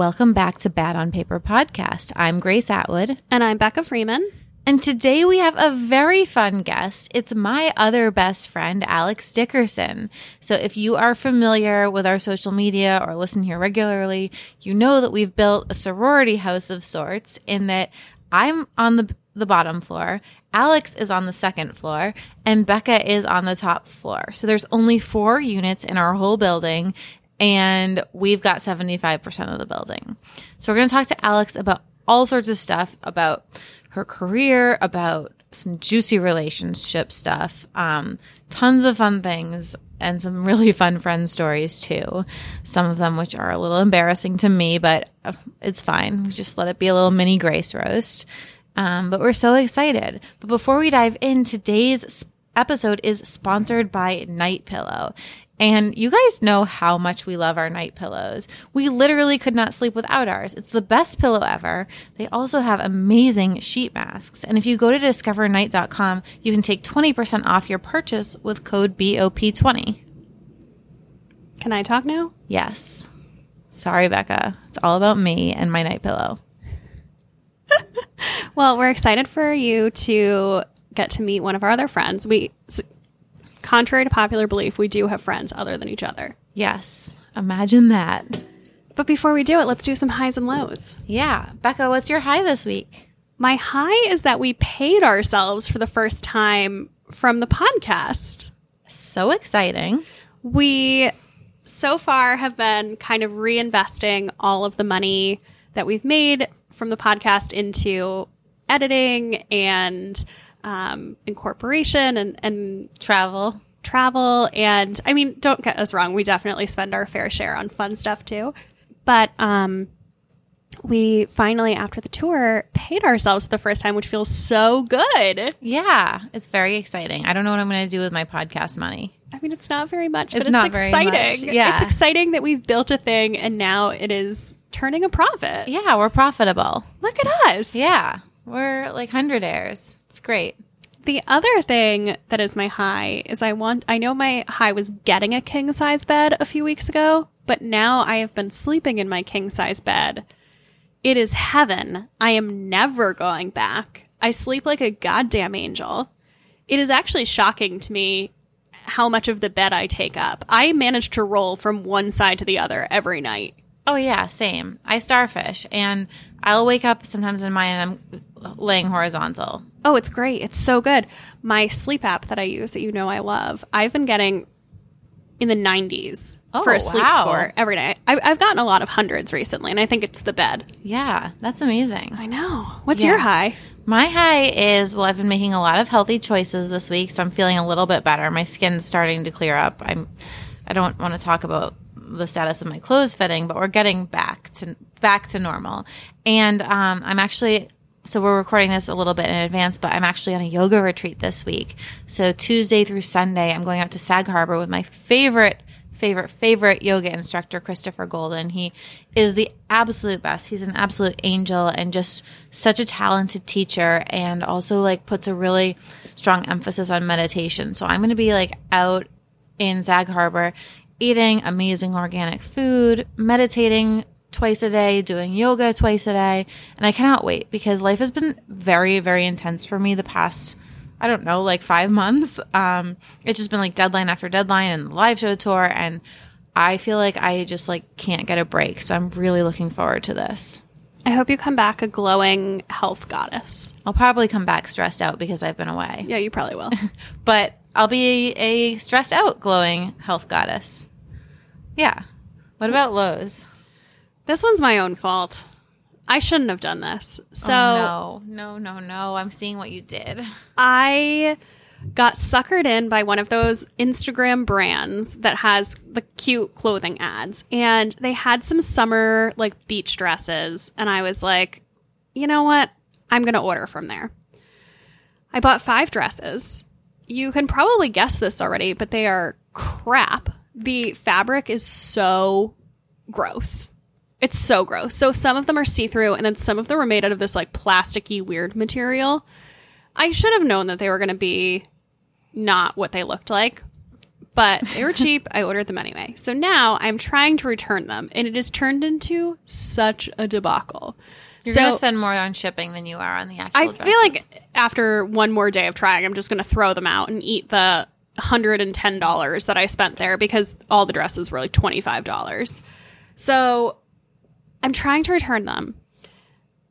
Welcome back to Bad on Paper podcast. I'm Grace Atwood. And I'm Becca Freeman. And today we have a very fun guest. It's my other best friend, Alex Dickerson. So if you are familiar with our social media or listen here regularly, you know that we've built a sorority house of sorts in that I'm on the, the bottom floor. Alex is on the second floor and Becca is on the top floor. So there's only four units in our whole building and we've got 75% of the building. So we're going to talk to Alex about all sorts of stuff about her career, about some juicy relationship stuff, um, tons of fun things, and some really fun friend stories too. Some of them which are a little embarrassing to me, but uh, it's fine. We just let it be a little mini grace roast. Um, but we're so excited. But before we dive in, today's episode is sponsored by Night Pillow. And you guys know how much we love our night pillows. We literally could not sleep without ours. It's the best pillow ever. They also have amazing sheet masks. And if you go to discovernight.com, you can take 20% off your purchase with code BOP20. Can I talk now? Yes. Sorry, Becca. It's all about me and my night pillow. well, we're excited for you to get to meet one of our other friends. We contrary to popular belief, we do have friends other than each other. Yes. Imagine that. But before we do it, let's do some highs and lows. Yeah. Becca, what's your high this week? My high is that we paid ourselves for the first time from the podcast. So exciting. We so far have been kind of reinvesting all of the money that we've made from the podcast into editing and um, incorporation and, and travel. Travel. And I mean, don't get us wrong, we definitely spend our fair share on fun stuff too. But um, we finally, after the tour, paid ourselves the first time, which feels so good. Yeah, it's very exciting. I don't know what I'm going to do with my podcast money. I mean, it's not very much, it's but it's exciting. Yeah. It's exciting that we've built a thing and now it is turning a profit. Yeah, we're profitable. Look at us. Yeah, we're like hundred heirs. It's great. The other thing that is my high is I want, I know my high was getting a king size bed a few weeks ago, but now I have been sleeping in my king size bed. It is heaven. I am never going back. I sleep like a goddamn angel. It is actually shocking to me how much of the bed I take up. I manage to roll from one side to the other every night. Oh yeah, same. I starfish and I'll wake up sometimes in mine and I'm laying horizontal. Oh, it's great. It's so good. My sleep app that I use that you know I love, I've been getting in the 90s oh, for a sleep wow. score every day. I, I've gotten a lot of hundreds recently, and I think it's the bed. Yeah, that's amazing. I know. What's yeah. your high? My high is well, I've been making a lot of healthy choices this week, so I'm feeling a little bit better. My skin's starting to clear up. I'm. I don't want to talk about the status of my clothes fitting, but we're getting back to back to normal. And um, I'm actually so we're recording this a little bit in advance, but I'm actually on a yoga retreat this week. So Tuesday through Sunday, I'm going out to Sag Harbor with my favorite favorite favorite yoga instructor Christopher Golden. He is the absolute best. He's an absolute angel and just such a talented teacher and also like puts a really strong emphasis on meditation. So I'm going to be like out in Sag Harbor eating amazing organic food, meditating twice a day, doing yoga twice a day. And I cannot wait because life has been very, very intense for me the past, I don't know, like five months. Um, it's just been like deadline after deadline and the live show tour. And I feel like I just like can't get a break. So I'm really looking forward to this. I hope you come back a glowing health goddess. I'll probably come back stressed out because I've been away. Yeah, you probably will. but I'll be a stressed out glowing health goddess. Yeah. What about lows? This one's my own fault. I shouldn't have done this. So oh, no, no, no, no. I'm seeing what you did. I got suckered in by one of those Instagram brands that has the cute clothing ads and they had some summer like beach dresses and I was like, "You know what? I'm going to order from there." I bought 5 dresses. You can probably guess this already, but they are crap the fabric is so gross. It's so gross. So some of them are see through, and then some of them are made out of this like plasticky weird material. I should have known that they were going to be not what they looked like, but they were cheap. I ordered them anyway. So now I'm trying to return them, and it has turned into such a debacle. You're so gonna spend more on shipping than you are on the actual. I dresses. feel like after one more day of trying, I'm just going to throw them out and eat the $110 that I spent there because all the dresses were like $25. So I'm trying to return them.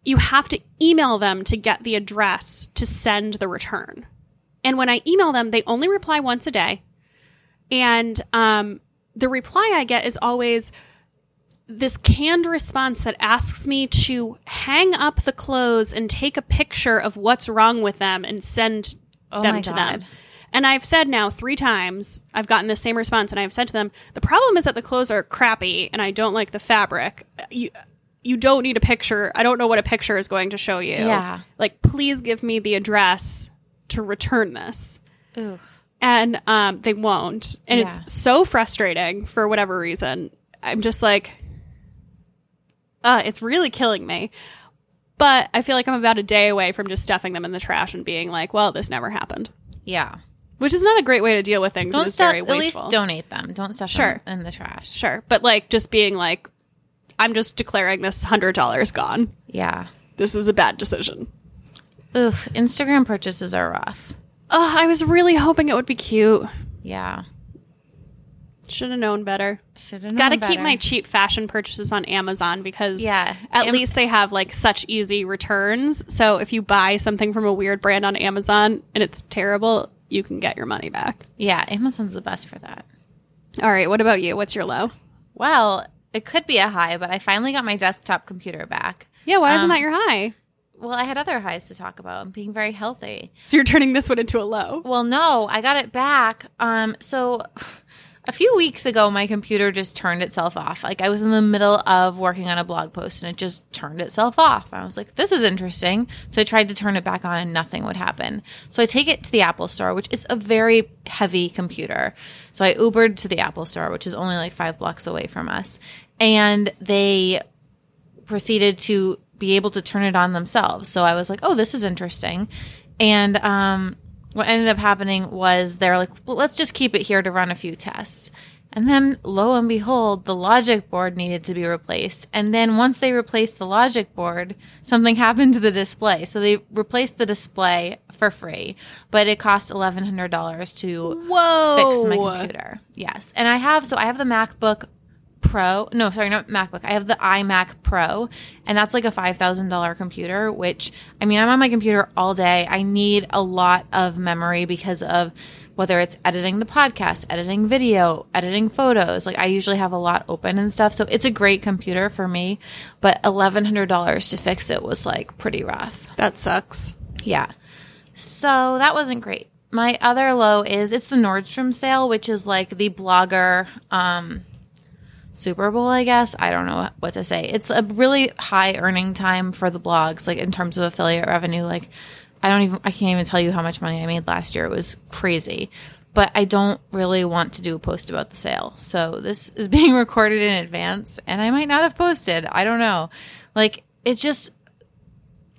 You have to email them to get the address to send the return. And when I email them, they only reply once a day. And um, the reply I get is always this canned response that asks me to hang up the clothes and take a picture of what's wrong with them and send Oh them to God. them. And I've said now three times, I've gotten the same response, and I've said to them, the problem is that the clothes are crappy and I don't like the fabric. You, you don't need a picture. I don't know what a picture is going to show you. Yeah. Like, please give me the address to return this. Ooh. And um, they won't. And Yeah. it's so frustrating for whatever reason. I'm just like, uh, it's really killing me. But I feel like I'm about a day away from just stuffing them in the trash and being like, well, this never happened. Yeah. Which is not a great way to deal with things. Don't it's stuff. very At least donate them. Don't stuff Sure. them in the trash. Sure. But like just being like, I'm just declaring this $100 gone. Yeah. This was a bad decision. Oof. Instagram purchases are rough. Oh, I was really hoping it would be cute. Yeah. Should have known better. Should have Got to keep my cheap fashion purchases on Amazon because Yeah. at Am- least they have like such easy returns. So if you buy something from a weird brand on Amazon and it's terrible, you can get your money back. Yeah. Amazon's the best for that. All right, what about you? What's your low? Well, it could be a high, but I finally got my desktop computer back. Yeah, why isn't Um, that your high? Well, I had other highs to talk about. I'm being very healthy. So you're turning this one into a low. Well, no, I got it back. Um, so a few weeks ago, my computer just turned itself off. Like I was in the middle of working on a blog post and it just turned itself off. I was like, this is interesting. So I tried to turn it back on and nothing would happen. So I take it to the Apple store, which is a very heavy computer. So I Ubered to the Apple store, which is only like five blocks away from us. And they proceeded to be able to turn it on themselves. So I was like, oh, this is interesting. And um, what ended up happening was they're like, well, let's just keep it here to run a few tests. And then lo and behold, the logic board needed to be replaced. And then once they replaced the logic board, something happened to the display. So they replaced the display for free, but it cost $1,100 to Whoa. fix my computer. Yes. And I have, so I have the MacBook Pro. No, sorry, not MacBook. I have the iMac Pro, and that's like a $5,000 computer, which, I mean, I'm on my computer all day. I need a lot of memory because of whether it's editing the podcast, editing video, editing photos. Like, I usually have a lot open and stuff. So it's a great computer for me, but $1,100 to fix it was like pretty rough. That sucks. Yeah. So that wasn't great. My other low is it's the Nordstrom sale, which is like the blogger um, Super Bowl, I guess. I don't know what to say. It's a really high earning time for the blogs, like in terms of affiliate revenue. Like, I don't even, I can't even tell you how much money I made last year. It was crazy. But I don't really want to do a post about the sale. So this is being recorded in advance and I might not have posted. I don't know. Like, it's just,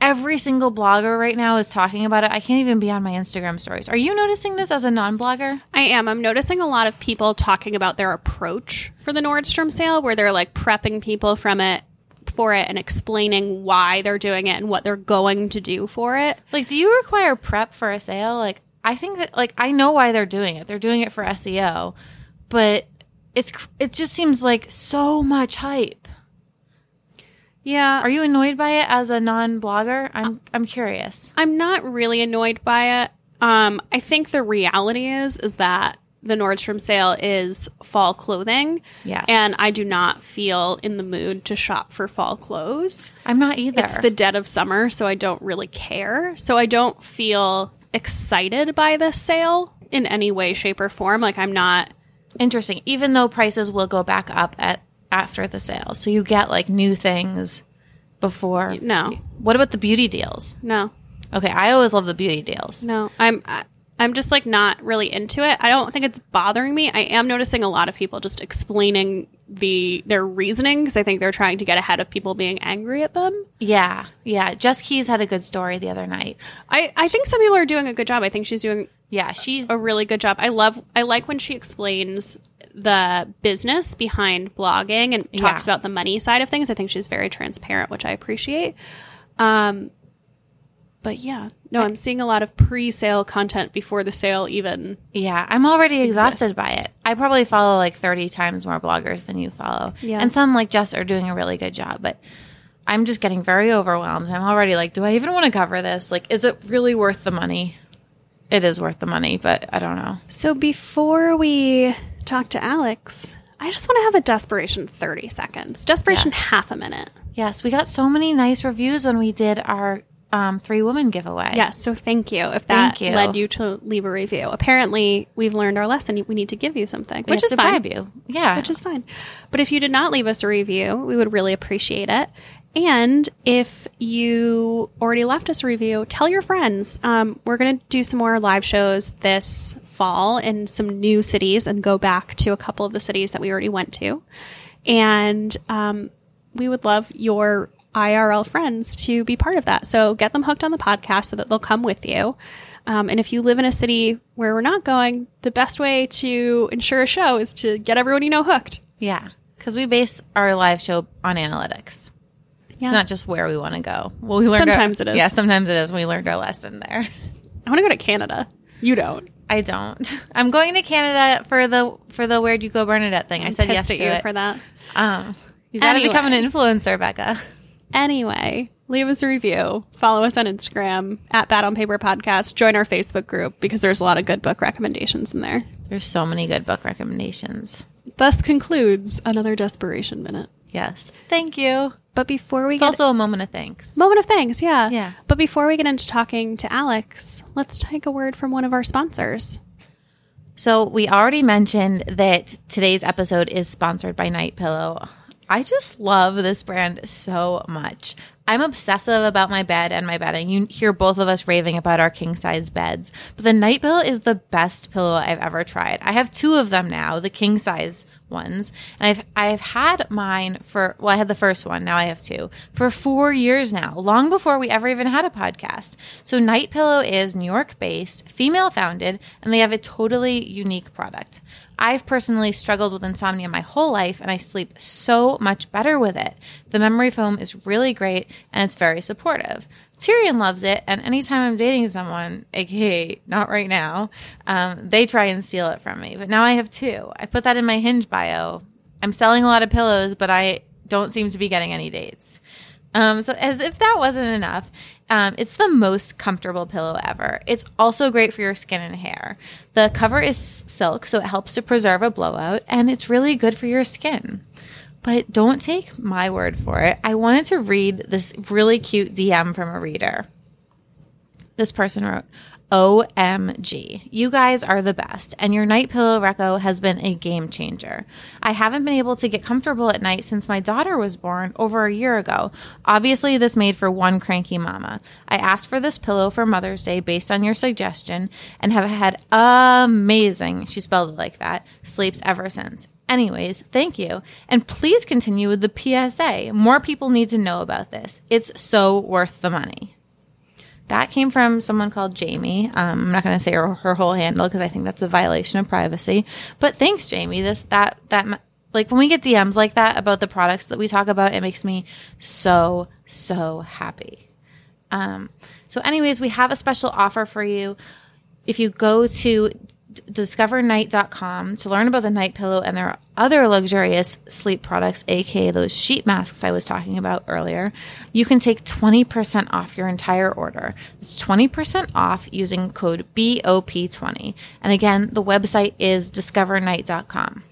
every single blogger right now is talking about it. I can't even be on my Instagram stories. Are you noticing this as a non blogger? I am. I'm noticing a lot of people talking about their approach for the Nordstrom sale, where they're like prepping people from it for it and explaining why they're doing it and what they're going to do for it. Like, do you require prep for a sale? Like, I think that, like, I know why they're doing it. They're doing it for SEO, but it's, it just seems like so much hype. Yeah, Are you annoyed by it as a non blogger? I'm, I'm curious. I'm not really annoyed by it. Um, I think the reality is is that the Nordstrom sale is fall clothing. Yes. And I do not feel in the mood to shop for fall clothes. I'm not either. It's the dead of summer, so I don't really care. So I don't feel excited by this sale in any way, shape, or form. Like I'm not Interesting. Even though prices will go back up at after the sale, so you get like new things before. no, What about the beauty deals? no, Okay, I always love the beauty deals. no. I'm I, I'm just like not really into it. I don't think it's bothering me. I am noticing a lot of people just explaining the their reasoning because I think they're trying to get ahead of people being angry at them. Yeah, yeah. Jess Keys had a good story the other night. I I think some people are doing a good job. I think she's doing Yeah, she's a really good job. I love I like when she explains the business behind blogging and talks Yeah. about the money side of things. I think she's very transparent, which I appreciate. Um but yeah, no, I'm seeing a lot of pre-sale content before the sale even. Yeah, I'm already exhausted by it. I probably follow like 30 times more bloggers than you follow. Yeah. And some like Jess are doing a really good job, but I'm just getting very overwhelmed. I'm already like, do I even want to cover this? Like, is it really worth the money? It is worth the money, but I don't know. So before we talk to Alex, I just want to have a desperation 30 seconds. Desperation half a minute. Yes, we got so many nice reviews when we did our um, three woman giveaway. Yes, so thank you if that you. led you to leave a review. Apparently, we've learned our lesson. We need to give you something, We which is to fine. you. Yeah. Which is fine. But if you did not leave us a review, we would really appreciate it. And if you already left us a review, tell your friends. Um, we're going to do some more live shows this fall in some new cities and go back to a couple of the cities that we already went to. And um, we would love your IRL friends to be part of that. So get them hooked on the podcast so that they'll come with you. Um, and if you live in a city where we're not going, the best way to ensure a show is to get everyone you know hooked. yeah. Because we base our live show on analytics. Yeah. It's not just where we want to go. Well, we learned our- Sometimes it is. Yeah, sometimes it is. We learned our lesson there. I want to go to Canada. You don't. I don't. I'm going to Canada for the for the Where'd You Go Bernadette thing. I said yes to you it. for that. Um, you got to become an influencer, Becca. Anyway, leave us a review. Follow us on Instagram at Bad on Paper Podcast. Join our Facebook group because there's a lot of good book recommendations in there. There's so many good book recommendations. Thus concludes another Desperation Minute. Yes. Thank you. But before we It's get also a moment of thanks. moment of thanks, yeah, Yeah. But before we get into talking to Alex, let's take a word from one of our sponsors. So we already mentioned that today's episode is sponsored by Night Pillow. I just love this brand so much. I'm obsessive about my bed and my bedding. You hear both of us raving about our king size beds, but the Night Pillow is the best pillow I've ever tried. I have two of them now, the king size ones, and I've I've had mine for well, I had the first one, now I have two for four years now, long before we ever even had a podcast. So Night Pillow is New York based, female founded, and they have a totally unique product. I've personally struggled with insomnia my whole life, and I sleep so much better with it. The memory foam is really great, and it's very supportive. Tyrion loves it, and anytime I'm dating someone, aka not right now, um, they try and steal it from me. But now I have two. I put that in my Hinge bio. I'm selling a lot of pillows, but I don't seem to be getting any dates. Um, so, as if that wasn't enough, um, it's the most comfortable pillow ever. It's also great for your skin and hair. The cover is silk, so it helps to preserve a blowout, and it's really good for your skin. But don't take my word for it. I wanted to read this really cute DM from a reader. This person wrote, OMG. You guys are the best, and your night pillow reco has been a game changer. I haven't been able to get comfortable at night since my daughter was born over a year ago. Obviously, this made for one cranky mama. I asked for this pillow for Mother's Day based on your suggestion and have had amazing, she spelled it like that, sleeps ever since. Anyways, thank you. And please continue with the PSA. More people need to know about this. It's so worth the money. That came from someone called Jamie. Um, I'm not going to say her, her whole handle because I think that's a violation of privacy. But thanks, Jamie. This that that like when we get DMs like that about the products that we talk about, it makes me so so happy. Um, so, anyways, we have a special offer for you. If you go to discovernight.com to learn about the night pillow and their other luxurious sleep products, aka those sheet masks I was talking about earlier, you can take 20% off your entire order. It's 20% off using code BOP20. And again, the website is discovernight.com.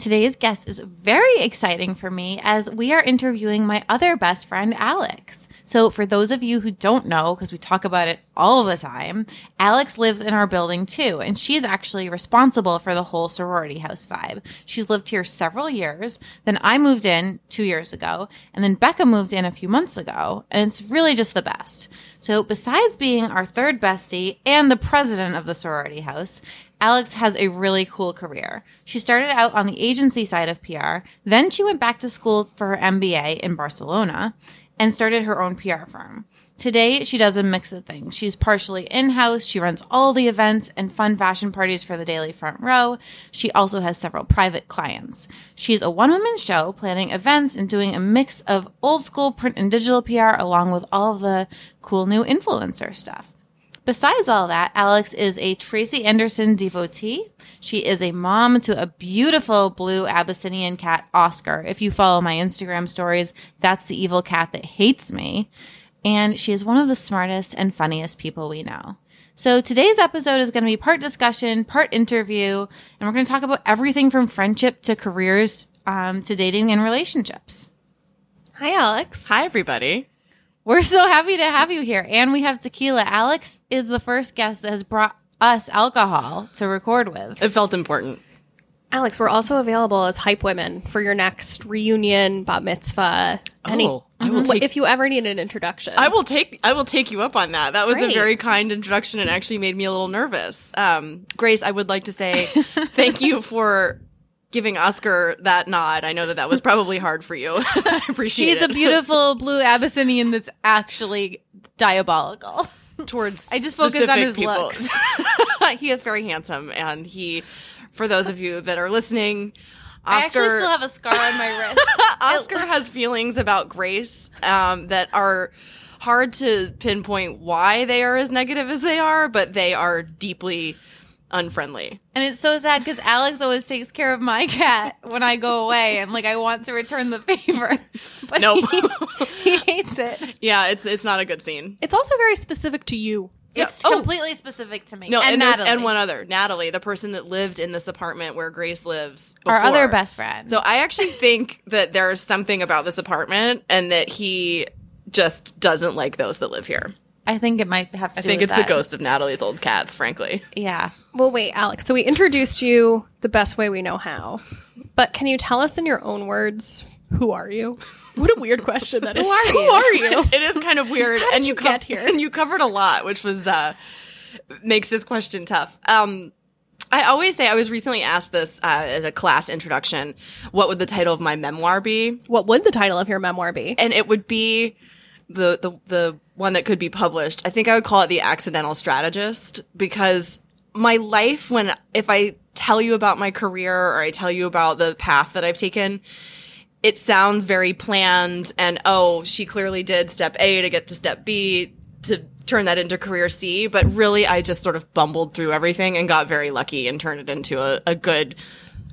Today's guest is very exciting for me as we are interviewing my other best friend, Alex. So, for those of you who don't know, because we talk about it all the time, Alex lives in our building too, and she's actually responsible for the whole sorority house vibe. She's lived here several years. Then I moved in two years ago, and then Becca moved in a few months ago, and it's really just the best. So, besides being our third bestie and the president of the sorority house, Alex has a really cool career. She started out on the agency side of PR, then she went back to school for her MBA in Barcelona and started her own PR firm. Today, she does a mix of things. She's partially in house, she runs all the events and fun fashion parties for the Daily Front Row. She also has several private clients. She's a one woman show, planning events and doing a mix of old school print and digital PR along with all of the cool new influencer stuff. Besides all that, Alex is a Tracy Anderson devotee. She is a mom to a beautiful blue Abyssinian cat, Oscar. If you follow my Instagram stories, that's the evil cat that hates me. And she is one of the smartest and funniest people we know. So today's episode is going to be part discussion, part interview, and we're going to talk about everything from friendship to careers um, to dating and relationships. Hi, Alex. Hi, everybody. We're so happy to have you here. And we have tequila. Alex is the first guest that has brought us alcohol to record with. It felt important. Alex, we're also available as hype women for your next reunion, bat mitzvah. Any, Oh, I will take- if you ever need an introduction. I will take I will take you up on that. That was Great. a very kind introduction and actually made me a little nervous. Um, Grace, I would like to say thank you for giving Oscar that nod. I know that that was probably hard for you. I appreciate it. He's a beautiful blue Abyssinian that's actually diabolical. towards I just focused on his looks. he is very handsome, and he, for those of you that are listening, I Oscar actually still have a scar on my wrist. Oscar has feelings about Grace um, that are hard to pinpoint why they are as negative as they are, but they are deeply unfriendly. And it's so sad because Alex always takes care of my cat when I go away, and like I want to return the favor, but Nope. he, he hates it. yeah, it's it's not a good scene. it's also very specific to you. It's Oh. completely specific to me. No, and, and, Natalie, and one other, Natalie, the person that lived in this apartment where Grace lives. our other best friend. So I actually think that there's something about this apartment, and that he just doesn't like those that live here. I think it might have to. I do think with it's that. the ghost of Natalie's old cats, frankly. Yeah. Well, wait, Alex. So we introduced you the best way we know how. But can you tell us in your own words, who are you? What a weird question that is. are Who you? are you? it is kind of weird. and you co- get here? And you covered a lot, which was uh makes this question tough. Um I always say I was recently asked this uh, at a class introduction. What would the title of my memoir be? What would the title of your memoir be? And it would be the the the one that could be published. I think I would call it the accidental strategist because my life when if I tell you about my career or I tell you about the path that I've taken, it sounds very planned and oh, she clearly did step A to get to step B to turn that into career C, but really I just sort of bumbled through everything and got very lucky and turned it into a, a good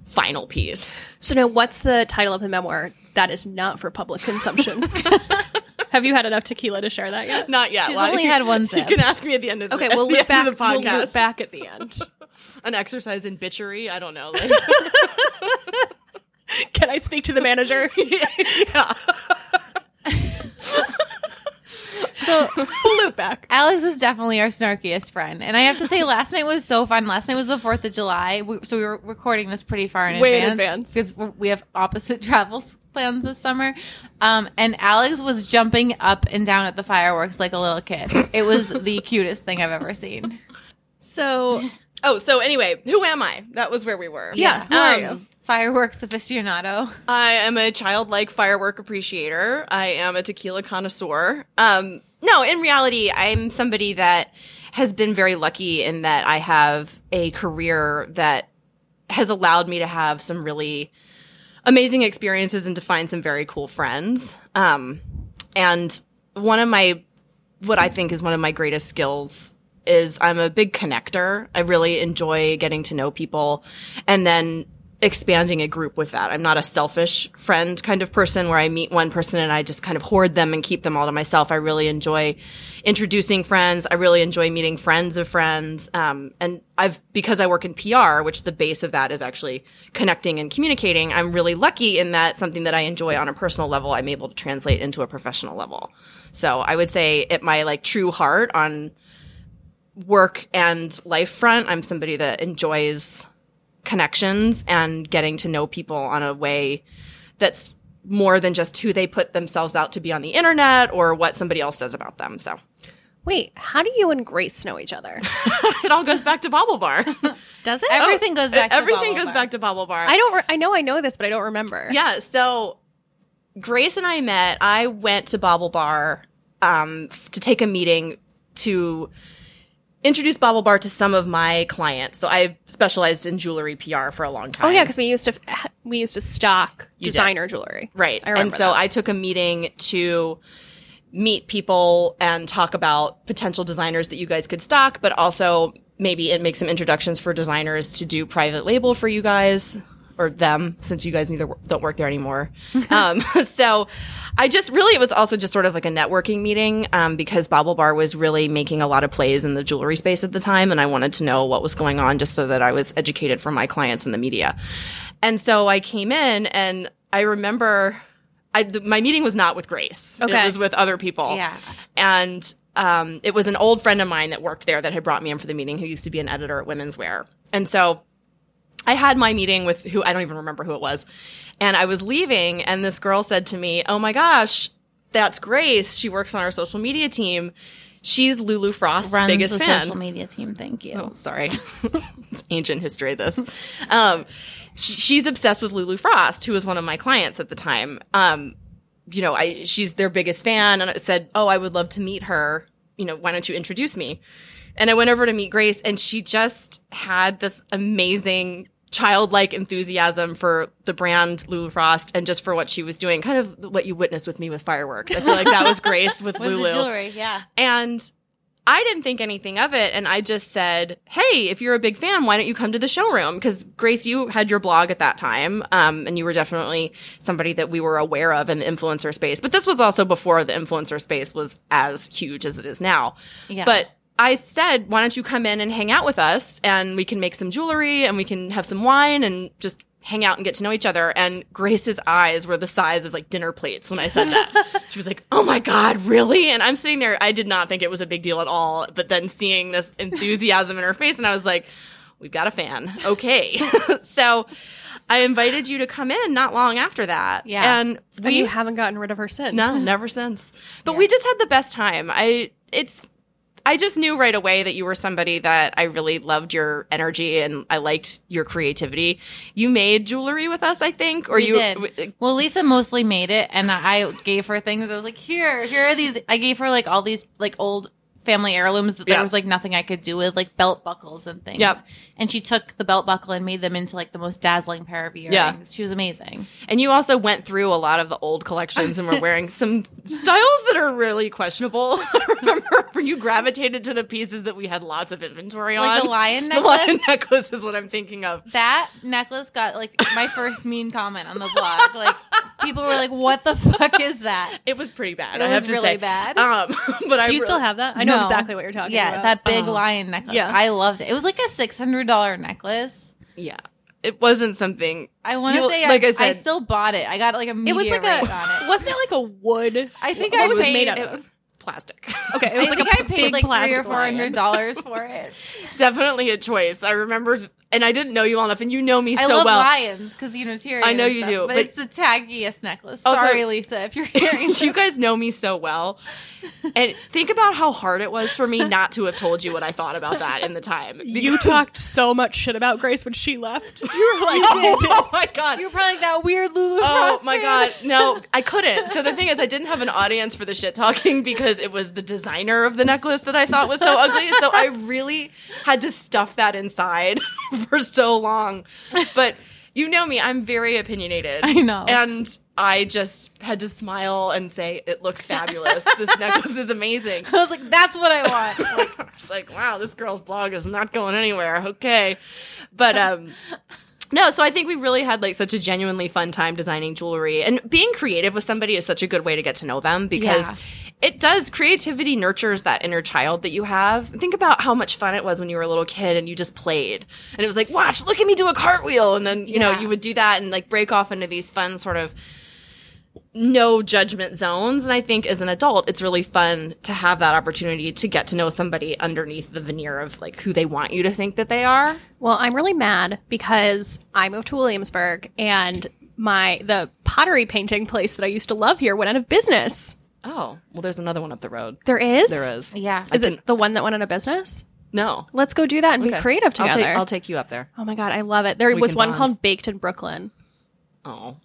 final piece. So now, what's the title of the memoir that is not for public consumption? Have you had enough tequila to share that yet? Not yet. She's Lonnie. only had one sip. You can ask me at the end of the, Okay, we'll at the loop end back. of the We'll podcast. loop back at the end. An exercise in bitchery. I don't know. Like, Can I speak to the manager? yeah. So we'll loop back. Alex is definitely our snarkiest friend, and I have to say, last night was so fun. Last night was the Fourth of July, we, so we were recording this pretty far in Way advance advance. because we have opposite travels plans this summer. Um, and Alex was jumping up and down at the fireworks like a little kid. It was the cutest thing I've ever seen. So, Oh, so anyway, who am I? That was where we were. Yeah, who are you? Fireworks aficionado. I am a childlike firework appreciator. I am a tequila connoisseur. Um, no, in reality, I'm somebody that has been very lucky in that I have a career that has allowed me to have some really amazing experiences and to find some very cool friends. Um, and one of my, what I think is one of my greatest skills is I'm a big connector. I really enjoy getting to know people and then expanding a group with that. I'm not a selfish friend kind of person where I meet one person and I just kind of hoard them and keep them all to myself. I really enjoy introducing friends. I really enjoy meeting friends of friends. Um, and I've, because I work in PR, which the base of that is actually connecting and communicating, I'm really lucky in that something that I enjoy on a personal level, I'm able to translate into a professional level. So I would say at my like true heart on work and life front, I'm somebody that enjoys connections and getting to know people on a way that's more than just who they put themselves out to be on the internet or what somebody else says about them. So Wait, how do you and Grace know each other? it all goes back to BaubleBar. Does it? Everything goes back. to Everything Bubble goes Bar. back to BaubleBar. I don't. Re- I know. I know this, but I don't remember. Yeah, so Grace and I met. I went to BaubleBar um, f- to take a meeting to introduce BaubleBar to some of my clients. So I specialized in jewelry PR for a long time. Oh yeah, because we used to we used to stock You did. designer jewelry. Right. I and so that. I took a meeting to meet people and talk about potential designers that you guys could stock, but also maybe it make some introductions for designers to do private label for you guys or them since you guys neither don't work there anymore. um, so I just really, it was also just sort of like a networking meeting um, because BaubleBar was really making a lot of plays in the jewelry space at the time. And I wanted to know what was going on just so that I was educated for my clients in the media. And so I came in and I remember I, th- my meeting was not with Grace. Okay. It was with other people. Yeah. And um, it was an old friend of mine that worked there that had brought me in for the meeting who used to be an editor at Women's Wear. And so I had my meeting with who I don't even remember who it was. And I was leaving and this girl said to me, Oh my gosh, that's Grace. She works on our social media team. She's Lulu Frost's Runs biggest the fan. social media team. Thank you. Oh, sorry. it's ancient history, this. Um, sh- she's obsessed with Lulu Frost, who was one of my clients at the time. Um, you know, I, she's their biggest fan and I said, Oh, I would love to meet her. You know, why don't you introduce me? And I went over to meet Grace and she just had this amazing childlike enthusiasm for the brand Lulu Frost and just for what she was doing, kind of what you witnessed with me with fireworks. I feel like that was Grace with, With Lulu. jewelry, yeah. And I didn't think anything of it. And I just said, Hey, if you're a big fan, why don't you come to the showroom? Because Grace, you had your blog at that time. Um, and you were definitely somebody that we were aware of in the influencer space. But this was also before the influencer space was as huge as it is now. Yeah. But I said, why don't you come in and hang out with us and we can make some jewelry and we can have some wine and just hang out and get to know each other. And Grace's eyes were the size of like dinner plates when I said that. she was like, oh my God, really? And I'm sitting there, I did not think it was a big deal at all. But then seeing this enthusiasm in her face, and I was like, we've got a fan. Okay. so I invited you to come in not long after that. Yeah. And And we you haven't gotten rid of her since. no, never since. But we just had the best time. I it's I just knew right away that you were somebody that I really loved your energy and I liked your creativity. You made jewelry with us, I think, or We you did. w- uh, Well, Lisa mostly made it, and I gave her things. I was like, "Here, here are these." I gave her like all these like old family heirlooms that there Yeah. was like nothing I could do with, like belt buckles and things. Yep. And she took the belt buckle and made them into like the most dazzling pair of earrings. Yeah. She was amazing. And you also went through a lot of the old collections and were wearing some styles that are really questionable. I remember when you gravitated to the pieces that we had lots of inventory on. Like the lion The lion necklace? necklace is what I'm thinking of. That necklace got like my first mean comment on the blog. Like people were like, "What the fuck is that?" It was pretty bad. It I was have to really say. bad. Um, but I Do you re- still have that? I know No. exactly what you're talking Yeah, about. Yeah, that big Oh. lion necklace. Yeah. I loved it. It was like a six hundred dollar necklace. Yeah, it wasn't something. I want to say, like I I, said- I still bought it. I got like a it was like meteorite a. on it. Wasn't it like a wood? I think What I was made out It- of? Plastic. Okay, it I was like think a I paid big like three plastic or four hundred dollars for it. Definitely a choice. I remember, and I didn't know you well enough, and you know me so. I so love well. lions because you know Tyrion. I know and you stuff, do, but, but- it's the taggiest necklace. Also- Sorry, Lisa, if you're hearing. you guys know me so well. And think about how hard it was for me not to have told you what I thought about that in the time. You talked so much shit about Grace when she left. You were like, Oh, my god. you were probably like that weird Lulu. Oh Frost my fan. god, no, I couldn't. So the thing is, I didn't have an audience for the shit talking because it was the designer of the necklace that I thought was so ugly. So I really had to stuff that inside for so long. But you know me, I'm very opinionated. I know. and I just had to smile and say, "It looks fabulous. this necklace is amazing." I was like, that's what I want. Like, I was like, wow, this girl's blog is not going anywhere. Okay. But um No, so I think we really had like such a genuinely fun time designing jewelry and being creative with somebody is such a good way to get to know them because Yeah. It does creativity nurtures that inner child that you have. Think about how much fun it was when you were a little kid and you just played and it was like, watch, look at me do a cartwheel. And then, you know, you would do that and like break off into these fun sort of no judgment zones. And I think as an adult, it's really fun to have that opportunity to get to know somebody underneath the veneer of like who they want you to think that they are. Well, I'm really mad because I moved to Williamsburg and my the pottery painting place that I used to love here went out of business. Oh, well, there's another one up the road. There is? There is. Yeah. Is it the one that went out of business? No. Let's go do that and be Okay. creative I'll together. take, I'll take you up there. oh my god, I love it. There We was can one bond. called Baked in Brooklyn. Oh.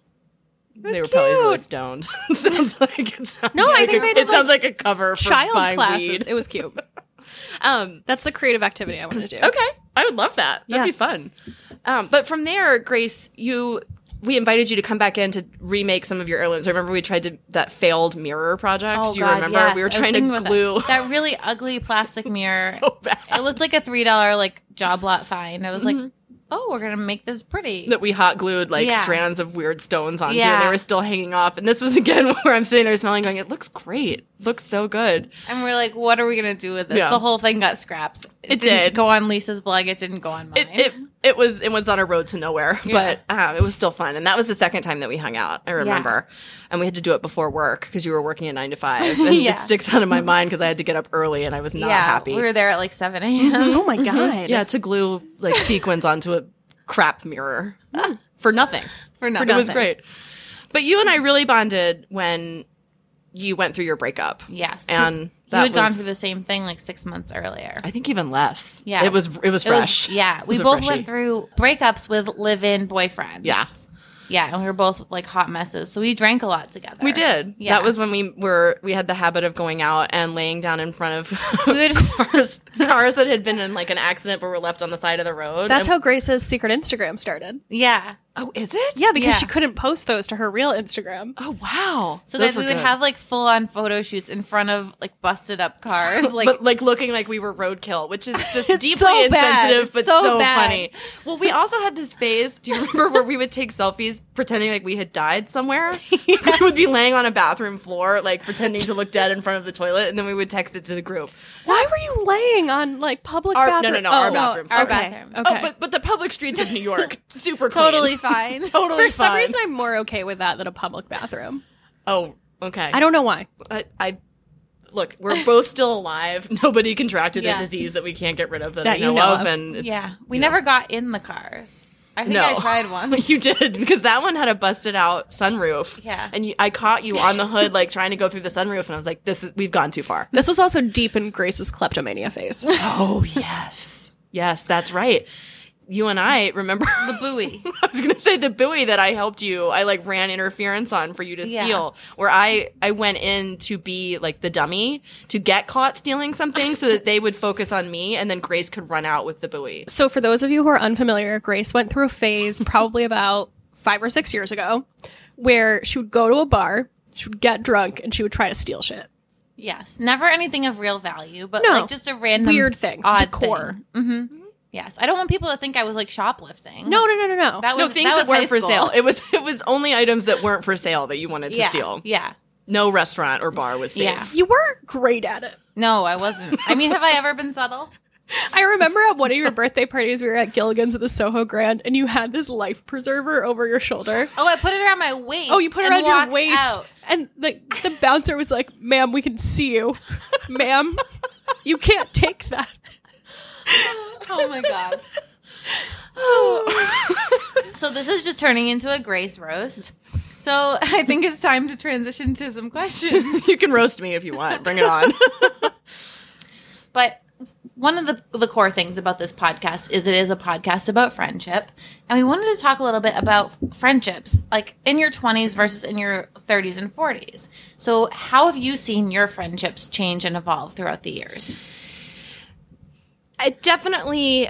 was They were probably really cute. stoned. sounds like it sounds No, I like think a, they did, it sounds like a cover for Child buying classes. weed. It was cute. Um, That's the creative activity I want to do. okay, I would love that. That'd Yeah. be fun. Um, but from there, Grace, you we invited you to come back in to remake some of your heirlooms. Remember we tried to that failed mirror project. Oh, Do you God, remember? yes. We were trying to glue. that, that really ugly plastic mirror. so bad. It looked like a three dollar like job lot find. I was like, mm-hmm. oh, we're gonna make this pretty. that we hot glued like Yeah. strands of weird stones onto. Yeah. And they were still hanging off. And this was again where I'm sitting there smelling, going, "It looks great. Looks so good." and we're like, what are we gonna do with this? Yeah. The whole thing got scrapped. It didn't did. go on Lisa's blog. It didn't go on mine. It, it it was it was on a road to nowhere, Yeah. but um, it was still fun. And that was the second time that we hung out. I remember, and we had to do it before work because you were working at nine to five, and Yeah. it sticks out of my mind because I had to get up early and I was not yeah, happy. we were there at like seven a.m. Oh my god. yeah, to glue like sequins onto a crap mirror for nothing. for nothing. It was great. But you and I really bonded when you went through your breakup. Yes, 'cause And you that had gone through the same thing like six months earlier. I think even less. Yeah. it was it was It was- fresh. yeah, It we both freshie. went through breakups with live-in boyfriends. Yeah. yeah, and we were both like hot messes. So we drank a lot together. We did. Yeah. That was when we were we had the habit of going out and laying down in front of We would- cars cars that had been in like an accident but were left on the side of the road. That's And- how Grace's secret Instagram started. yeah. Oh, is it? Yeah, because Yeah. she couldn't post those to her real Instagram. Oh wow. So Those guys, were we would good. have like full-on photo shoots in front of like busted up cars. Like like, like looking like we were roadkill, which is just deeply so bad. insensitive, It's but so so, bad. funny. Well, we also had this phase. Do you remember where we would take selfies pretending like we had died somewhere? We would be laying on a bathroom floor, like pretending to look dead in front of the toilet, and then we would text it to the group. Why were you laying on like public Our- no, bathroom? no, no, our Oh, bathroom. our oh, Okay. bathroom. Okay. Oh, but but the public streets of New York, super clean. totally fine. totally For some fine. reason, I'm more okay with that than a public bathroom. Oh, okay. I don't know why. I, I look. We're both still alive. Nobody contracted Yeah. a disease that we can't get rid of that, That I you know, know of, of. and it's, yeah, we you know. never got in the cars. I think No. I tried once. You did because that one had a busted out sunroof. Yeah. and you, I caught you on the hood, like trying to go through the sunroof, and I was like, "This is we've gone too far." This was also deep in Grace's kleptomania phase. Oh yes, yes, that's right. You and I remember the buoy. I was gonna say the buoy that I helped you. I like ran interference on for you to Yeah. steal. Where I I went in to be like the dummy to get caught stealing something, so that they would focus on me, and then Grace could run out with the buoy. so, for those of you who are unfamiliar, Grace went through a phase probably about five or six years ago where she would go to a bar, she would get drunk, and she would try to steal shit. Yes, never anything of real value, but No. like just a random Weird things, odd decor. hmm Yes, I don't want people to think I was like shoplifting. No, no, no, no, no. that No was things that, that, was weren't for sale. It was it was only items that weren't for sale that you wanted to yeah, steal. yeah. No restaurant or bar was safe. Yeah. you were great at it. No, I wasn't. I mean, have I ever been subtle? I remember at one of your birthday parties, we were at Gilligan's at the Soho Grand, and you had this life preserver over your shoulder. Oh, I put it around my waist. Oh, you put it around your waist, out. and the the bouncer was like, "Ma'am, we can see you, ma'am. You can't take that." Oh my god. so this is just turning into a Grace roast. So I think it's time to transition to some questions. You can roast me if you want. Bring it on. But one of the the core things about this podcast is it is a podcast about friendship, and we wanted to talk a little bit about friendships, like in your twenties versus in your thirties and forties. So, how have you seen your friendships change and evolve throughout the years? It definitely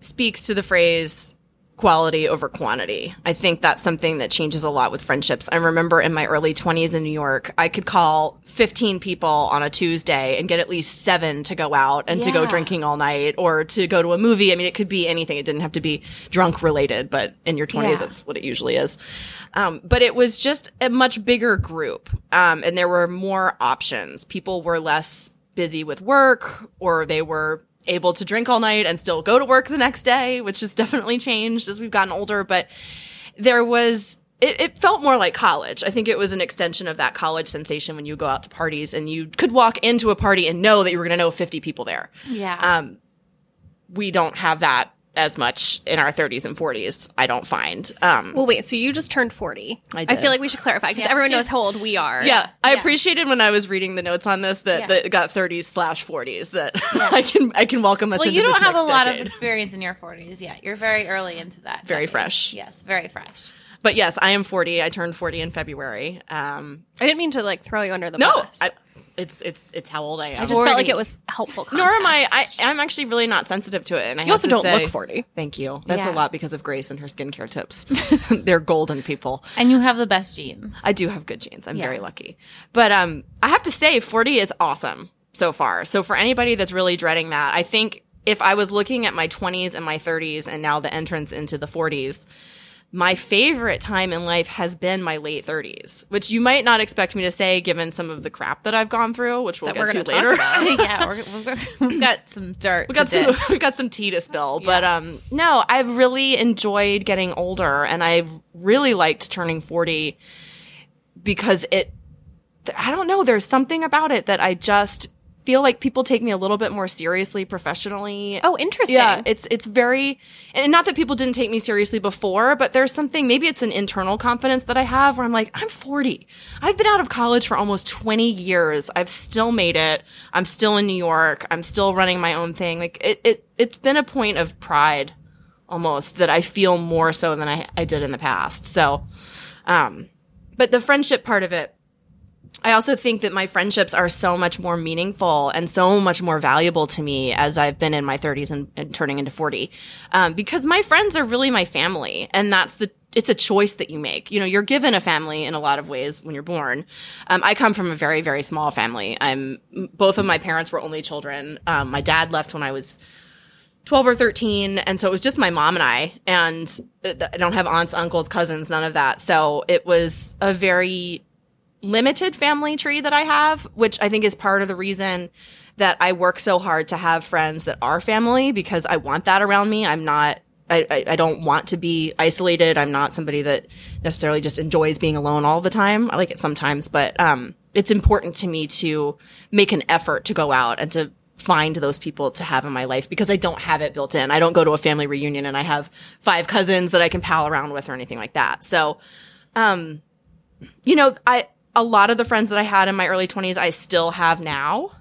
speaks to the phrase quality over quantity. I think that's something that changes a lot with friendships. I remember in my early 20s in New York, I could call 15 people on a Tuesday and get at least seven to go out and to go drinking all night or to go to a movie. I mean, it could be anything. It didn't have to be drunk related, but in your 20s, Yeah. that's what it usually is. Um, but it was just a much bigger group. Um, and there were more options. People were less busy with work or they were able to drink all night and still go to work the next day, which has definitely changed as we've gotten older. But there was, it, it felt more like college. I think it was an extension of that college sensation when you go out to parties and you could walk into a party and know that you were going to know 50 people there. Yeah. Um, we don't have that as much in our 30s and 40s, I don't find. Um, Well, wait. So you just turned forty. I did. feel like we should clarify because Yeah, everyone knows how old we are. Yeah, I appreciated when I was reading the notes on this that, Yeah. that it got 30s slash 40s that I can I can welcome us well, into you don't this have a next lot of experience in your 40s yet. You're very early into that. Very decade. fresh. Yes, very fresh. But yes, I am 40. I turned 40 in February. Um, I didn't mean to like throw you under the no, bus. I, it's it's it's how old I am. I just felt like it was helpful. Nor am I. I. I'm actually really not sensitive to it, and I You have also to don't say- look forty. Thank you. That's Yeah. a lot because of Grace and her skincare tips. They're golden people. And you have the best genes. I do have good genes. I'm Yeah. very lucky. But um I have to say 40 is awesome so far. So for anybody that's really dreading that, I think if I was looking at my 20s and my 30s and now the entrance into the 40s, my favorite time in life has been my late 30s, which you might not expect me to say given some of the crap that I've gone through, which we'll That get to later. yeah, we're, we've, got, some dirt. we got some we got some tea to spill but um no i've really enjoyed getting older and i've really liked turning 40 because it i don't know there's something about it that i just feel like people take me a little bit more seriously professionally Oh, interesting. yeah, it's it's very and not that people didn't take me seriously before, but there's something maybe it's an internal confidence that I have where I'm like, I'm 40. I've been out of college for almost 20 years. I've still made it. I'm still in New York. I'm still running my own thing. Like it it it's been a point of pride almost that I feel more so than I I did in the past. So um but the friendship part of it I also think that my friendships are so much more meaningful and so much more valuable to me as I've been in my 30s and, and turning into 40. Um, because my friends are really my family. And that's the, it's a choice that you make. You know, you're given a family in a lot of ways when you're born. Um, I come from a very, very small family. I'm, both of my parents were only children. Um, my dad left when I was 12 or 13 and so it was just my mom and i and th- i don't have aunts uncles cousins none of that so it was a very limited family tree that i have which i think is part of the reason that i work so hard to have friends that are family because i want that around me i'm not I, I, don't want to be isolated. I'm not somebody that necessarily just enjoys being alone all the time. I like it sometimes, but um, it's important to me to make an effort to go out and to find those people to have in my life because I don't have it built in. I don't go to a family reunion and I have five cousins that I can pal around with or anything like that. So, um, you know, I, a lot of the friends that I had in my early 20s, I still have now.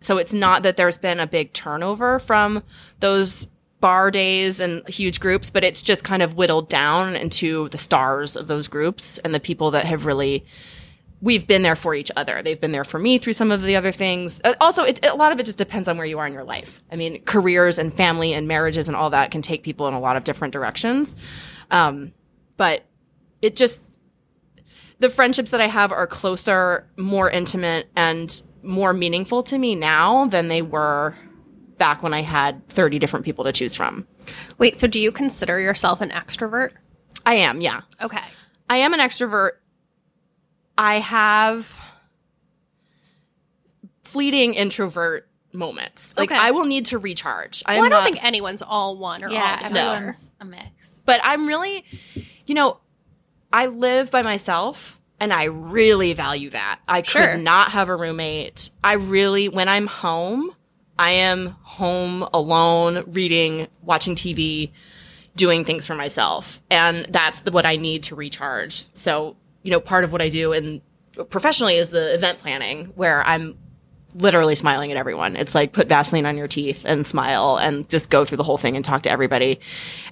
So it's not that there's been a big turnover from those bar days and huge groups, but it's just kind of whittled down into the stars of those groups and the people that have really we've been there for each other. They've been there for me through some of the other things. Uh, Also, it, a lot of it just depends on where you are in your life. I mean, careers and family and marriages and all that can take people in a lot of different directions. Um, but it just, the friendships that I have are closer, more intimate, and more meaningful to me now than they were back when I had 30 different people to choose from. Wait, so do you consider yourself an extrovert? I am, yeah. Okay. I am an extrovert. I have fleeting introvert moments. Like Okay. I will need to recharge. I'm Well, I don't not, think anyone's all one or Yeah, all the other. everyone's a mix. but I'm really, you know, I live by myself and I really value that. I Sure. could not have a roommate. I really, when I'm home, I am home alone, reading, watching TV, doing things for myself. And that's the, what I need to recharge. So, you know, part of what I do and professionally is the event planning where I'm literally smiling at everyone. It's like put Vaseline on your teeth and smile and just go through the whole thing and talk to everybody.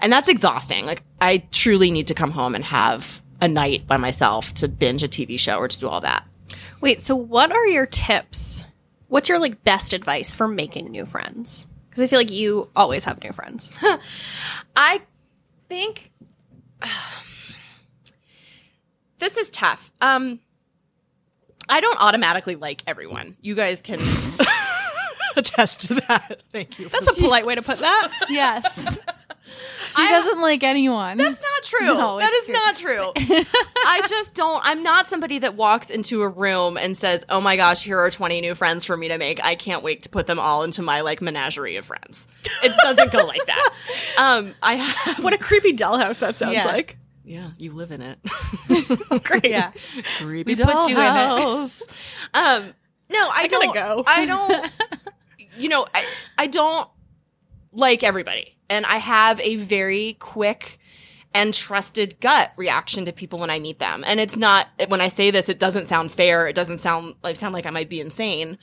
And that's exhausting. Like I truly need to come home and have a night by myself to binge a TV show or to do all that. Wait, so what are your tips? What's your like best advice for making new friends? Because I feel like you always have new friends. I think this is tough. Um, I don't automatically like everyone. You guys can attest to that. Thank you. That's a polite way to put that. Yes. She doesn't like anyone. That's not true. No, that it's is not true. I just don't. I'm not somebody that walks into a room and says, "Oh my gosh, here are 20 new friends for me to make. I can't wait to put them all into my like menagerie of friends." It doesn't go like that. Um, I have, what a creepy dollhouse that sounds Yeah. like. yeah, you live in it. Great. yeah. Creepy put you in it. dollhouse. Um, no, I, gotta don't. go. I don't. You know, I I don't like everybody, and I have a very quick and trusted gut reaction to people when I meet them. And it's not when I say this, it doesn't sound fair. It doesn't sound like sound like I might be insane.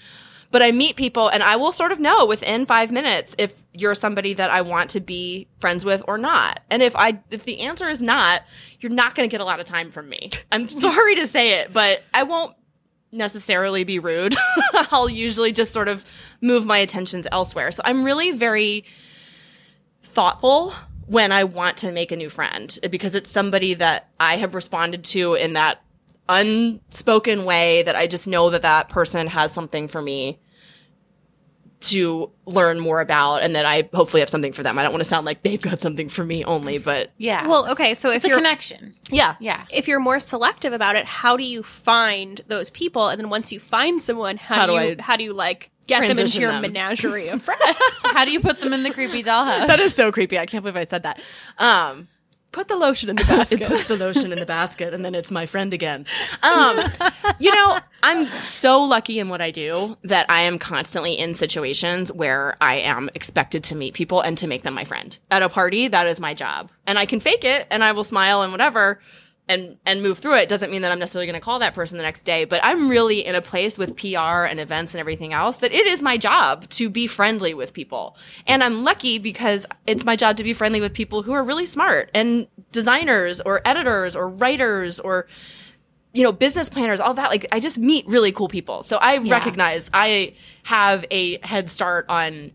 But I meet people and I will sort of know within five minutes if you're somebody that I want to be friends with or not. And if I if the answer is not, you're not gonna get a lot of time from me. I'm sorry to say it, but I won't necessarily be rude. I'll usually just sort of move my attentions elsewhere. So I'm really very thoughtful when I want to make a new friend because it's somebody that I have responded to in that unspoken way that I just know that that person has something for me to learn more about and that I hopefully have something for them. I don't want to sound like they've got something for me only, but Yeah. Well, okay, so if it's a you're connection. yeah. Yeah. If you're more selective about it, how do you find those people? And then once you find someone, how, How do, do you I how do you like get them into your them? menagerie of friends? How do you put them in the creepy dollhouse? That is so creepy. I can't believe I said that. Um Put the lotion in the basket. it puts the lotion in the basket and then it's my friend again. Um, you know, I'm so lucky in what I do that I am constantly in situations where I am expected to meet people and to make them my friend. At a party, that is my job. And I can fake it and I will smile and whatever and and move through it doesn't mean that I'm necessarily going to call that person the next day, but I'm really in a place with PR and events and everything else that it is my job to be friendly with people. And I'm lucky because it's my job to be friendly with people who are really smart and designers or editors or writers or you know, business planners, all that. Like, I just meet really cool people. So I recognize I have a head start on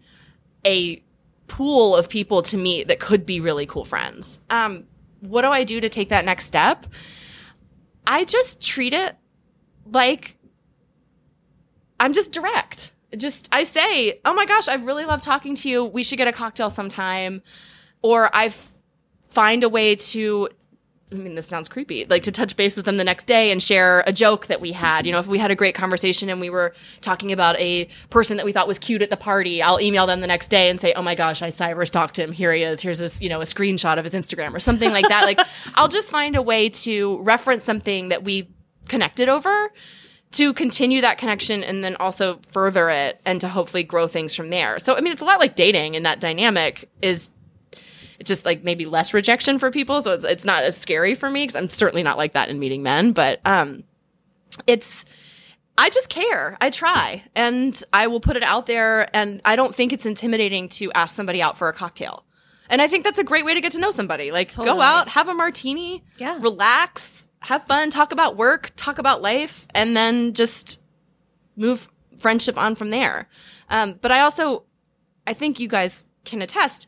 a pool of people to meet that could be really cool friends. Um, what do I do to take that next step? I just treat it like I'm just direct. Just I say, "Oh my gosh, I've really loved talking to you. We should get a cocktail sometime." Or I find a way to I mean, this sounds creepy. Like to touch base with them the next day and share a joke that we had. You know, if we had a great conversation and we were talking about a person that we thought was cute at the party, I'll email them the next day and say, "Oh my gosh, I cyber stalked him. Here he is. Here's this, you know, a screenshot of his Instagram or something like that." like, I'll just find a way to reference something that we connected over to continue that connection and then also further it and to hopefully grow things from there. So, I mean, it's a lot like dating and that dynamic is it's just like maybe less rejection for people. So it's, it's not as scary for me because I'm certainly not like that in meeting men, but, um, it's, I just care. I try and I will put it out there. And I don't think it's intimidating to ask somebody out for a cocktail. And I think that's a great way to get to know somebody. Like go out, have a martini, Yeah. relax, have fun, talk about work, talk about life, and then just move friendship on from there. Um, but I also, I think you guys can attest.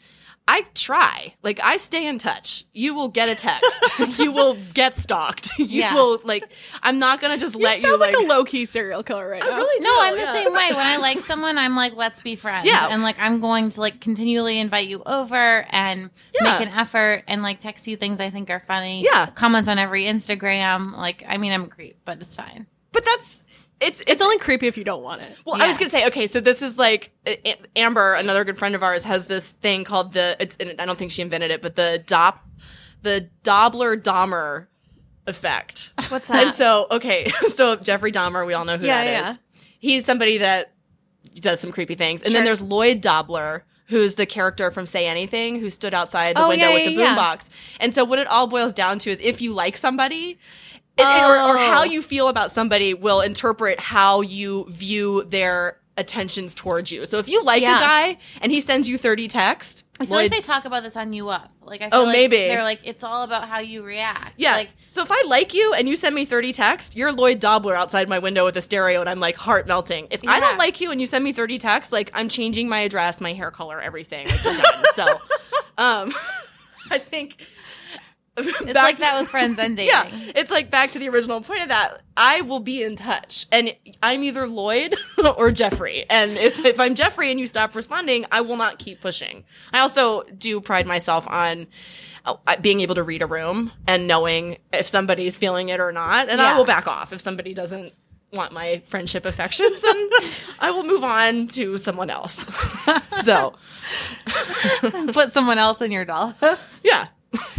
I try. Like I stay in touch. You will get a text. you will get stalked. You Yeah. will like. I'm not gonna just you let sound you like, like. a low key serial killer right now. really No, I'm the same way. When I like someone, I'm like, let's be friends. Yeah. And like, I'm going to like continually invite you over and Yeah. make an effort and like text you things I think are funny. Yeah. Comments on every Instagram. Like, I mean, I'm a creep, but it's fine. But that's it's it's only creepy if you don't want it. Well, I was gonna say, okay, so this is like Amber, another good friend of ours, has this thing called the. I don't think she invented it, but the Dop, the Dobler Dahmer effect. What's that? And so, okay, so Jeffrey Dahmer, we all know who Yeah, that is. yeah. He's somebody that does some creepy things, and then there's Lloyd Dobler. Who's the character from Say Anything who stood outside the Oh, window yeah, with the yeah, yeah. boombox? And so, what it all boils down to is if you like somebody, it- it- or, or how Oh. you feel about somebody will interpret how you view their attentions towards you. So if you like Yeah. a guy and he sends you 30 texts, I feel Lloyd- like they talk about this on You Up. Like, I feel Oh, like maybe. they're like, it's all about how you react. yeah. Like, so if I like you and you send me 30 texts, you're Lloyd Dobler outside my window with a stereo and I'm like heart melting. If I don't like you and you send me 30 texts, like I'm changing my address, my hair color, everything. Like done. so, um, I think It's like that with friends and dating. Yeah, it's like back to the original point of that. I will be in touch, and I'm either Lloyd or Jeffrey. And if, if I'm Jeffrey and you stop responding, I will not keep pushing. I also do pride myself on uh, being able to read a room and knowing if somebody's feeling it or not, and I will back off if somebody doesn't want my friendship affections. Then I will move on to someone else. so Put someone else in your dollhouse. yeah,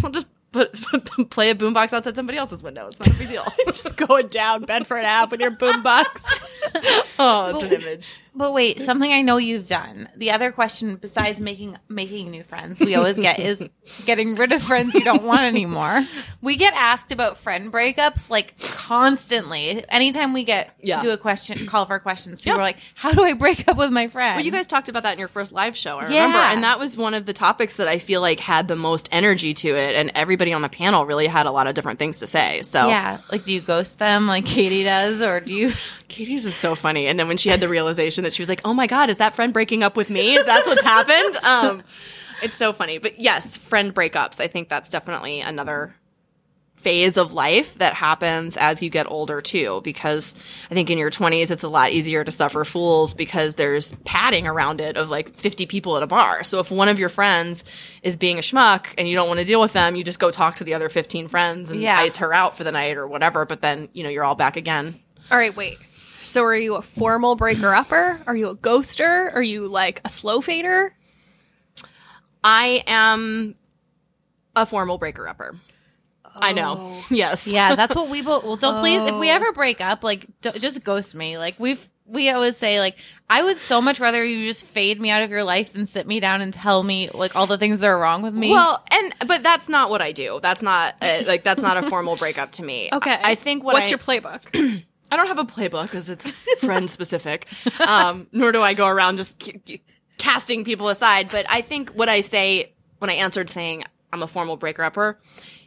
I'll just. Put, play a boombox outside somebody else's window. It's not a big deal. Just going down Bedford Ave with your boombox. Oh, it's an image. But wait, something I know you've done. The other question, besides making making new friends, we always get is getting rid of friends you don't want anymore. We get asked about friend breakups like constantly. Anytime we get Yeah. do a question call for questions, people Yep. are like, "How do I break up with my friend?" Well, you guys talked about that in your first live show, I Yeah. remember. And that was one of the topics that I feel like had the most energy to it. And everybody on the panel really had a lot of different things to say. So yeah, like do you ghost them like Katie does, or do you? Katie's is so funny. And then when she had the realization that she was like, oh my God, is that friend breaking up with me? Is that what's happened? Um, it's so funny. But yes, friend breakups. I think that's definitely another phase of life that happens as you get older too because i think in your 20s it's a lot easier to suffer fools because there's padding around it of like 50 people at a bar so if one of your friends is being a schmuck and you don't want to deal with them you just go talk to the other 15 friends and Yeah. ice her out for the night or whatever but then you know you're all back again All right, wait. So are you a formal breaker upper? Are you a ghoster? Are you like a slow fader? I am a formal breaker upper. I know. Yes. Yeah, that's what we both. Well, don't please. If we Oh. ever break up, like don't, just ghost me. Like we've we always say, like I would so much rather you just fade me out of your life than sit me down and tell me like all the things that are wrong with me. Well, and but that's not what I do. That's not uh, like that's not a formal breakup to me. Okay. I, I think what What's I, your playbook? I don't have a playbook because it's friend specific. Um, nor do I go around just c- c- casting people aside. But I think what I say when I answered saying I'm a formal breaker upper,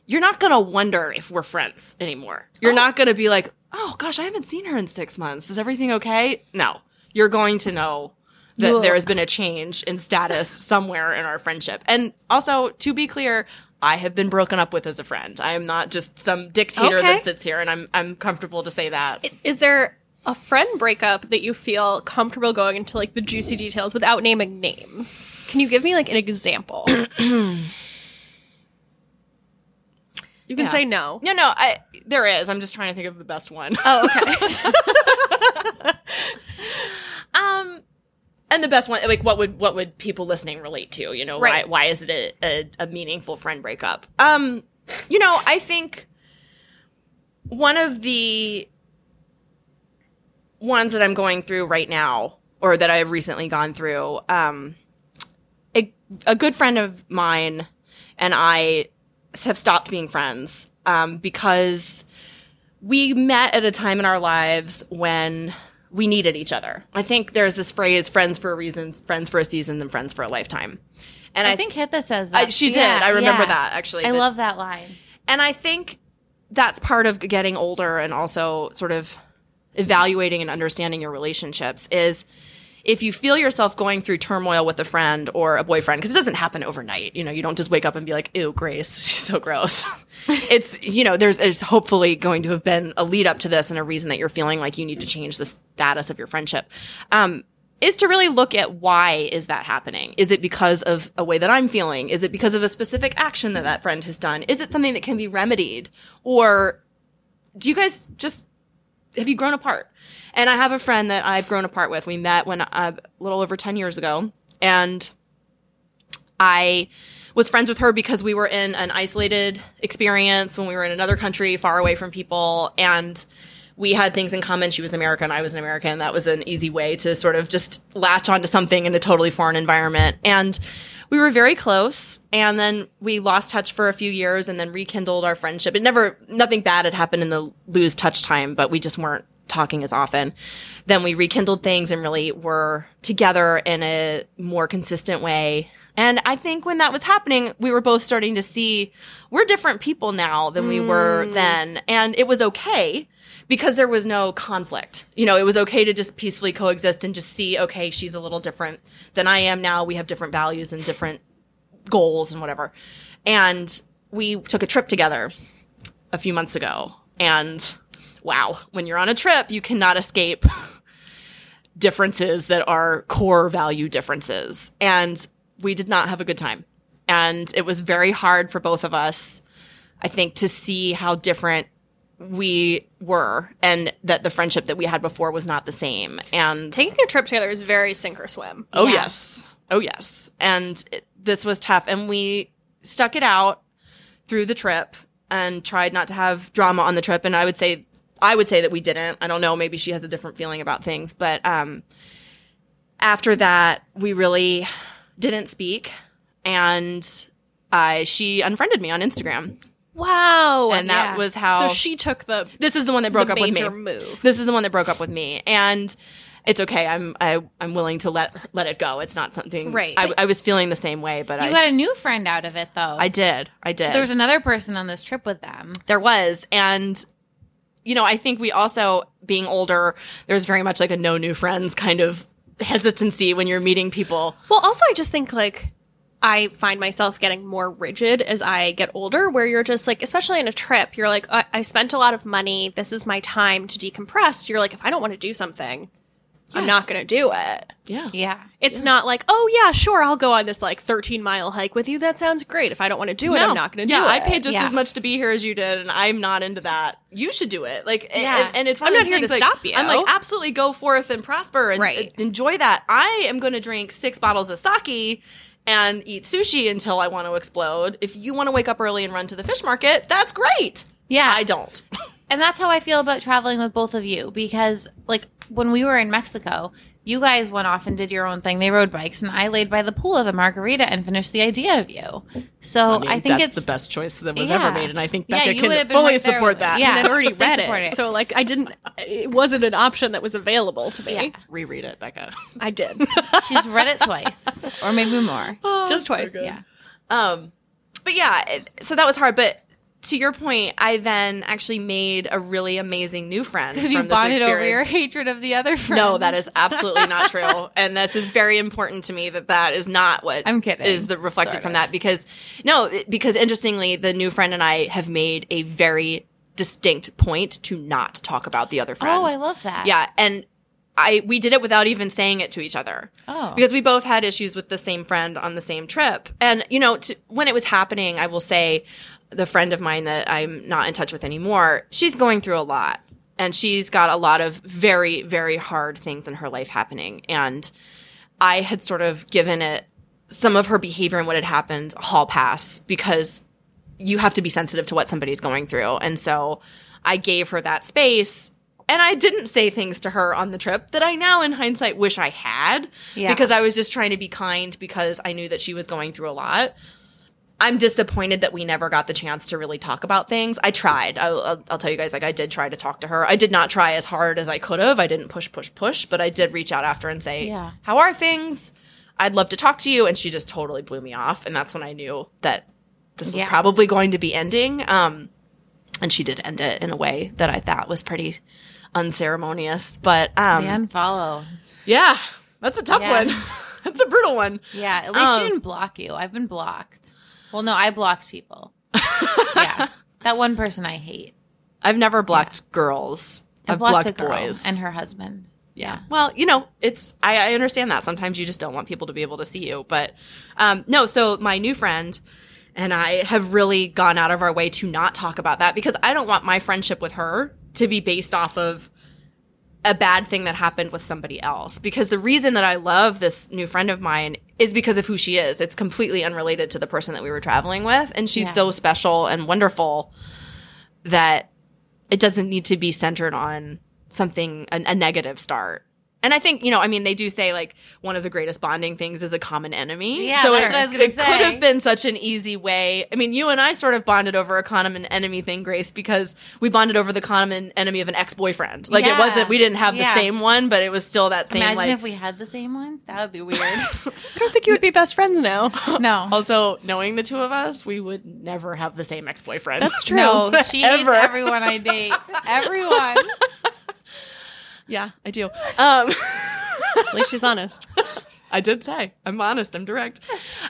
you're not gonna wonder if we're friends anymore. You're not gonna be like, oh gosh, I haven't seen her in six months. Is everything okay? No, you're going to know that You'll- there has been a change in status somewhere in our friendship. And also, to be clear. I have been broken up with as a friend. I am not just some dictator Okay. that sits here, and I'm I'm comfortable to say that. Is there a friend breakup that you feel comfortable going into like the juicy details without naming names? Can you give me like an example? You can Yeah. say no. No, no, I there is. I'm just trying to think of the best one. Oh, okay. Um, and the best one, like what would what would people listening relate to? You know, Right. why why is it a, a, a meaningful friend breakup? Um, you know, I think one of the ones that I'm going through right now, or that I've recently gone through, um, a a good friend of mine and I have stopped being friends um, because we met at a time in our lives when we needed each other. I think there's this phrase friends for a reason, friends for a season, and friends for a lifetime. And I, I think Hitha says I- that. she did. Yeah, I remember yeah. that actually. I But- love that line. and I think that's part of getting older and also sort of evaluating and understanding your relationships is if you feel yourself going through turmoil with a friend or a boyfriend, because it doesn't happen overnight. You know, you don't just wake up and be like, ew, Grace, she's so gross. it's, you know, there's, there's hopefully going to have been a lead up to this and a reason that you're feeling like you need to change the status of your friendship. Um, is to really look at why is that happening? Is it because of a way that I'm feeling? Is it because of a specific action that that friend has done? Is it something that can be remedied? Or do you guys just have you grown apart? And I have a friend that I've grown apart with. We met when uh, a little over 10 years ago and I was friends with her because we were in an isolated experience when we were in another country far away from people and we had things in common. She was American, I was an American. That was an easy way to sort of just latch onto something in a totally foreign environment. And we were very close and then we lost touch for a few years and then rekindled our friendship. It never, nothing bad had happened in the lose touch time, but we just weren't talking as often. Then we rekindled things and really were together in a more consistent way. And I think when that was happening, we were both starting to see we're different people now than we were mm. then. And it was okay because there was no conflict. You know, it was okay to just peacefully coexist and just see, okay, she's a little different than I am now. We have different values and different goals and whatever. and we took a trip together a few months ago. And wow, when you're on a trip, you cannot escape differences that are core value differences. And we did not have a good time. And it was very hard for both of us, I think, to see how different we were and that the friendship that we had before was not the same. And Taking a trip together is very sink or swim. Oh Yeah. yes. Oh yes. And it, this was tough and we stuck it out through the trip and tried not to have drama on the trip and I would say I would say that we didn't. I don't know, maybe she has a different feeling about things, but um after that we really didn't speak and I she unfriended me on Instagram. Wow. And that yeah. was how so she took the this is the one that broke up with me. move. This is the one that broke up with me, and it's okay. I'm I, I'm willing to let let it go. It's not something. Right. I, I was feeling the same way, but You I got a new friend out of it, though. I did. I did. there was another person on this trip with them. there was, and you know, I think we also being older, there's very much like a no new friends kind of hesitancy when you're meeting people. Well, also, I just think like I find myself getting more rigid as I get older, where you're just like, especially in a trip, you're like, I, I spent a lot of money. This is my time to decompress. You're like, if I don't want to do something, I'm not going to do it. Yeah. Yeah. It's not like, oh yeah, sure, I'll go on this like 13 mile hike with you. That sounds great. If I don't want to do it, I'm not going to yeah, do it. Yeah, I paid just Yeah. as much to be here as you did, and I'm not into that. You should do it. Like, Yeah. and, and it's one I'm of not those here to like, stop you. I'm like, absolutely go forth and prosper and Right. enjoy that. I am going to drink six bottles of sake and eat sushi until I want to explode. If you want to wake up early and run to the fish market, that's great. Yeah. I don't. And that's how I feel about traveling with both of you because, like, when we were in Mexico, you guys went off and did your own thing. They rode bikes, and I laid by the pool with a margarita and finished the idea of you. So I, think it's the best choice that was ever made, and I think Becca you can would have been fully right support that. Yeah. and I'd already read it, it. so like I didn't. It wasn't an option that was available to me. Yeah. Reread it, Becca. I did she's read it twice or maybe more. just twice. Yeah. Um, but yeah, it, so that was hard. But to your point, I then actually made a really amazing new friend Because you bonded over your hatred of the other friend. No, that is absolutely not true. And this is very important to me that that is not what I'm kidding. is the reflected Sort from of. that because no, because interestingly, the new friend and I have made a very distinct point to not talk about the other oh, friend. Oh, I love that. Yeah, and I we did it without even saying it to each other. Oh. Because we both had issues with the same friend on the same trip. And you know, to, when it was happening, I will say the friend of mine that I'm not in touch with anymore, she's going through a lot. And she's got a lot of very very hard things in her life happening and I had sort of given it some of her behavior and what had happened a hall pass because you have to be sensitive to what somebody's going through. And so I gave her that space. And I didn't say things to her on the trip that I now, in hindsight, wish I had. Yeah. Because I was just trying to be kind because I knew that she was going through a lot. I'm disappointed that we never got the chance to really talk about things. I tried. I'll, I'll, I'll tell you guys, like, I did try to talk to her. I did not try as hard as I could have. I didn't push, push, push, but I did reach out after and say, Yeah. How are things? I'd love to talk to you. And she just totally blew me off. And that's when I knew that this was Yeah. probably going to be ending. Um, and she did end it in a way that I thought was pretty unceremonious. But um, The unfollow. yeah, that's a tough Yeah. one. that's a brutal one. Yeah, at least Um, she didn't block you. I've been blocked. Well, no, I blocked people. yeah, that one person I hate. I've never blocked girls. I I've blocked, blocked, boys. and her husband. yeah. Well, you know, it's I, I understand that sometimes you just don't want people to be able to see you, but um, no. So my new friend and I have really gone out of our way to not talk about that because I don't want my friendship with her to be based off of a bad thing that happened with somebody else. Because the reason that I love this new friend of mine is because of who she is. It's completely unrelated to the person that we were traveling with, and she's Yeah. so special and wonderful that it doesn't need to be centered on something a, a negative start. And I think you know, I mean, they do say like one of the greatest bonding things is a common enemy. Yeah, so that's what I was gonna it say. could have been such an easy way. I mean, you and I sort of bonded over a common enemy thing, Grace, because we bonded over the common enemy of an ex boyfriend. Like it wasn't, we didn't have Yeah. the same one, but it was still that same Imagine like. if we had the same one. That would be weird. I don't think you would be best friends now. no, also, knowing the two of us, we would never have the same ex boyfriend. That's true. no, she hates everyone I date. Everyone. Yeah, I do. Um, At least she's honest. I did say I'm honest. I'm direct.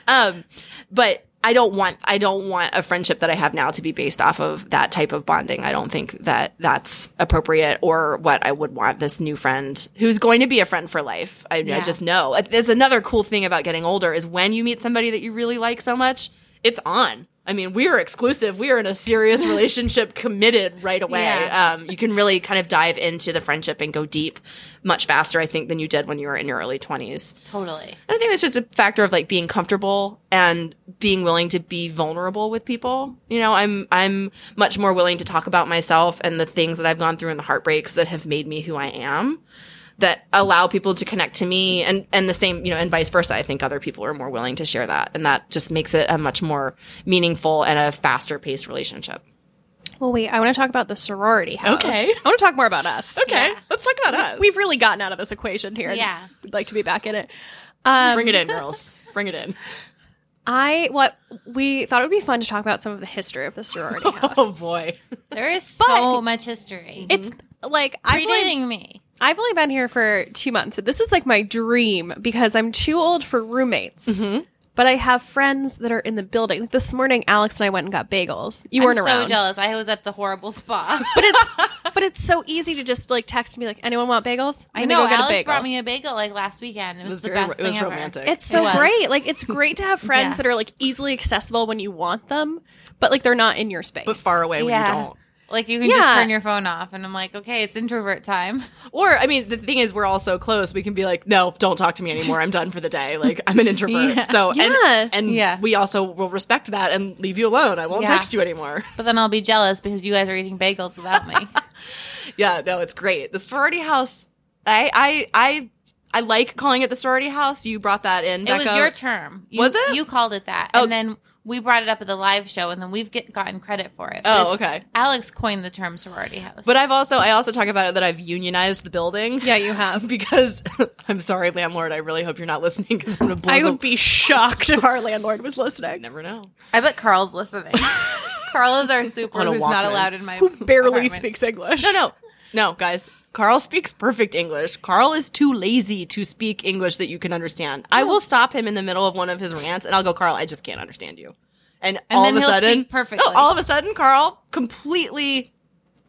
Um, but I don't want I don't want a friendship that I have now to be based off of that type of bonding. I don't think that that's appropriate or what I would want this new friend who's going to be a friend for life. I, I just know. There's another cool thing about getting older is when you meet somebody that you really like so much, it's on. I mean, we are exclusive. We are in a serious relationship, committed right away. Yeah. Um, you can really kind of dive into the friendship and go deep much faster, I think, than you did when you were in your early 20s. Totally. And I think that's just a factor of like being comfortable and being willing to be vulnerable with people. You know, I'm I'm much more willing to talk about myself and the things that I've gone through and the heartbreaks that have made me who I am that allow people to connect to me and and the same, you know, and vice versa. I think other people are more willing to share that and that just makes it a much more meaningful and a faster paced relationship. Well, wait, I want to talk about the sorority house. Okay. I want to talk more about us. Okay, Yeah. let's talk about us. We've really gotten out of this equation here. Yeah. We'd like to be back in it. Um, bring it in, girls. Bring it in. I what we thought it would be fun to talk about some of the history of the sorority house. Oh boy. There is so much history. It's like I've only, predating me. I've only been here for two months, but this is like my dream because I'm too old for roommates. Mm-hmm. But I have friends that are in the building. Like this morning, Alex and I went and got bagels. You I'm weren't so around, So jealous. I was at the horrible spa. but it's but it's so easy to just like text and be like, "Anyone want bagels?" I I'm know gonna go get a Alex bagel. brought me a bagel like last weekend. It was, was the very- best it was thing ever. romantic. It's so was. great. Like it's great to have friends Yeah. that are like easily accessible when you want them, but like they're not in your space. But far away when Yeah. you don't. Like you can just turn your phone off, and I'm like, okay, it's introvert time. Or, I mean, the thing is, we're all so close. We can be like, no, don't talk to me anymore. I'm done for the day. Like, I'm an introvert. Yeah. So, Yeah. and, and Yeah. we also will respect that and leave you alone. I won't Yeah. text you anymore. But then I'll be jealous because you guys are eating bagels without me. Yeah, no, it's great. The sorority house, I, I, I, I like calling it the sorority house. You brought that in. it was your term. You, Was it? You called it that, Oh. and then we brought it up at the live show, and then we've get, gotten credit for it. Oh, It's- okay. Alex coined the term sorority house. But I've also, I also talk about it that I've unionized the building. yeah, you have. Because I'm sorry, landlord. I really hope you're not listening because I'm going to blow I the- would be shocked if our landlord was listening. Never know. I bet Carl's listening. Carl is our super On a who's not Walkman. allowed in my Who Barely apartment. speaks English. No, no, no, guys. Carl speaks perfect English. Carl is too lazy to speak English that you can understand. I will stop him in the middle of one of his rants and I'll go, Carl, I just can't understand you. And, And all then of a he'll sudden, speak perfectly. No, all of a sudden, Carl completely,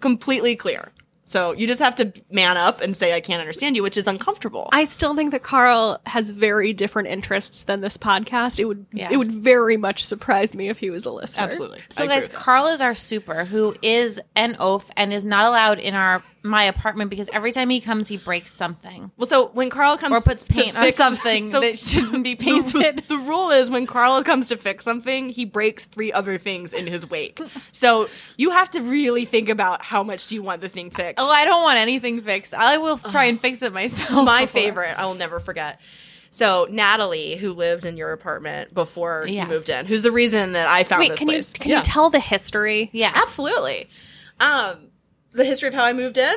completely clear. So you just have to man up and say, I can't understand you, which is uncomfortable. I still think that Carl has very different interests than this podcast. It would Yeah. it would very much surprise me if he was a listener. Absolutely. So agree guys. Carl is our super who is an oaf and is not allowed in our my apartment because every time he comes he breaks something. Well, so when Carl comes Or puts to paint on fix- something that shouldn't be the- painted. The, rule is when Carl comes to fix something, he breaks three other things in his wake. so you have to really think about how much do you want the thing fixed. Oh, I don't want anything fixed. I will try and fix it myself. my before. favorite, I will never forget. So Natalie, who lived in your apartment before Yes. you moved in, who's the reason that I found Wait, this can place. you can Yeah. you tell the history? Yeah. Absolutely. Um, the history of how I moved in.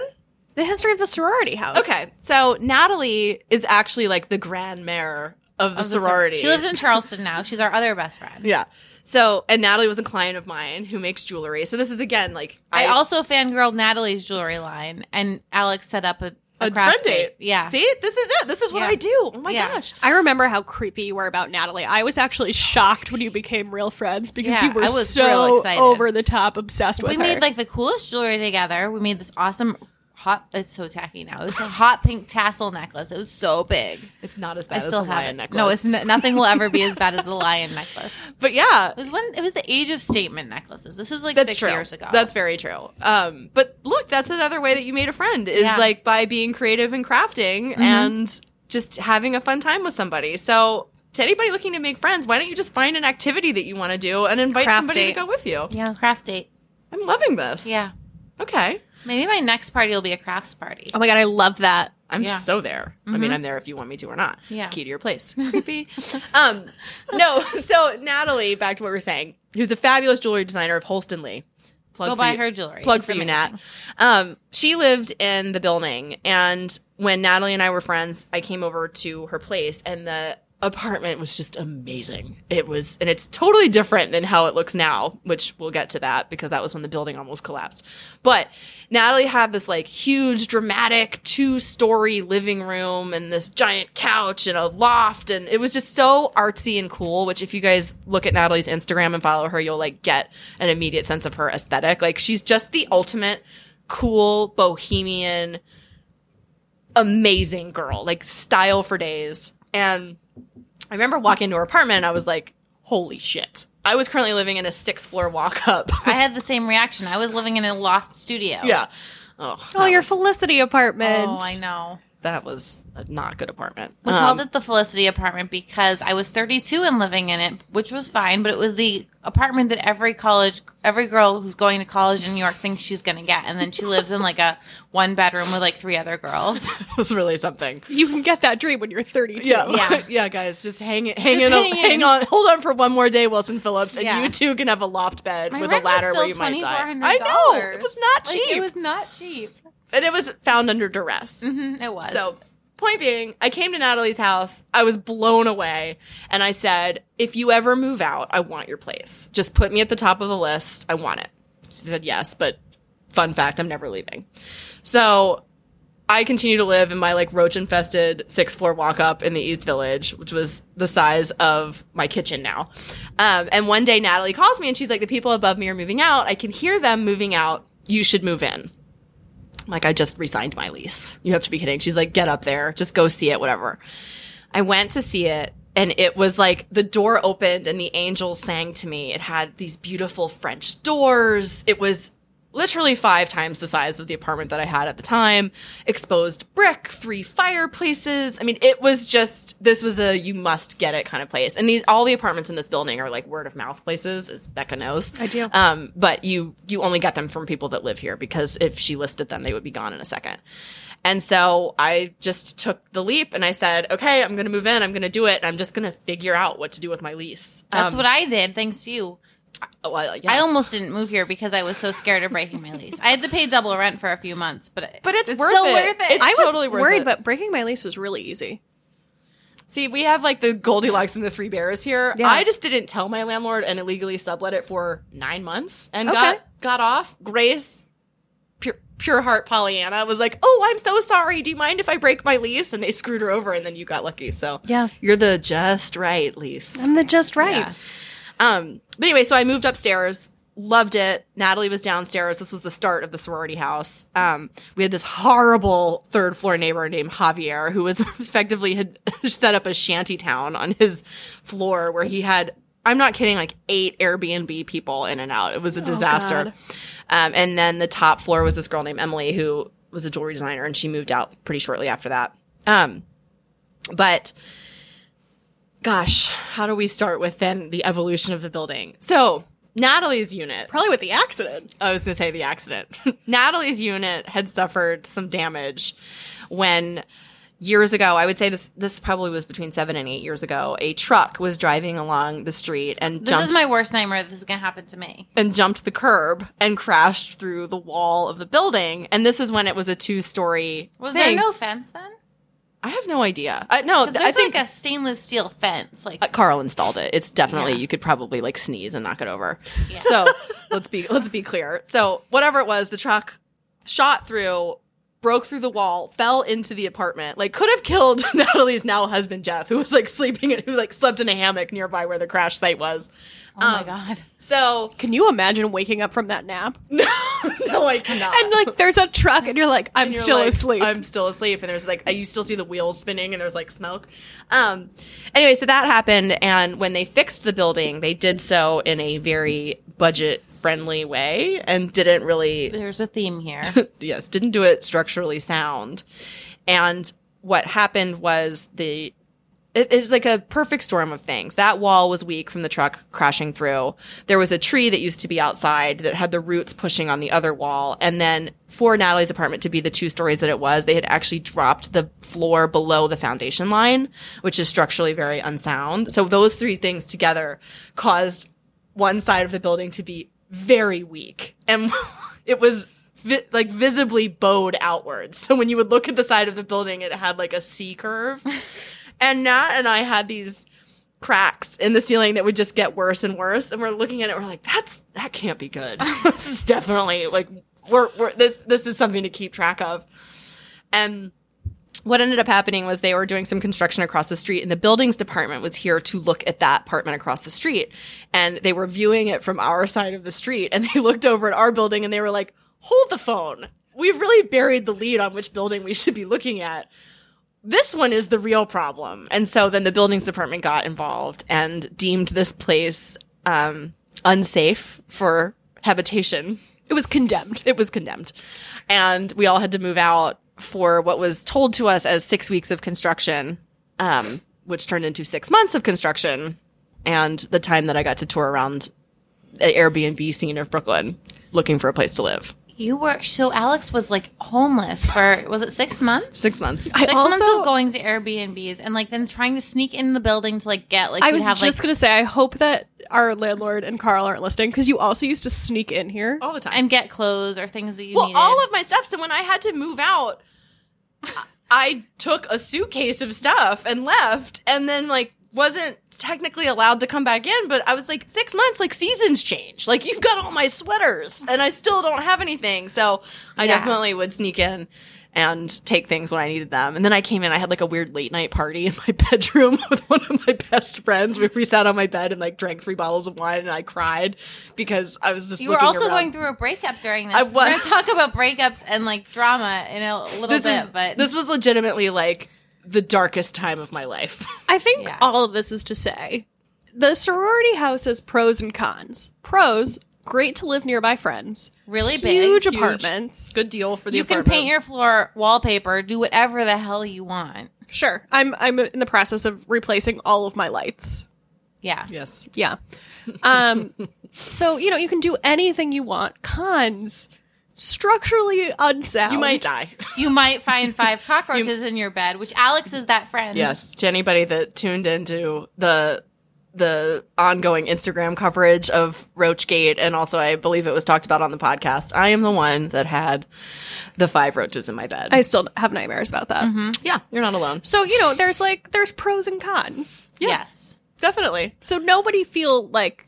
The history of the sorority house. Okay, so Natalie is actually like the grand mayor of the Of the sor- sorority. She lives in Charleston now. She's our other best friend. Yeah. So, and Natalie was a client of mine who makes jewelry. So this is again like I, also fangirled Natalie's jewelry line, and Alex set up a, a, a friend date. Yeah. See, this is it. This is what Yeah. I do. Oh my Yeah. gosh. I remember how creepy you were about Natalie. I was actually shocked when you became real friends because Yeah, you were so over the top obsessed with we her. made like the coolest jewelry together. We made this awesome hot. It's so tacky now. It's a hot pink tassel necklace. It was so big. It's not as bad I as still the have lion it. necklace. No, it's n- nothing will ever be as bad as the lion necklace. but yeah, It was when it was the age of statement necklaces. This was like that's six true. years ago. That's very true. Um, but look, that's another way that you made a friend is Yeah. Mm-hmm. like by being creative and crafting and just having a fun time with somebody. So. To anybody looking to make friends, why don't you just find an activity that you want to do and invite Craft somebody date. to go with you? yeah, craft date. I'm loving this. Yeah, Okay. Maybe my next party will be a crafts party. oh my god, I love that. I'm Yeah. so there. I mean, I'm there if you want me to or not. Yeah. Key to your place. Creepy. um, no. So Natalie, back to what we are saying, who's a fabulous jewelry designer of Holst and Lee. Plug Go for buy you- her jewelry. Plug for you, Nat. Um, she lived in the building, and when Natalie and I were friends, I came over to her place, and the apartment was just amazing. It was, and it's totally different than how it looks now, which we'll get to that because that was when the building almost collapsed. But Natalie had this like huge, dramatic two story living room and this giant couch and a loft. And it was just so artsy and cool, which if you guys look at Natalie's Instagram and follow her, you'll like get an immediate sense of her aesthetic. Like she's just the ultimate cool bohemian amazing girl, like style for days. And I remember walking into her apartment and I was like, holy shit. I was currently living in a six floor walk up. I had the same reaction. I was living in a loft studio. yeah. Oh, Oh, your was- Felicity apartment. Oh, I know. That was a not good apartment. We Um, called it the Felicity apartment because I was 32 and living in it, which was fine, but it was the apartment that every college, every girl who's going to college in New York thinks she's going to get. And then she lives in like a one bedroom with like three other girls. it was really something. You can get that dream when you're 32. Yeah, Yeah. yeah, guys, just hang it, hang, Just in, hang hang on, hold on for one more day, Wilson Phillips, and Yeah. you too can have a loft bed My with a rent was ladder still where you might die. $2,400. I know it was not Like, cheap, it was not cheap. And it was found under duress. Mhm, it was. So, point being, I came to Natalie's house. I was blown away. And I said, if you ever move out, I want your place. Just put me at the top of the list. I want it. She said, yes, but fun fact, I'm never leaving. So, I continue to live in my like roach infested six floor walk up in the East Village, which was the size of my kitchen now. Um, and one day Natalie calls me and she's like, the people above me are moving out. I can hear them moving out. You should move in. Like, I just resigned my lease. You have to be kidding. She's like, get up there, just go see it, whatever. I went to see it, and it was like the door opened and the angels sang to me. It had these beautiful French doors. It was literally five times the size of the apartment that I had at the time. Exposed brick, three fireplaces. I mean, it was just this was a you must get it kind of place. And these all the apartments in this building are like word of mouth places, as Becca knows. I do. Um, but you you only get them from people that live here because if she listed them, they would be gone in a second. And so I just took the leap and I said, okay, I'm going to move in. I'm going to do it. And I'm just going to figure out what to do with my lease. That's Um, what I did, thanks to you. Oh, well, yeah. I almost didn't move here because I was so scared of breaking my lease. I had to pay double rent for a few months, but But it's worth still it. worth it. It's I was totally worth worried, it. but breaking my lease was really easy. See, we have like the Goldilocks and the Three Bears here. Yeah. I just didn't tell my landlord and illegally sublet it for nine months and Okay. got got off. Grace, pure, pure heart Pollyanna, was like, "Oh, I'm so sorry. Do you mind if I break my lease?" And they screwed her over, and then you got lucky. So Yeah. you're the just right lease. I'm the just right. Yeah. Um, but anyway, so I moved upstairs, loved it. Natalie was downstairs. This was the start of the sorority house. Um, we had this horrible third floor neighbor named Javier who was effectively had set up a shanty town on his floor where he had, I'm not kidding, like eight Airbnb people in and out. It was a disaster. God. Um, and then the top floor was this girl named Emily who was a jewelry designer and she moved out pretty shortly after that. Um, but gosh, how do we start with then the evolution of the building? So Natalie's unit, Probably with the accident. I was going to say the accident. Natalie's unit had suffered some damage when years ago, I would say this this probably was between 7 and 8 years ago, a truck was driving along the street and This jumped is my worst nightmare. This is going to happen to me. and jumped the curb and crashed through the wall of the building. And this is when it was a two-story Was thing. there no fence then? I have no idea. I, no, Because I think like a stainless steel fence. Like Uh, Carl installed it. It's definitely Yeah. you could probably like sneeze and knock it over. So let's be let's be clear. So whatever it was, the truck shot through, broke through the wall, fell into the apartment. Like could have killed Natalie's now husband Jeff, who was like sleeping and who like slept in a hammock nearby where the crash site was. Oh my Um, god. So Can you imagine waking up from that nap? no, no, I cannot. And like there's a truck and you're like, I'm you're still like, asleep. I'm still asleep. And there's like, you still see the wheels spinning and there's like smoke. Um, anyway, so that happened. And when they fixed the building, they did so in a very budget friendly way and didn't really, There's a theme here. yes, didn't do it structurally sound. And what happened was the, it, it was like a perfect storm of things. That wall was weak from the truck crashing through. There was a tree that used to be outside that had the roots pushing on the other wall. And then for Natalie's apartment to be the two stories that it was, they had actually dropped the floor below the foundation line, which is structurally very unsound. So those three things together caused one side of the building to be very weak. And it was vi- like visibly bowed outwards. So when you would look at the side of the building, it had like a C curve. And Nat and I had these cracks in the ceiling that would just get worse and worse. And we're looking at it, we're like, that's that can't be good. this is definitely like we're, we're this this is something to keep track of. And what ended up happening was they were doing some construction across the street and the buildings department was here to look at that apartment across the street and they were viewing it from our side of the street and they looked over at our building and they were like hold the phone we've really buried the lead on which building we should be looking at this one is the real problem and so then the buildings department got involved and deemed this place um, unsafe for habitation It was condemned. it was condemned. And we all had to move out for what was told to us as six weeks of construction, um, which turned into six months of construction and the time that I got to tour around the Airbnb scene of Brooklyn looking for a place to live. You were so Alex was like homeless for was it six months? Six months. Six months also- of going to Airbnbs and like then trying to sneak in the building to like get like I was have just like gonna say, I hope that our landlord and Carl aren't listening because you also used to sneak in here. all the time. and get clothes or things that you well, needed. all of my stuff. So when I had to move out, I took a suitcase of stuff and left, and then like wasn't technically allowed to come back in. But I was like six months, like seasons change. Like you've got all my sweaters, and I still don't have anything. So I Yeah. definitely would sneak in. And take things when I needed them. And then I came in, I had like a weird late night party in my bedroom with one of my best friends where we sat on my bed and like drank three bottles of wine and I cried because I was just you were also around. going through a breakup during this. I We're gonna talk about breakups and like drama in a little this bit, is, but this was legitimately like the darkest time of my life. I think Yeah. all of this is to say the sorority house has pros and cons. Pros, great to live nearby friends. really big. Huge apartments. Good deal for the You can paint your floor wallpaper, do whatever the hell you want. Sure. I'm I'm in the process of replacing all of my lights. Yeah. yes. Yeah. Um so, you know, you can do anything you want. Cons structurally unsound. You might die. You might find five cockroaches in your bed, which Alex is that friend. yes. To anybody that tuned into the the ongoing Instagram coverage of Roachgate and also I believe it was talked about on the podcast. I am the one that had the five roaches in my bed. I still have nightmares about that. Mm-hmm. yeah, you're not alone. So, you know, there's like there's pros and cons. Yes. Definitely. So nobody feel like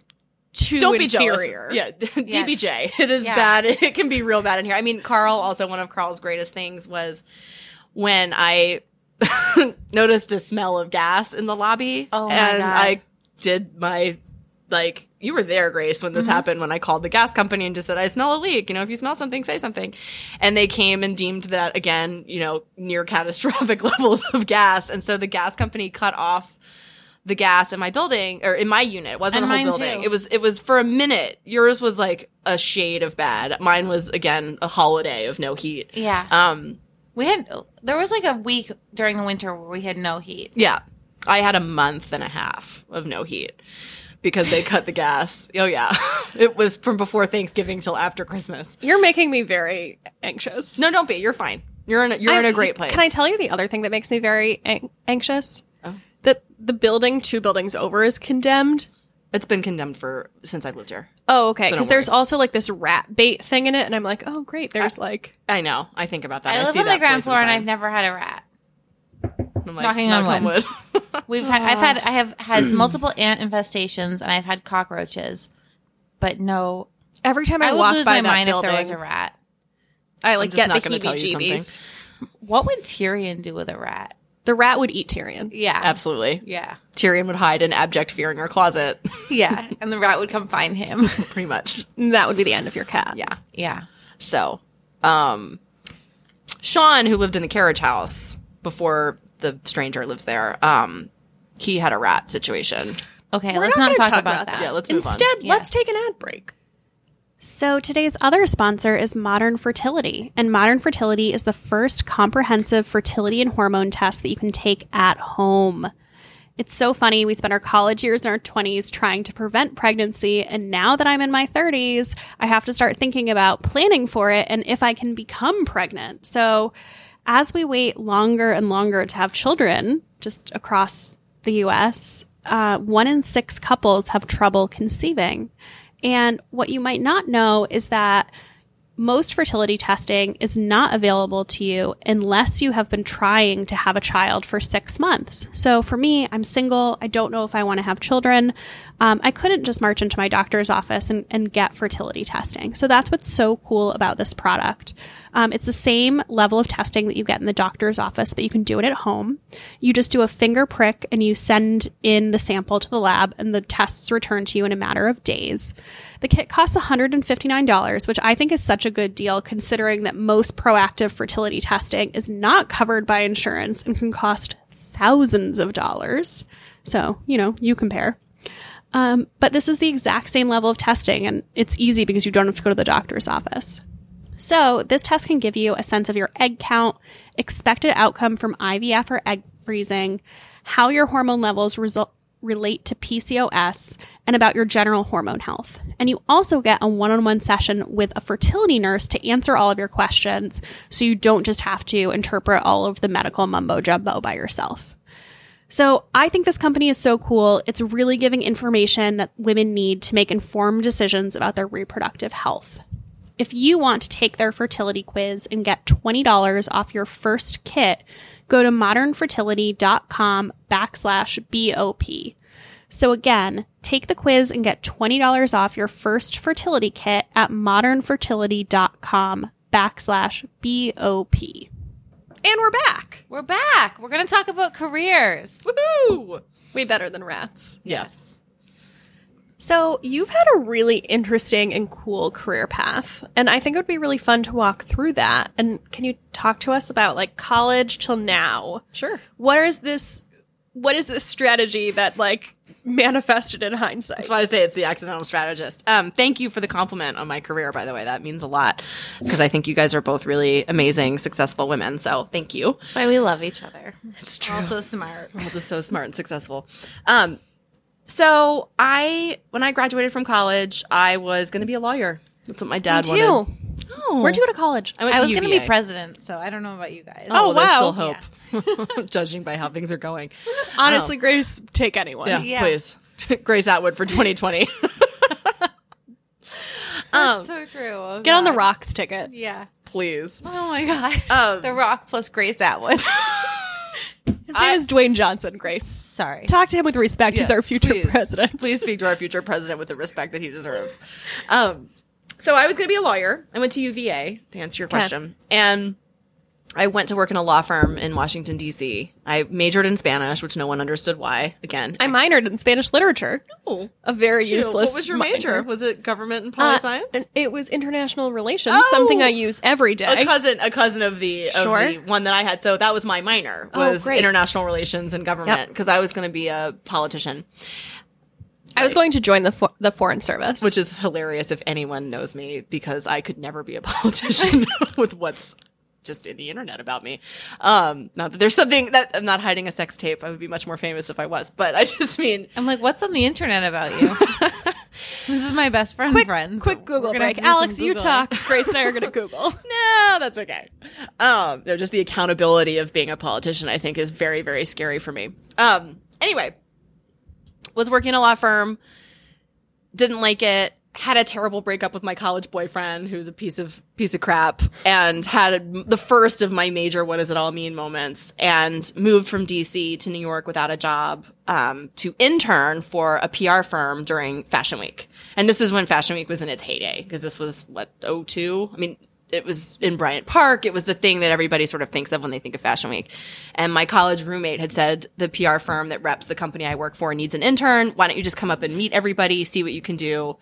too Don't be inferior. jealous. Yeah, DBJ. It is Yeah. bad. It can be real bad in here. I mean, Carl, also one of Carl's greatest things was when I noticed a smell of gas in the lobby. Oh and God. I did my like you were there, Grace, when Mm-hmm. this happened, when I called the gas company and just said, I smell a leak. You know, if you smell something, say something. And they came and deemed that again, you know, near catastrophic levels of gas. And so the gas company cut off the gas in my building or in my unit. It wasn't And the whole building. too. It was it was for a minute. Yours was like a shade of bad. Mine was again a holiday of no heat. Yeah. Um we had there was like a week during the winter where we had no heat. yeah. I had a month and a half of no heat because they cut the gas. Oh yeah. It was from before Thanksgiving till after Christmas. You're making me very anxious. No, don't be. You're fine. You're in a, you're in a great place. Can I tell you the other thing that makes me very an- anxious? That the building two buildings over is condemned. It's been condemned for since I've lived here. Oh, okay. So Because there's also like this rat bait thing in it, and I'm like, oh, great. There's like, I know. I think about that. I, live see on the that ground place floor and inside. I've never had a rat. I'm like, knocking on knock wood. wood. We've had I've had I have had multiple ant infestations and I've had cockroaches, but no. every time I, I would walk lose by my that mind building, if there was a rat. I like just get not the gonna tell heebie-jeebies. What would Tyrion do with a rat? The rat would eat Tyrion. Yeah. Absolutely. Yeah. Tyrion would hide in abject fear in your closet, Yeah. and the rat would come find him. pretty much. That would be the end of your cat. Yeah. yeah. So, um, Sean, who lived in the carriage house before the stranger lives there, um, he had a rat situation. Okay, We're let's not not, gonna talk, about, that. Yeah, let's move on. Instead, let's take an ad break. So, today's other sponsor is Modern Fertility. And Modern Fertility is the first comprehensive fertility and hormone test that you can take at home. It's so funny. We spent our college years in our 20s trying to prevent pregnancy. And now that I'm in my 30s, I have to start thinking about planning for it and if I can become pregnant. So, as we wait longer and longer to have children, just across the US, uh, one in six couples have trouble conceiving. And what you might not know is that most fertility testing is not available to you unless you have been trying to have a child for six months. So for me, I'm single. I don't know if I want to have children. Um, I couldn't just march into my doctor's office and, and get fertility testing. So that's what's so cool about this product. Um, it's the same level of testing that you get in the doctor's office, but you can do it at home. You just do a finger prick and you send in the sample to the lab, and the tests return to you in a matter of days. The kit costs $159, which I think is such a good deal considering that most proactive fertility testing is not covered by insurance and can cost thousands of dollars. So, you know, you compare. Um, but this is the exact same level of testing, and it's easy because you don't have to go to the doctor's office. So, this test can give you a sense of your egg count, expected outcome from IVF or egg freezing, how your hormone levels result, relate to PCOS, and about your general hormone health. And you also get a one on one session with a fertility nurse to answer all of your questions so you don't just have to interpret all of the medical mumbo jumbo by yourself. So I think this company is so cool. It's really giving information that women need to make informed decisions about their reproductive health. If you want to take their fertility quiz and get $20 off your first kit, go to modernfertility.com backslash BOP. So again, take the quiz and get $20 off your first fertility kit at modernfertility.com backslash BOP. And we're back. We're back. We're going to talk about careers. Woohoo! Way better than rats. Yes. So, you've had a really interesting and cool career path, and I think it would be really fun to walk through that. And can you talk to us about like college till now? Sure. What is this what is this strategy that like manifested in hindsight? That's why I say it's the accidental strategist. Um, thank you for the compliment on my career, by the way. That means a lot because I think you guys are both really amazing, successful women. So thank you. That's why we love each other. It's true. Also smart. We're just so smart and successful. Um, so I, when I graduated from college, I was going to be a lawyer. That's what my dad Me too. wanted. Oh. Where'd you go to college? I went I to was going to be president, so I don't know about you guys. Oh, Oh, there's wow. still hope, judging by how things are going. Honestly, Grace, take anyone. Yeah, Yeah. please. Grace Atwood for 2020. That's so true. Oh, Get on the rocks ticket. Yeah. please. Oh my god. Um, the Rock plus Grace Atwood. His name is Dwayne Johnson, Grace. Sorry. Talk to him with respect. He's our future please. president. Please speak to our future president with the respect that he deserves. Um, so I was going to be a lawyer. I went to UVA to answer your question, and I went to work in a law firm in Washington D.C. I majored in Spanish, which no one understood why. Again, I minored in Spanish literature. Oh, A very useless. What was your major? Was it government and poli Uh, science? it was international relations, Oh! something I use every day. a cousin, a cousin of the, of Sure. the one that I had. So that was my minor Oh, was great. international relations and government Yep. because I was going to be a politician. I was going to join the fo- the foreign service, which is hilarious if anyone knows me because I could never be a politician with what's just in the internet about me. Um, not that there's something that I'm not hiding a sex tape. I would be much more famous if I was, but I just mean I'm like, what's on the internet about you? this is my best friend quick, friend. so quick Google break. to do some Alex, you talk. Grace and I are going to Google. no, that's okay. Um, they're just the accountability of being a politician. I think is very, very scary for me. Um, anyway, was working a law firm, didn't like it, had a terrible breakup with my college boyfriend, who's a piece of piece of crap, and had the first of my major "what does it all mean" moments, and moved from DC to New York without a job um, to intern for a PR firm during Fashion Week, and this is when Fashion Week was in its heyday because this was what 02? I mean. It was in Bryant Park. It was the thing that everybody sort of thinks of when they think of Fashion Week. And my college roommate had said, the PR firm that reps the company I work for needs an intern. Why don't you just come up and meet everybody, see what you can do?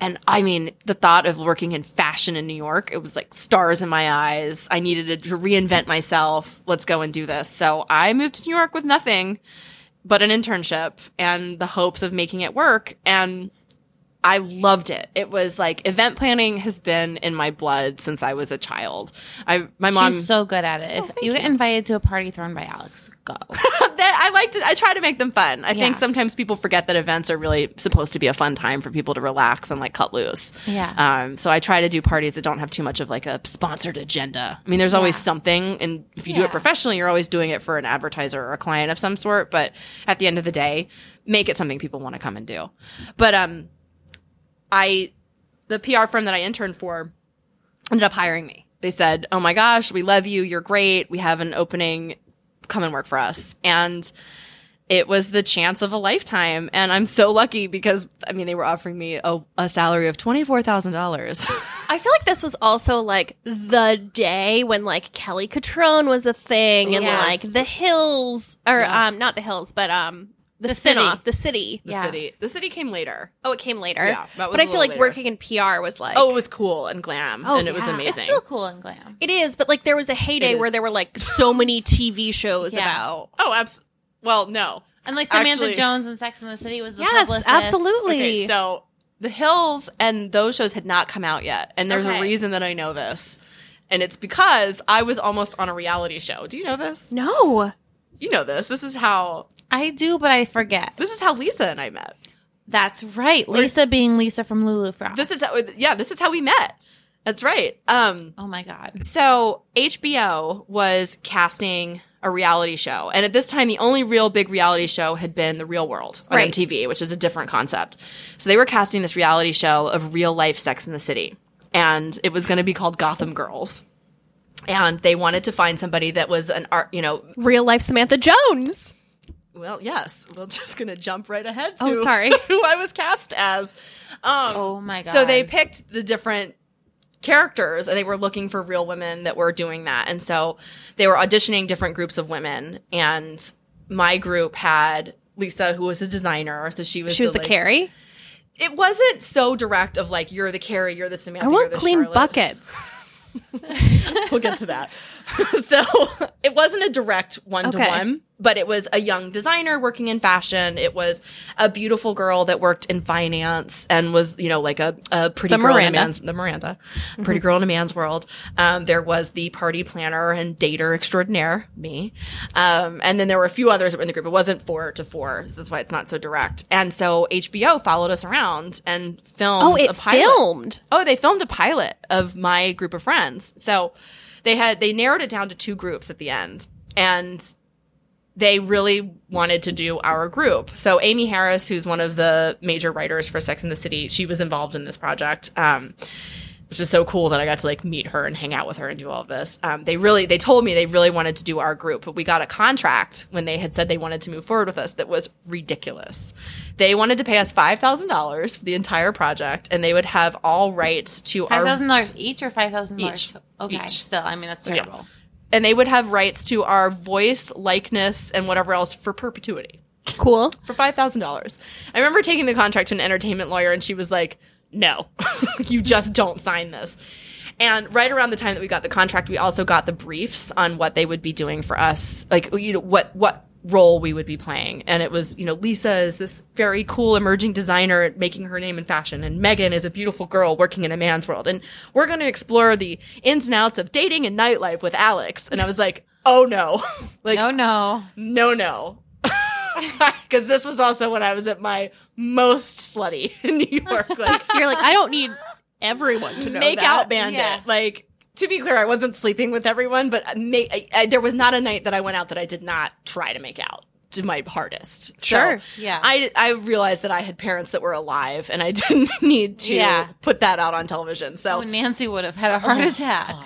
And I mean, the thought of working in fashion in New York, it was like stars in my eyes. I needed to reinvent myself. Let's go and do this. So I moved to New York with nothing but an internship and the hopes of making it work. And I loved it. It was like event planning has been in my blood since I was a child. I my mom She's so good at it. If you get invited to a party thrown by Alex, go. that I like to I try to make them fun. I think sometimes people forget that events are really supposed to be a fun time for people to relax and like cut loose. Yeah. Um so I try to do parties that don't have too much of like a sponsored agenda. I mean there's always Yeah. something and if you do it professionally you're always doing it for an advertiser or a client of some sort, but at the end of the day, make it something people want to come and do. But um I the PR firm that I interned for ended up hiring me. They said, "Oh my gosh, we love you. You're great. We have an opening. Come and work for us." And it was the chance of a lifetime, and I'm so lucky because I mean they were offering me a, a salary of twenty four thousand dollars. I feel like this was also like the day when like Kelly Cutrone was a thing and Yes. like the Hills or Yeah. um not the Hills but um the, The city. spinoff, the city. The Yeah. city, the city came later. Oh, it came later. Yeah, that was but I a feel like later. working in PR was like Oh, it was cool and glam, Oh, and it was amazing. It's still cool and glam. It is, but like there was a heyday where there were like so many TV shows Yeah. about. oh, abs- well, no. And like Samantha Actually- Jones and Sex and the City was the Yes, publicist. absolutely. Okay, so The Hills and those shows had not come out yet, and there's Okay. a reason that I know this, and it's because I was almost on a reality show. Do you know this? No. You know this. This is how I do, but I forget. this is how Lisa and I met. That's right. Lisa being Lisa from Lulu Frost. This is how, yeah, this is how we met. That's right. Um, oh my god. So HBO was casting a reality show, and at this time, the only real big reality show had been The Real World on Right. MTV, which is a different concept. So they were casting this reality show of real life Sex in the City, and it was going to be called Gotham Girls. And they wanted to find somebody that was an art, you know. Real life Samantha Jones. Well, yes, we're just going to jump right ahead to Oh, sorry. who I was cast as. Um, Oh my god. so they picked the different characters and they were looking for real women that were doing that. And so they were auditioning different groups of women and my group had Lisa who was a designer, so she was She was the like- Carrie. It wasn't so direct of like you're the Carrie, you're the Samantha, I want the clean Charlotte. buckets. we'll get to that. so it wasn't a direct one to one, but it was a young designer working in fashion. It was a beautiful girl that worked in finance and was, you know, like a, a pretty The girl in a man's the Miranda, pretty girl in a man's world. Um, there was the party planner and dater extraordinaire, me. Um, and then there were a few others that were in the group. It wasn't four to four, so that's why it's not so direct. And so HBO followed us around and filmed Oh, a it pilot. filmed. Oh, they filmed a pilot of my group of friends. So they had they narrowed it down to two groups at the end. And they really wanted to do our group. So Amy Harris, who's one of the major writers for Sex in the City, she was involved in this project. Um which is so cool that I got to like meet her and hang out with her and do all of this. Um, they really, they told me they really wanted to do our group, but we got a contract when they had said they wanted to move forward with us that was ridiculous. They wanted to pay us five thousand dollars for the entire project, and they would have all rights to Five our five thousand dollars each or five thousand Each. dollars? Okay, Each. still, I mean that's terrible. And they would have rights to our voice, likeness, and whatever else for perpetuity Cool. for five thousand dollars. I remember taking the contract to an entertainment lawyer, and she was like, "No, you just don't sign this." And right around the time that we got the contract, we also got the briefs on what they would be doing for us, like you know what what role we would be playing. And it was, you know, Lisa is this very cool emerging designer making her name in fashion, and Megan is a beautiful girl working in a man's world. And we're going to explore the ins and outs of dating and nightlife with Alex. And I was like, "Oh no!" like oh no. no, no. Because this was also when I was at my most slutty in New York. Like, You're like, I don't need everyone to know make that. out bandit. yeah. Like, to be clear, I wasn't sleeping with everyone, but ma- I, I, there was not a night that I went out that I did not try to make out to my hardest. Sure. So Yeah. I, I realized that I had parents that were alive and I didn't need to Yeah. put that out on television. So Oh, Nancy would have had a heart oh attack.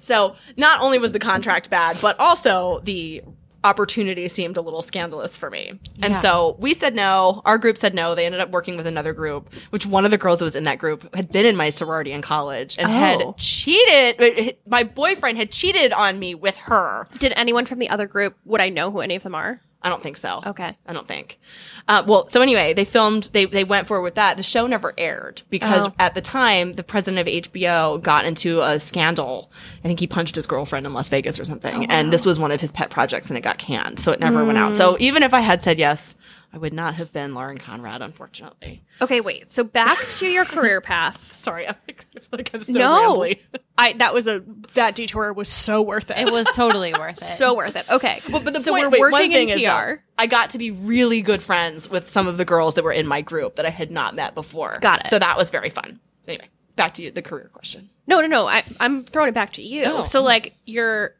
So not only was the contract bad, but also the opportunity seemed a little scandalous for me. And Yeah. so we said no. Our group said no. They ended up working with another group, which one of the girls that was in that group had been in my sorority in college and Oh. had cheated. Uh, uh, my boyfriend had cheated on me with her. Did anyone from the other group? Would I know who any of them are? I don't think so. Okay. I don't think. Uh, well, so anyway, they filmed, they, they went forward with that. The show never aired because Oh. at the time, the president of HBO got into a scandal. I think he punched his girlfriend in Las Vegas or something. And this was one of his pet projects and it got canned. So it never went out. So even if I had said yes, I would not have been Lauren Conrad, unfortunately. Okay, wait. So back to your career path. Sorry, I feel like I'm so no, rambly. I that was a that detour was so worth it. It was totally worth it. so worth it. Okay, But the so point, we're wait, one working thing in is, PR. though, I got to be really good friends with some of the girls that were in my group that I had not met before. Got it. So that was very fun. Anyway, back to you, the career question. No, no, no. I, I'm throwing it back to you. Oh. So, like, you're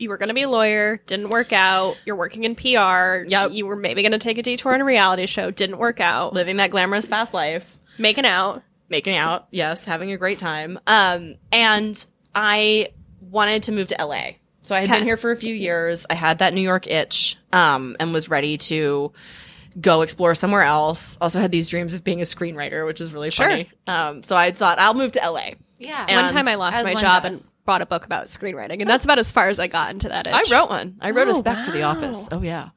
you were going to be a lawyer, didn't work out. You're working in PR. Yep. You were maybe going to take a detour in a reality show, didn't work out. Living that glamorous fast life. Making out. making out, yes, having a great time. Um, and I wanted to move to LA. So I had Okay. been here for a few years. I had that New York itch, um, and was ready to go explore somewhere else. Also had these dreams of being a screenwriter, which is really Sure. funny. Um, so I thought I'll move to LA. Yeah. And- One time I lost my job does. and bought a book about screenwriting, and that's about as far as I got into that. Itch. I wrote one. I wrote a Oh, spec for The. Office. Oh yeah.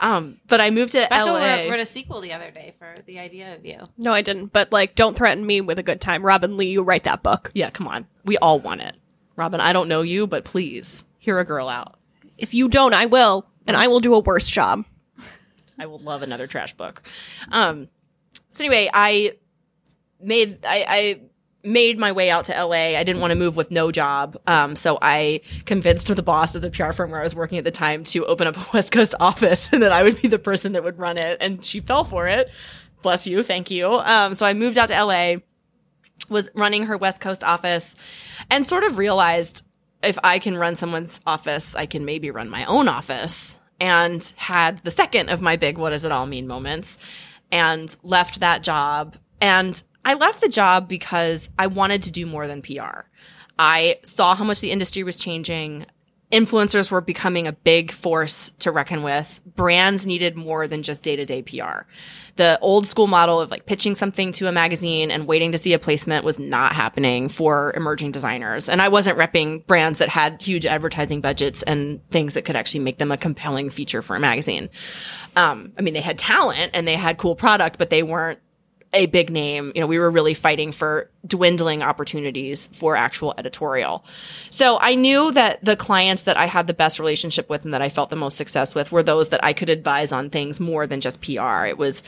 Um, but I moved to Becca LA. wrote, wrote a sequel the other day for the idea of you. No, I didn't. But like, don't threaten me with a good time, Robinne Lee. You write that book. yeah, come on. We all want it. Robinne, I don't know you, but please hear a girl out. If you don't, I will, and I will do a worse job. I will love another trash book. Um, so anyway, I made I, I made my way out to LA. I didn't want to move with no job, um, so I convinced the boss of the PR firm where I was working at the time to open up a West Coast office, and that I would be the person that would run it. And she fell for it. Bless you, thank you. Um, so I moved out to LA, was running her West Coast office, and sort of realized if I can run someone's office, I can maybe run my own office. And had the second of my big what does it all mean moments and left that job. And I left the job because I wanted to do more than PR. I saw how much the industry was changing. Influencers were becoming a big force to reckon with. Brands needed more than just day to day PR. The old school model of like pitching something to a magazine and waiting to see a placement was not happening for emerging designers. And I wasn't repping brands that had huge advertising budgets and things that could actually make them a compelling feature for a magazine. Um, I mean, they had talent and they had cool product, but they weren't a big name. You know, we were really fighting for dwindling opportunities for actual editorial. So I knew that the clients that I had the best relationship with and that I felt the most success with were those that I could advise on things more than just PR. It was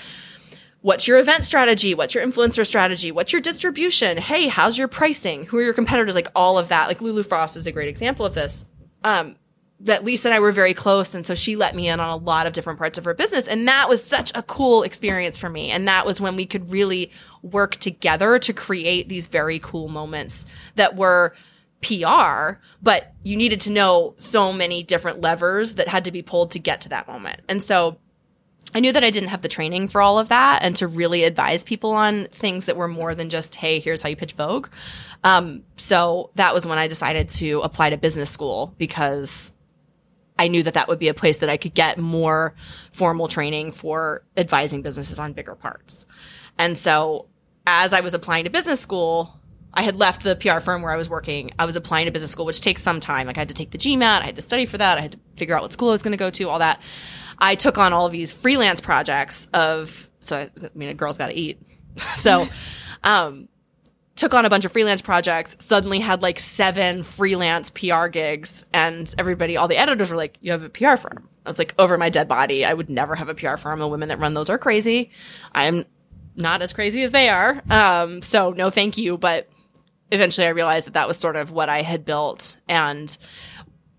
what's your event strategy? What's your influencer strategy? What's your distribution? Hey, how's your pricing? Who are your competitors? Like all of that. Like Lulu Frost is a great example of this. Um, that Lisa and I were very close. And so she let me in on a lot of different parts of her business. And that was such a cool experience for me. And that was when we could really work together to create these very cool moments that were PR, but you needed to know so many different levers that had to be pulled to get to that moment. And so I knew that I didn't have the training for all of that and to really advise people on things that were more than just, hey, here's how you pitch Vogue. Um, so that was when I decided to apply to business school because I knew that that would be a place that I could get more formal training for advising businesses on bigger parts. And so as I was applying to business school, I had left the PR firm where I was working. I was applying to business school, which takes some time. Like I had to take the GMAT, I had to study for that, I had to figure out what school I was going to go to, all that. I took on all of these freelance projects of, so I, I mean, a girl's got to eat. so, um, took on a bunch of freelance projects, suddenly had like seven freelance PR gigs, and everybody, all the editors were like, You have a PR firm. I was like, Over my dead body. I would never have a PR firm. The women that run those are crazy. I'm not as crazy as they are. Um, so no thank you. But eventually I realized that that was sort of what I had built, and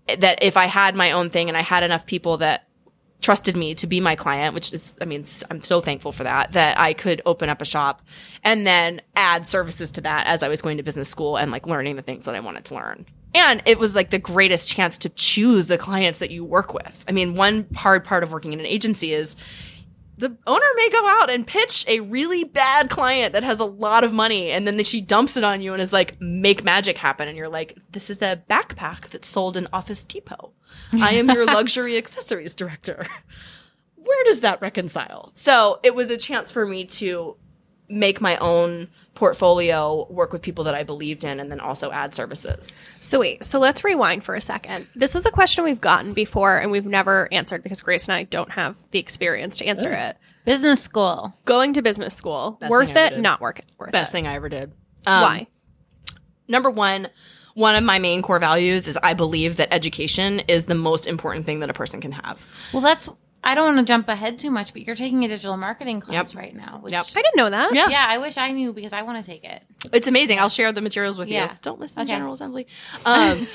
that if I had my own thing and I had enough people that trusted me to be my client, which is, I mean, I'm so thankful for that, that I could open up a shop and then add services to that as I was going to business school and like learning the things that I wanted to learn. And it was like the greatest chance to choose the clients that you work with. I mean, one hard part of working in an agency is the owner may go out and pitch a really bad client that has a lot of money and then she dumps it on you and is like make magic happen. And you're like this is a backpack that's sold in office depot. I am your luxury accessories director. Where does that reconcile? So it was a chance for me to make my own portfolio work with people that i believed in and then also add services So wait, so let's rewind for a second. This is a question we've gotten before and we've never answered because Grace and I don't have the experience to answer it. Business school. Going to business school, Best worth thing I ever it, did. not worth it. Worth best it. thing i ever did Um, Why? number one, one of my main core values is I believe that education is the most important thing that a person can have. Well, that's. I don't want to jump ahead too much, but you're taking a digital marketing class Yep. right now. Which, Yep. I didn't know that. Yeah. Yeah, I wish I knew because I want to take it. It's amazing. I'll share the materials with Yeah. you. Don't listen Okay. to General Assembly. Um,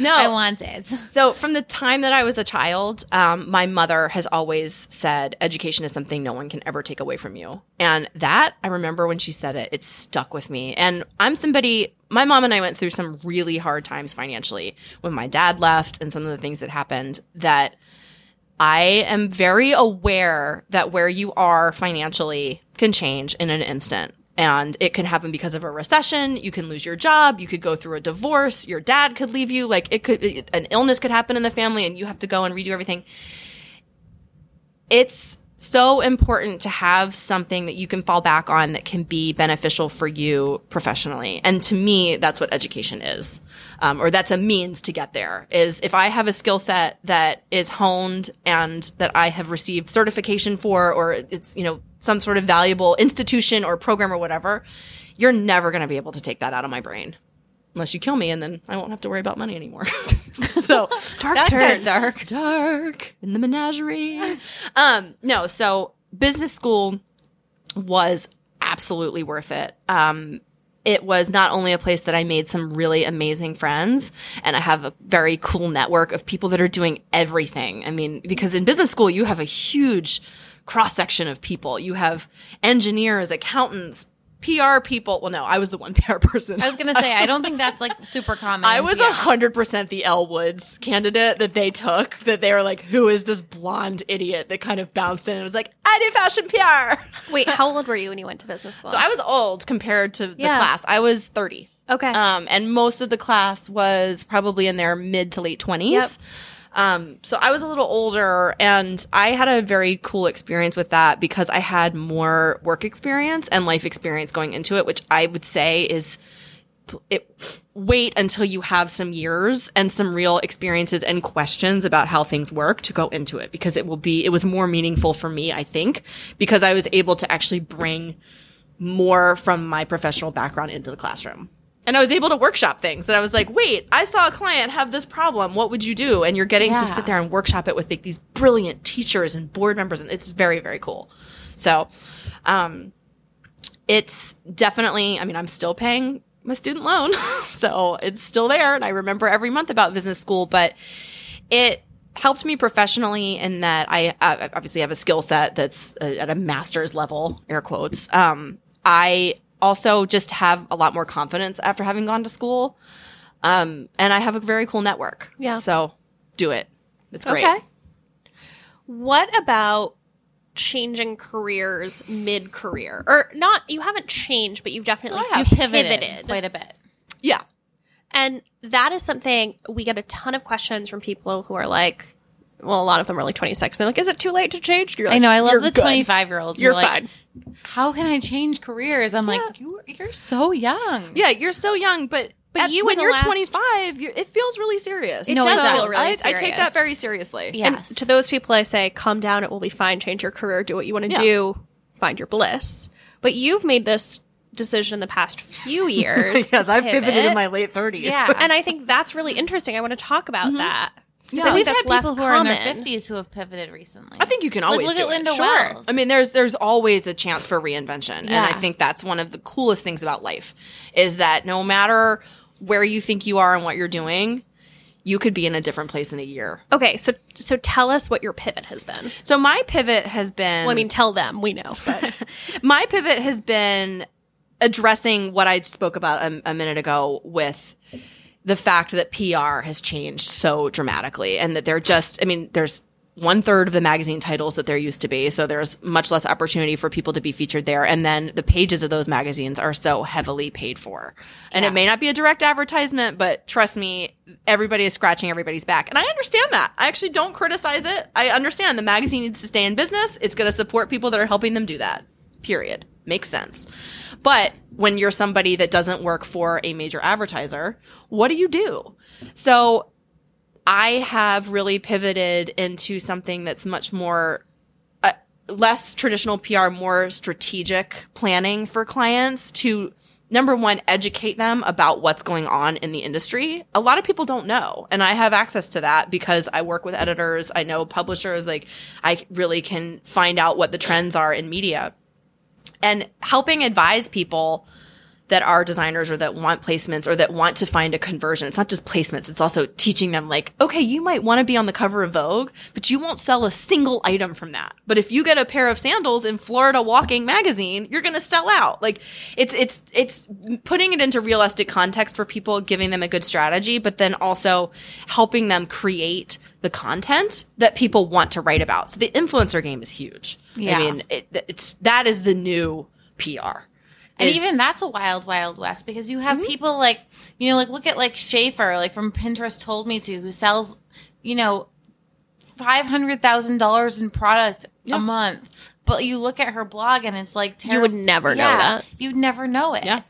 no, I want it. So from the time that I was a child, um, my mother has always said education is something no one can ever take away from you. And that I remember when she said it, it stuck with me. And I'm somebody, my mom and I went through some really hard times financially when my dad left and some of the things that happened that I am very aware that where you are financially can change in an instant. And it can happen because of a recession. You can lose your job. You could go through a divorce. Your dad could leave you. Like it could, an illness could happen in the family and you have to go and redo everything. It's so important to have something that you can fall back on that can be beneficial for you professionally. And to me, that's what education is. Um, or that's a means to get there is if I have a skill set that is honed and that I have received certification for, or it's, you know, some sort of valuable institution or program or whatever, you're never going to be able to take that out of my brain unless you kill me and then I won't have to worry about money anymore. so Dark that turn. dark, dark in the menagerie. um, no, so business school was absolutely worth it. Um, it was not only a place that I made some really amazing friends and I have a very cool network of people that are doing everything. I mean, because in business school, you have a huge cross section of people. You have engineers, accountants, PR people. Well, no, I was the one PR person. I was gonna say I don't think that's like super common. I was PR. a hundred percent the Elle Woods candidate that they took. That they were like, "Who is this blonde idiot?" That kind of bounced in and was like, "I do fashion PR." Wait, how old were you when you went to business school? So I was old compared to the Yeah. class. I was thirty. okay. Um, and most of the class was probably in their mid to late twenties. Yep. Um, so I was a little older and I had a very cool experience with that because I had more work experience and life experience going into it, which I would say is it wait until you have some years and some real experiences and questions about how things work to go into it because it will be it was more meaningful for me i think because i was able to actually bring more from my professional background into the classroom and i was able to workshop things that i was like wait i saw a client have this problem. What would you do? And you're getting to sit there and workshop it with like these brilliant teachers and board members and it's very very cool. So um it's definitely i mean i'm still paying my student loan so it's still there and i remember every month about business school but it helped me professionally in that i uh, obviously have a skill set that's uh, at a master's level air quotes. Um, i also just have a lot more confidence after having gone to school um, and i have a very cool network Yeah. so do it it's great Okay. What about changing careers mid career? Or not, you haven't changed, but you've definitely You pivoted, pivoted. quite a bit. yeah And that is something we get a ton of questions from people who are like, well, a lot of them are like 26. They're like, is it too late to change? You're I know. I love the 25 year olds. You're like, fine. How can I change careers? I'm like, you, you're so young. yeah you're so young but But at- you when you're last- 25 you're, it feels really serious It No, does feel really I, I take that very seriously Yes. To those people, I say, calm down. It will be fine. Change your career. Do what you want to Yeah. do. Find your bliss. But you've made this decision in the past few years. yes, I've pivoted in my late 30s. Yeah. and I think that's really interesting. I want to talk about mm-hmm. that. 'Cause I So we've that's had less people who are in their 50s who have pivoted recently. I think you can Like, always look do at it. Linda Sure. Wells. I mean, there's there's always a chance for reinvention, and I think that's one of the coolest things about life is that no matter where you think you are and what you're doing, you could be in a different place in a year. Okay, so so tell us what your pivot has been. So my pivot has been. Well, I mean, tell them. We know, but my pivot has been addressing what I spoke about a, a minute ago with the fact that PR has changed so dramatically and that they're just, I mean, there's one third of the magazine titles that there used to be. So there's much less opportunity for people to be featured there. And then the pages of those magazines are so heavily paid for. And it may not be a direct advertisement, but trust me, everybody is scratching everybody's back. And I understand that. I actually don't criticize it. I understand the magazine needs to stay in business. It's going to support people that are helping them do that. Period. Makes sense. But when you're somebody that doesn't work for a major advertiser, what do you do? So I have really pivoted into something that's much more uh, less traditional PR, more strategic planning for clients to number one, educate them about what's going on in the industry. A lot of people don't know. And I have access to that because I work with editors. I know publishers. Like I really can find out what the trends are in media and helping advise people that are designers or that want placements or that want to find a conversion. It's not just placements. It's also teaching them like, okay, you might want to be on the cover of Vogue, but you won't sell a single item from that. But if you get a pair of sandals in Florida Walking magazine, you're going to sell out. Like it's, it's, it's putting it into realistic context for people, giving them a good strategy, but then also helping them create the content that people want to write about. So the influencer game is huge. Yeah. I mean, it, it's, that is the new PR And is- even that's a wild, wild west because you have mm-hmm. people like, you know, like look at like Schaefer, like from Pinterest told me to, who sells, you know, $500,000 in product a month. But you look at her blog and it's like You would never know that. You'd never know it. Yeah.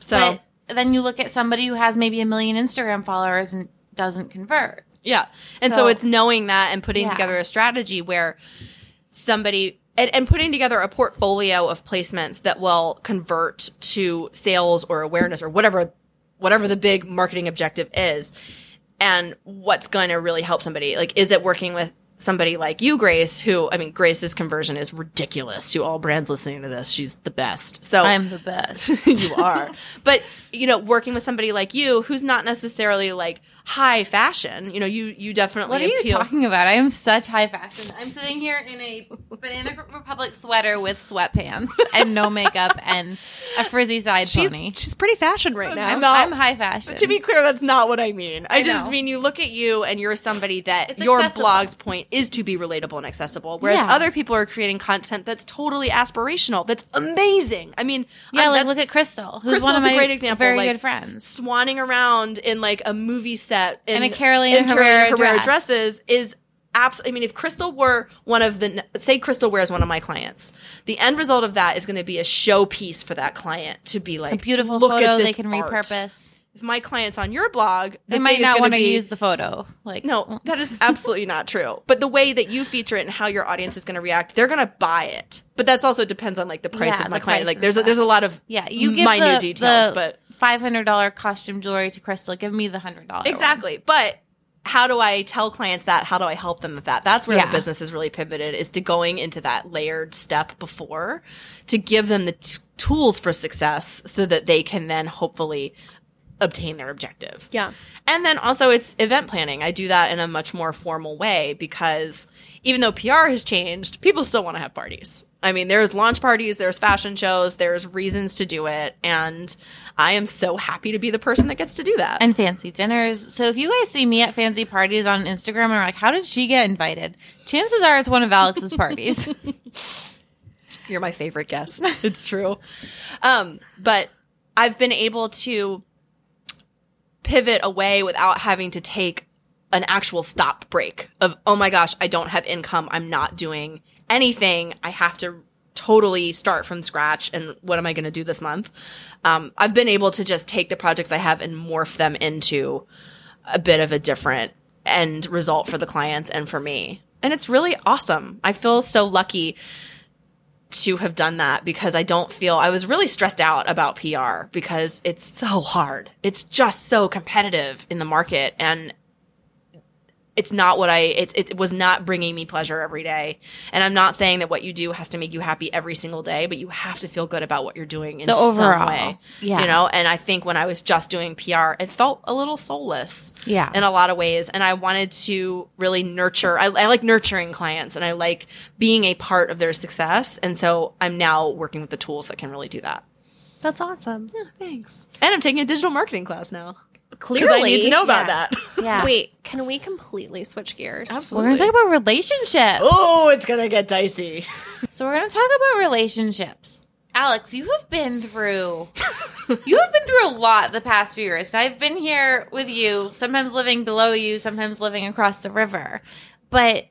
So But then you look at somebody who has maybe a million Instagram followers and doesn't convert. Yeah. And so, So- it's knowing that and putting Yeah. together a strategy where somebody and, and putting together a portfolio of placements that will convert to sales or awareness or whatever whatever the big marketing objective is and what's going to really help somebody like is it working with somebody like you grace who i mean grace's conversion is ridiculous to all brands listening to this she's the best so I'm the best. you are. But you know, working with somebody like you, who's not necessarily like high fashion, you know, you you definitely What are you talking about? I am such high fashion. I'm sitting here in a Banana Republic sweater with sweatpants and no makeup and a frizzy side She's pony. she's pretty fashion right now. I'm, not- I'm high fashion. To be clear, that's not what I mean. I, I just mean you look at you and you're somebody that It's your accessible. blog's point is to be relatable and accessible, whereas Yeah. other people are creating content that's totally aspirational, that's amazing. I mean, yeah, like look at Crystal, who's Crystal's one of a my great example, very like, good friends. swanning around in like a movie set in, And a Carolina in Herrera dress. dresses is absolutely. I mean, if Crystal were one of the say Crystal wears one of my clients, the end result of that is going to be a showpiece for that client to be like A beautiful Look photo they can art." repurpose. If my client's on your blog, They might not want to use the photo. Like No, that is absolutely not true. But the way that you feature it and how your audience is going to react, they're going to buy it. But that's also depends on like the price Yeah, of my client. Like there's a, there's a lot of yeah, you give minute the, details, the but five hundred dollar costume jewelry to Crystal. Give me the hundred dollar. Exactly. But how do I tell clients that? How do I help them with that? That's where Yeah. the business is really pivoted is to going into that layered step before to give them the t- tools for success so that they can then hopefully obtain their objective. Yeah. And then also it's event planning. I do that in a much more formal way because even though PR has changed, people still want to have parties. I mean, there's launch parties, there's fashion shows, there's reasons to do it. And I am so happy to be the person that gets to do that. and fancy dinners. So if you guys see me at fancy parties on Instagram and are like, "How did she get invited?" Chances are it's one of Alex's parties. You're my favorite guest. it's true. Um, but I've been able to pivot away without having to take an actual stop break of, oh my gosh, I don't have income. I'm not doing anything. I have to totally start from scratch. And what am I going to do this month? Um, I've been able to just take the projects I have and morph them into a bit of a different end result for the clients and for me. And it's really awesome. I feel so lucky to have done that because I don't feel I was really stressed out about PR because it's so hard. It's just so competitive in the market and it's not what I it, it was not bringing me pleasure every day. And I'm not saying that what you do has to make you happy every single day, but you have to feel good about what you're doing in The some overall. way. Yeah. You know, and I think when I was just doing PR, it felt a little soulless Yeah. in a lot of ways. And I wanted to really nurture, I, I like nurturing clients and I like being a part of their success. And so I'm now working with the tools that can really do that. That's awesome. Yeah, thanks. And I'm taking a digital marketing class now. Clearly. I need to know about yeah. that. yeah. Wait, can we completely switch gears? We're gonna talk about relationships. Oh, it's going to get dicey. So we're gonna talk about relationships. Alex, you have been through you have been through a lot the past few years. And I've been here with you, sometimes living below you, sometimes living across the river. But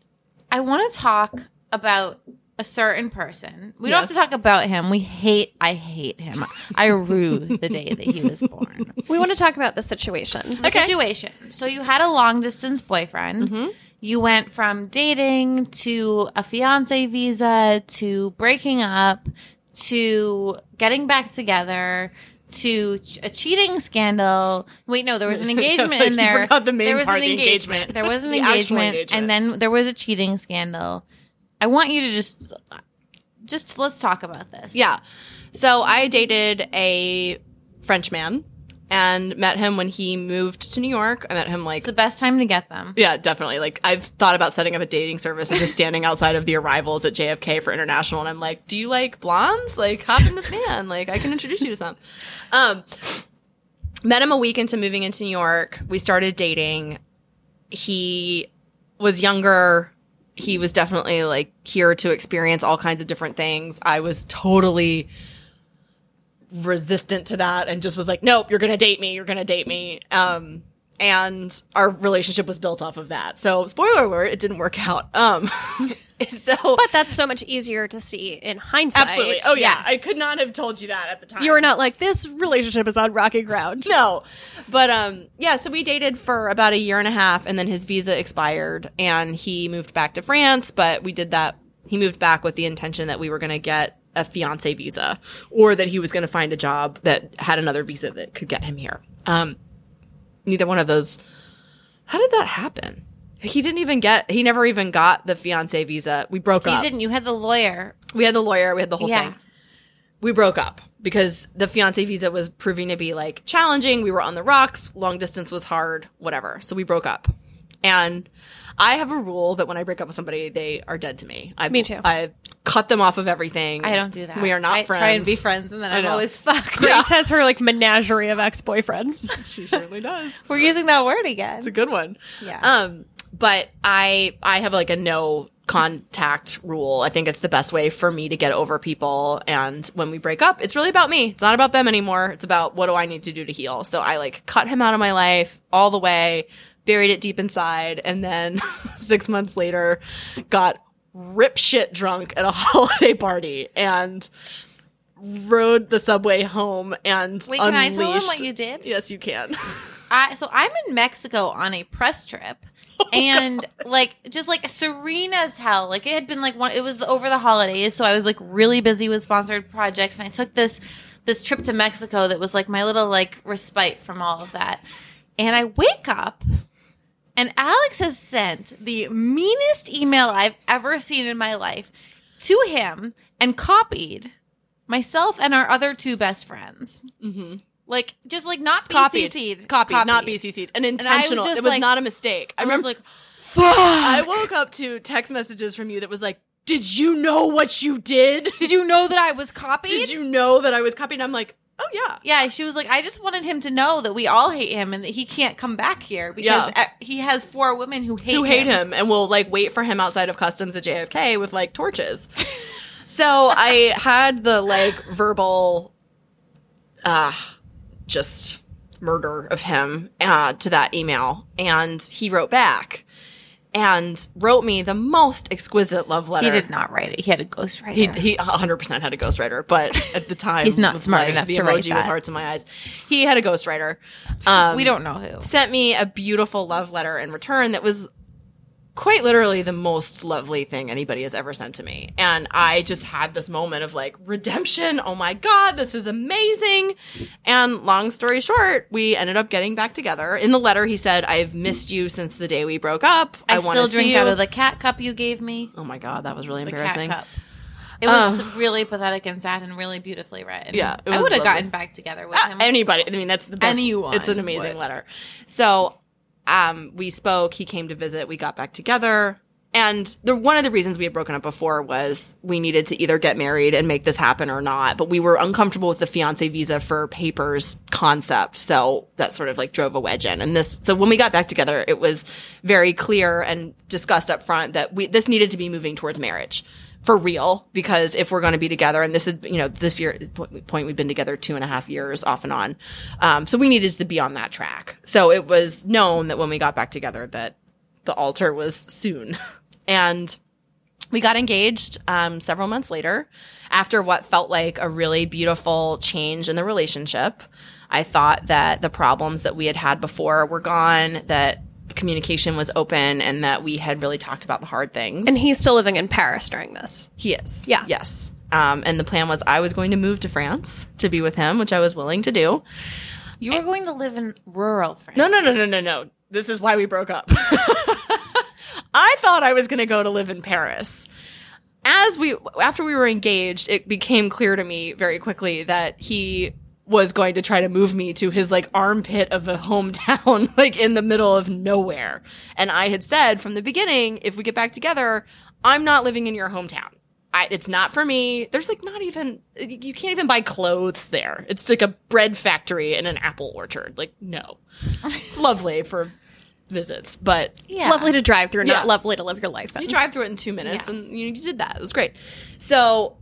I want to talk about a certain person. We don't have to talk about him. We hate I hate him. I rue the day that he was born. We want to talk about the situation. The situation. So you had a long distance boyfriend. Mm-hmm. You went from dating to a fiance visa to breaking up to getting back together to ch- a cheating scandal. Wait, no, there was an engagement like in there. forgot the there was an the engagement. engagement. There was an The engagement, engagement. and then there was a cheating scandal. I want you to just just let's talk about this. Yeah. So I dated a French man and met him when he moved to New York. I met him like It's the best time to get them. Yeah, definitely. Like I've thought about setting up a dating service and just standing outside of the arrivals at JFK for international and I'm like, "Do you like blondes? Like hop in this van. Like I can introduce you to some." Um met him a week into moving into New York. We started dating. He was younger. He was definitely like here to experience all kinds of different things. I was totally resistant to that and just was like, nope, you're going to date me. You're going to date me. Um, and our relationship was built off of that. So spoiler alert, it didn't work out. Um, so But that's so much easier to see in hindsight. absolutely. Oh yeah. yes. I could not have told you that at the time. You were not like this relationship is on rocky ground. no. But um yeah, so we dated for about a year and a half and then his visa expired and he moved back to France, but we did that he moved back with the intention that we were going to get a fiance visa or that he was going to find a job that had another visa that could get him here. Um neither one of those How did that happen? He didn't even get he never even got the fiance visa. We broke He up. He didn't. You had the lawyer. We had the lawyer, we had the whole Yeah. thing. We broke up because the fiance visa was proving to be like challenging. We were on the rocks, long distance was hard, whatever. So we broke up. And I have a rule that when I break up with somebody, they are dead to me. I, Me too. I cut them off of everything. I don't do that. We are not I friends. Try and be friends, and then I I'm know. always fucked. Grace has her like menagerie of ex boyfriends. She certainly does. We're using that word again. It's a good one. Yeah. Um, but I I have like a no contact rule. I think it's the best way for me to get over people. And when we break up, it's really about me. It's not about them anymore. It's about what do I need to do to heal. So I like cut him out of my life all the way, buried it deep inside, and then six months later got rip shit drunk at a holiday party and rode the subway home and Wait, can I tell him what you did? Yes, you can. I so I'm in Mexico on a press trip. Oh and like just like serene as hell like it had been like one it was over the holidays so i was like really busy with sponsored projects and i took this this trip to mexico that was like my little like respite from all of that and i wake up and alex has sent the meanest email i've ever seen in my life to him and copied myself and our other two best friends mm-hmm. like just like not copied, BCC'd. copied, not BCC'd, and I was intentional. it was like- not a mistake. I I was remember, like, fuck. I woke up to text messages from you that was like, "Did you know what you did? Did you know that I was copied? Did you know that I was copied?" And I'm like, "Oh yeah, Yeah, she was like, I just wanted him to know that we all hate him and that he can't come back here because Yeah. he has four women who hate who hate him, and will like wait for him outside of customs at JFK with like torches." so I had the like verbal, uh just murder of him uh, to that email, and he wrote back. And wrote me the most exquisite love letter. He did not write it. He had a ghostwriter. He, he 100% had a ghostwriter, but at the time He's not smart like enough the to emoji write with hearts in my eyes. He had a ghostwriter. Um, we don't know who. sent me a beautiful love letter in return that was quite literally the most lovely thing anybody has ever sent to me. And I just had this moment of like redemption. Oh my God, this is amazing. And long story short, we ended up getting back together. In the letter, he said, I've missed you since the day we broke up. I, wanna still see drink you." out of the cat cup you gave me. Oh my God, that was really The embarrassing. cat cup. It was really pathetic and sad and really beautifully written. Yeah, it I would have gotten back together with Ah, him. anybody. I mean, that's the best. Anyone It's an amazing would. letter. So, um, we spoke. He came to visit. We got back together. And the one of the reasons we had broken up before was we needed to either get married and make this happen or not. But we were uncomfortable with the fiance visa for papers concept, so that sort of like drove a wedge in. And this, so when we got back together, it was very clear and discussed up front that we this needed to be moving towards marriage for real because if we're going to be together and this is you know this year point we've been together two and a half years off and on um, so we needed to be on that track. So it was known that when we got back together that the altar was soon. And we got engaged um, several months later after what felt like a really beautiful change in the relationship. I thought that the problems that we had had before were gone that communication was open and that we had really talked about the hard things And he's still living in Paris during this. he is. Yeah. Yes. Um, and the plan was I was going to move to France to be with him, which I was willing to do. you were going to live in rural France. No, no, no, no, no, no. This is why we broke up. I thought I was going to go to live in Paris. As we after we were engaged, it became clear to me very quickly that he was going to try to move me to his like armpit of a hometown like in the middle of nowhere. And I had said from the beginning, if we get back together, I'm not living in your hometown. I, it's not for me. There's like not even you can't even buy clothes there. It's like a bread factory and an apple orchard. Like no, it's lovely for visits, but Yeah. It's lovely to drive through, Yeah. not lovely to live your life in. you drive through it in two minutes, Yeah. and you, you did that. It was great. So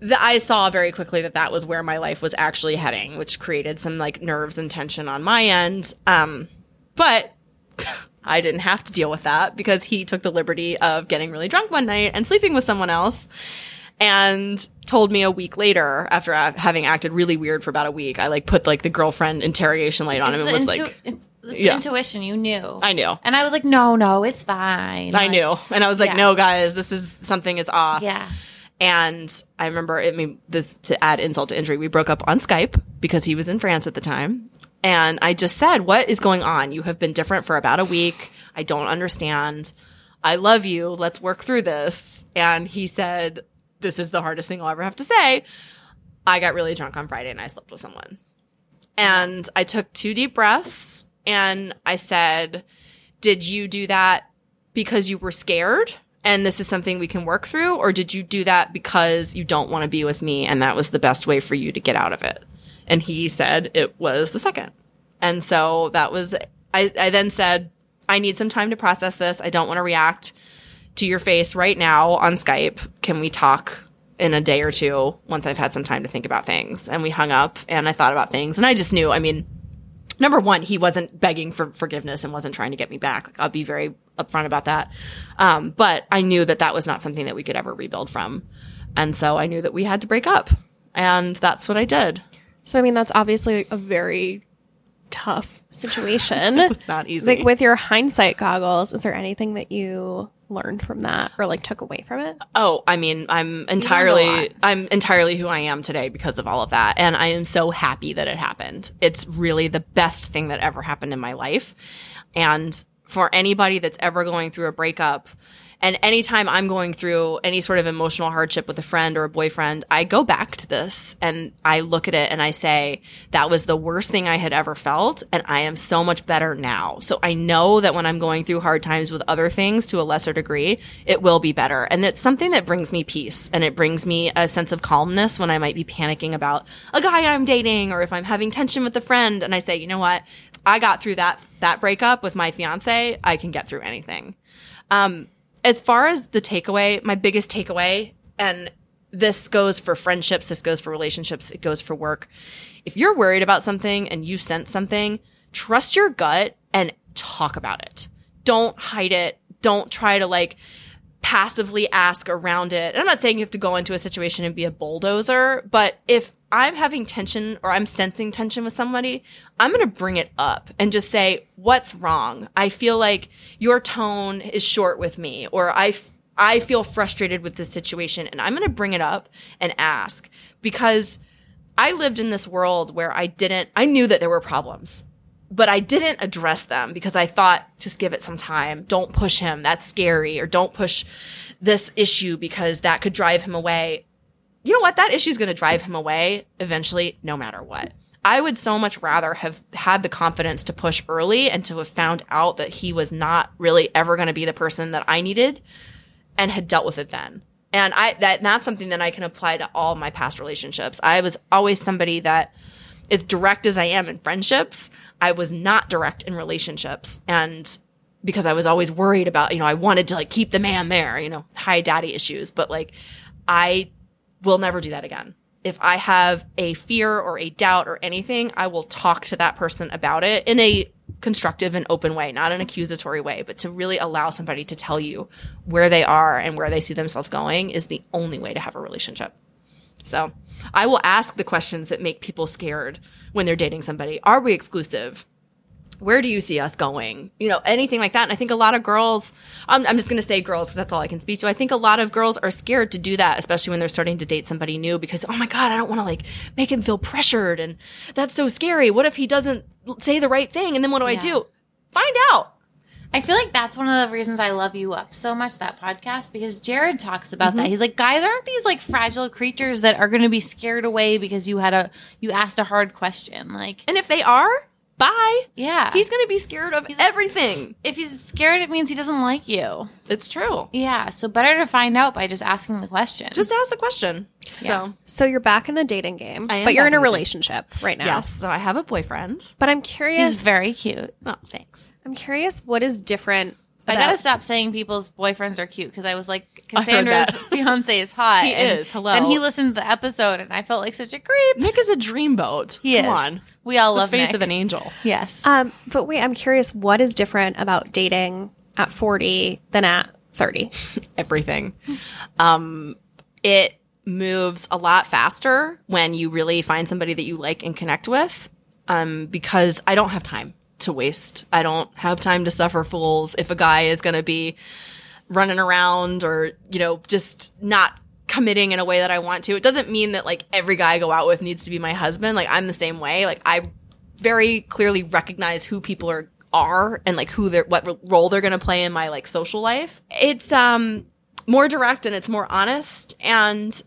the, I saw very quickly that that was where my life was actually heading, which created some like nerves and tension on my end. Um, but I didn't have to deal with that because he took the liberty of getting really drunk one night and sleeping with someone else and told me a week later after having acted really weird for about a week i like put like the girlfriend interrogation light on him and It's was intu- like it's, it's Yeah. intuition. You knew. i knew and I was like, no, no, it's fine. i Like, knew and i was like Yeah. no guys this is something is off Yeah. And i remember i mean this to add insult to injury we broke up on skype because he was in france at the time. And i just said what is going on? You have been different for about a week. I don't understand. I love you. Let's work through this. And he said this is the hardest thing i'll ever have to say. I got really drunk on friday and i slept with someone. And i took two deep breaths and i said did you do that because you were scared and this is something we can work through or did you do that because you don't want to be with me and that was the best way for you to get out of it? And he said it was the second. And so that was i, I then said i need some time to process this. I don't want to react to your face right now on skype. Can we talk in a day or two once i've had some time to think about things? And we hung up and i thought about things. And i just knew i mean number one, he wasn't begging for forgiveness and wasn't trying to get me back. I'll be very upfront about that. Um, but I knew that that was not something that we could ever rebuild from. And so I knew that we had to break up. And that's what I did. So I mean, that's obviously a very tough situation. It was not easy. like with your hindsight goggles, is there anything that you learned from that or like took away from it? Oh, I mean, I'm entirely I'm entirely who I am today because of all of that and I am so happy that it happened. It's really the best thing that ever happened in my life. And for anybody that's ever going through a breakup and anytime I'm going through any sort of emotional hardship with a friend or a boyfriend, I go back to this and I look at it and I say, that was the worst thing I had ever felt. And I am so much better now. So I know that when I'm going through hard times with other things to a lesser degree, it will be better. And it's something that brings me peace and it brings me a sense of calmness when I might be panicking about a guy I'm dating or if I'm having tension with a friend. And I say, you know what? I got through that, that breakup with my fiance. I can get through anything. Um, as far as the takeaway, my biggest takeaway, and this goes for friendships, this goes for relationships, it goes for work. If you're worried about something and you sense something, trust your gut and talk about it. Don't hide it. Don't try to like passively ask around it. I'm not saying you have to go into a situation and be a bulldozer, but if I'm having tension or I'm sensing tension with somebody, I'm going to bring it up and just say, what's wrong? I feel like your tone is short with me or I, f- I feel frustrated with this situation and I'm going to bring it up and ask because I lived in this world where I didn't, I knew that there were problems but I didn't address them because I thought just give it some time. Don't push him. That's scary. Or don't push this issue because that could drive him away. You know what? That issue is going to drive him away eventually, no matter what. I would so much rather have had the confidence to push early and to have found out that he was not really ever going to be the person that I needed and had dealt with it then. And I that that's something that I can apply to all my past relationships. I was always somebody that as direct as I am in friendships, I was not direct in relationships. And because I was always worried about, you know, I wanted to like keep the man there, you know, high daddy issues, but like I will never do that again. If I have a fear or a doubt or anything, I will talk to that person about it in a constructive and open way, not an accusatory way, but to really allow somebody to tell you where they are and where they see themselves going is the only way to have a relationship. So I will ask the questions that make people scared when they're dating somebody. Are we exclusive? Where do you see us going? You know, anything like that. And I think a lot of girls, I'm, I'm just going to say girls because that's all I can speak to. I think a lot of girls are scared to do that, especially when they're starting to date somebody new because, oh my God, I don't want to like make him feel pressured. And that's so scary. What if he doesn't say the right thing? And then what do I do? Find out. I feel like that's one of the reasons I love you up so much that podcast because Jared talks about Mm-hmm. that. He's like, guys aren't these like fragile creatures that are going to be scared away because you had a you asked a hard question. Like, And if they are, bye. yeah, He's going to be scared of everything. if he's scared, it means he doesn't like you. It's true. Yeah, so better to find out by just asking the question. Just ask the question. So, So you're back in the dating game, I am but you're in a in dating- relationship right now. yes. So I have a boyfriend. But I'm curious. he's very cute. Oh, thanks. I'm curious what is different I gotta stop saying people's boyfriends are cute because I was like, Cassandra's fiance is hot. He and, is, hello. And he listened to the episode, and I felt like such a creep. Nick is a dreamboat. He Come is. on. We all He's love the face Nick. of an angel. Yes. Um, but wait, I'm curious. What is different about dating at 40 than at 30? everything. Um, it moves a lot faster when you really find somebody that you like and connect with. Um, because I don't have time to waste. I don't have time to suffer fools. If a guy is going to be running around or, you know, just not committing in a way that I want to, it doesn't mean that like every guy I go out with needs to be my husband. Like I'm the same way. Like I very clearly recognize who people are are and like who they're what role they're going to play in my like social life. It's um more direct and it's more honest and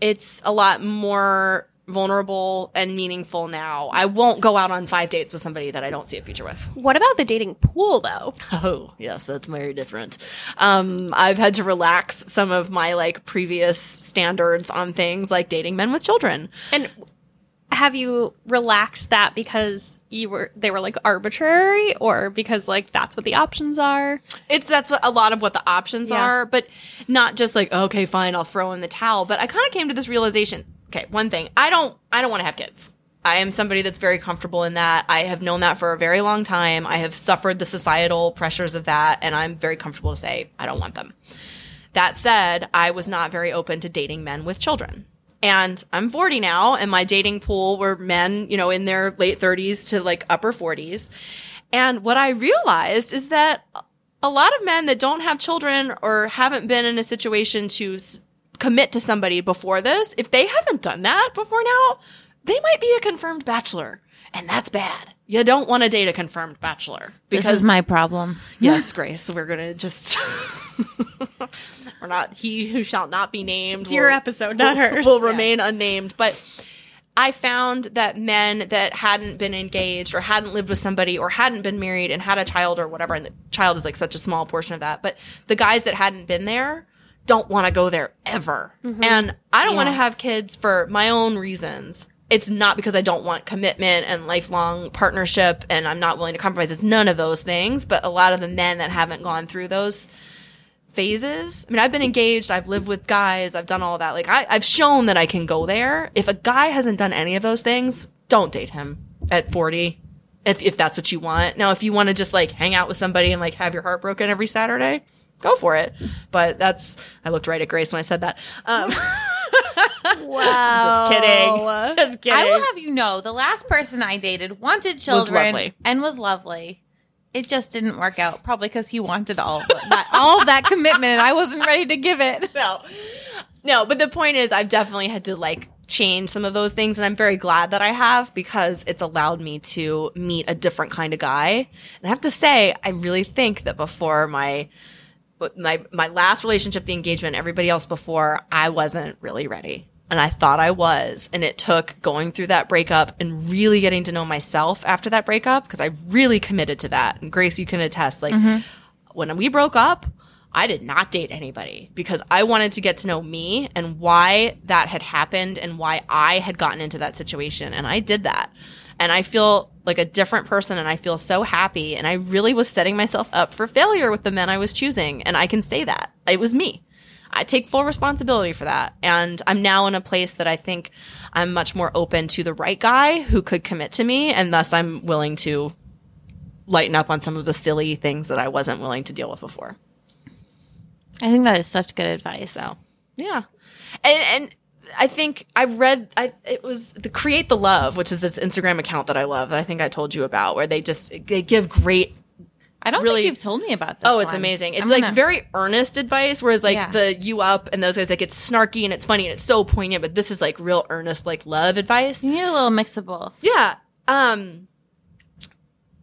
it's a lot more vulnerable and meaningful now. I won't go out on five dates with somebody that I don't see a future with. What about the dating pool, though? Oh, yes, that's very different. Um, I've had to relax some of my like previous standards on things like dating men with children. And have you relaxed that because you were they were like arbitrary or because like that's what the options are? It's that's what a lot of what the options Yeah. are, but not just like okay, fine, I'll throw in the towel. But I kind of came to this realization. Okay, one thing, I don't, I don't want to have kids. I am somebody that's very comfortable in that. I have known that for a very long time. I have suffered the societal pressures of that, and I'm very comfortable to say I don't want them. That said, I was not very open to dating men with children. And I'm 40 now, and my dating pool were men, you know, in their late 30s to like upper 40s. And what I realized is that a lot of men that don't have children or haven't been in a situation to commit to somebody before this, if they haven't done that before now, they might be a confirmed bachelor. And that's bad. You don't want to date a confirmed bachelor. this is my problem. Yes, Grace. We're gonna just we're not he who shall not be named. It's your will- episode, not hers. Will remain unnamed. But I found that men that hadn't been engaged or hadn't lived with somebody or hadn't been married and had a child or whatever, and the child is like such a small portion of that. But the guys that hadn't been there don't want to go there ever. Mm-hmm. And I don't want to have kids for my own reasons. It's not because I don't want commitment and lifelong partnership and I'm not willing to compromise. It's none of those things. But a lot of the men that haven't gone through those phases. I mean, I've been engaged, I've lived with guys, I've done all that. Like, I, I've shown that I can go there. If a guy hasn't done any of those things, don't date him at 40. If, if that's what you want. Now, if you want to just like hang out with somebody and like have your heart broken every Saturday, go for it. But that's, I looked right at Grace when I said that. Um, Wow. just kidding. Just kidding. I will have you know, the last person I dated wanted children lovely. and was lovely. It just didn't work out, probably because he wanted all that, all of that commitment, and I wasn't ready to give it. no, no. But the point is, I've definitely had to like change some of those things, and I'm very glad that I have because it's allowed me to meet a different kind of guy. And I have to say, I really think that before my but my my last relationship, the engagement, everybody else before, I wasn't really ready. And I thought I was. And it took going through that breakup and really getting to know myself after that breakup because I really committed to that. And Grace, you can attest, like mm-hmm. when we broke up, I did not date anybody because I wanted to get to know me and why that had happened and why I had gotten into that situation. And I did that. And I feel like a different person and I feel so happy. And I really was setting myself up for failure with the men I was choosing. And I can say that it was me. I take full responsibility for that. And I'm now in a place that I think I'm much more open to the right guy who could commit to me. And thus I'm willing to lighten up on some of the silly things that I wasn't willing to deal with before. I think that is such good advice. So yeah, and and I think I read I it was the Create the Love, which is this Instagram account that I love that I think I told you about, where they just they give great. I don't Really- think you've told me about this. Oh, it's one. amazing! It's I'm like gonna- very earnest advice, whereas like Yeah. the You Up and those guys like it's snarky and it's funny and it's so poignant, but this is like real earnest like love advice. You need a little mix of both. Yeah. Um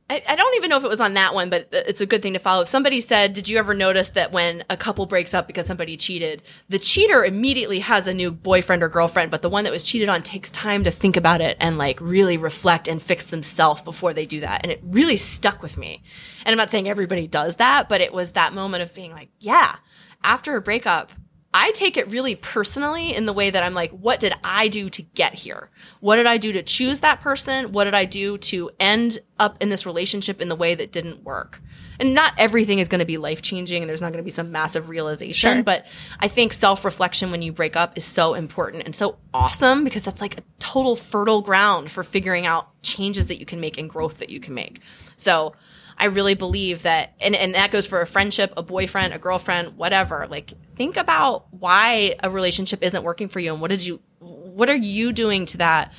I, don't even know if it was on that one, but it's a good thing to follow. Somebody said, Did you ever notice that when a couple breaks up because somebody cheated, the cheater immediately has a new boyfriend or girlfriend, but the one that was cheated on takes time to think about it and like really reflect and fix themselves before they do that. And it really stuck with me. And I'm not saying everybody does that, but it was that moment of being like, Yeah, after a breakup, I take it really personally in the way that I'm like, what did I do to get here? What did I do to choose that person? What did I do to end up in this relationship in the way that didn't work? and not everything is going to be life changing and there's not going to be some massive realization, Sure. but I think self reflection when you break up is so important and so awesome because that's like a total fertile ground for figuring out changes that you can make and growth that you can make. So I really believe that, and, and that goes for a friendship, a boyfriend, a girlfriend, whatever. Like, think about why a relationship isn't working for you and what did you, what are you doing to that?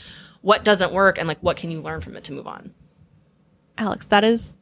What doesn't work and like what can you learn from it to move on? Alex, that is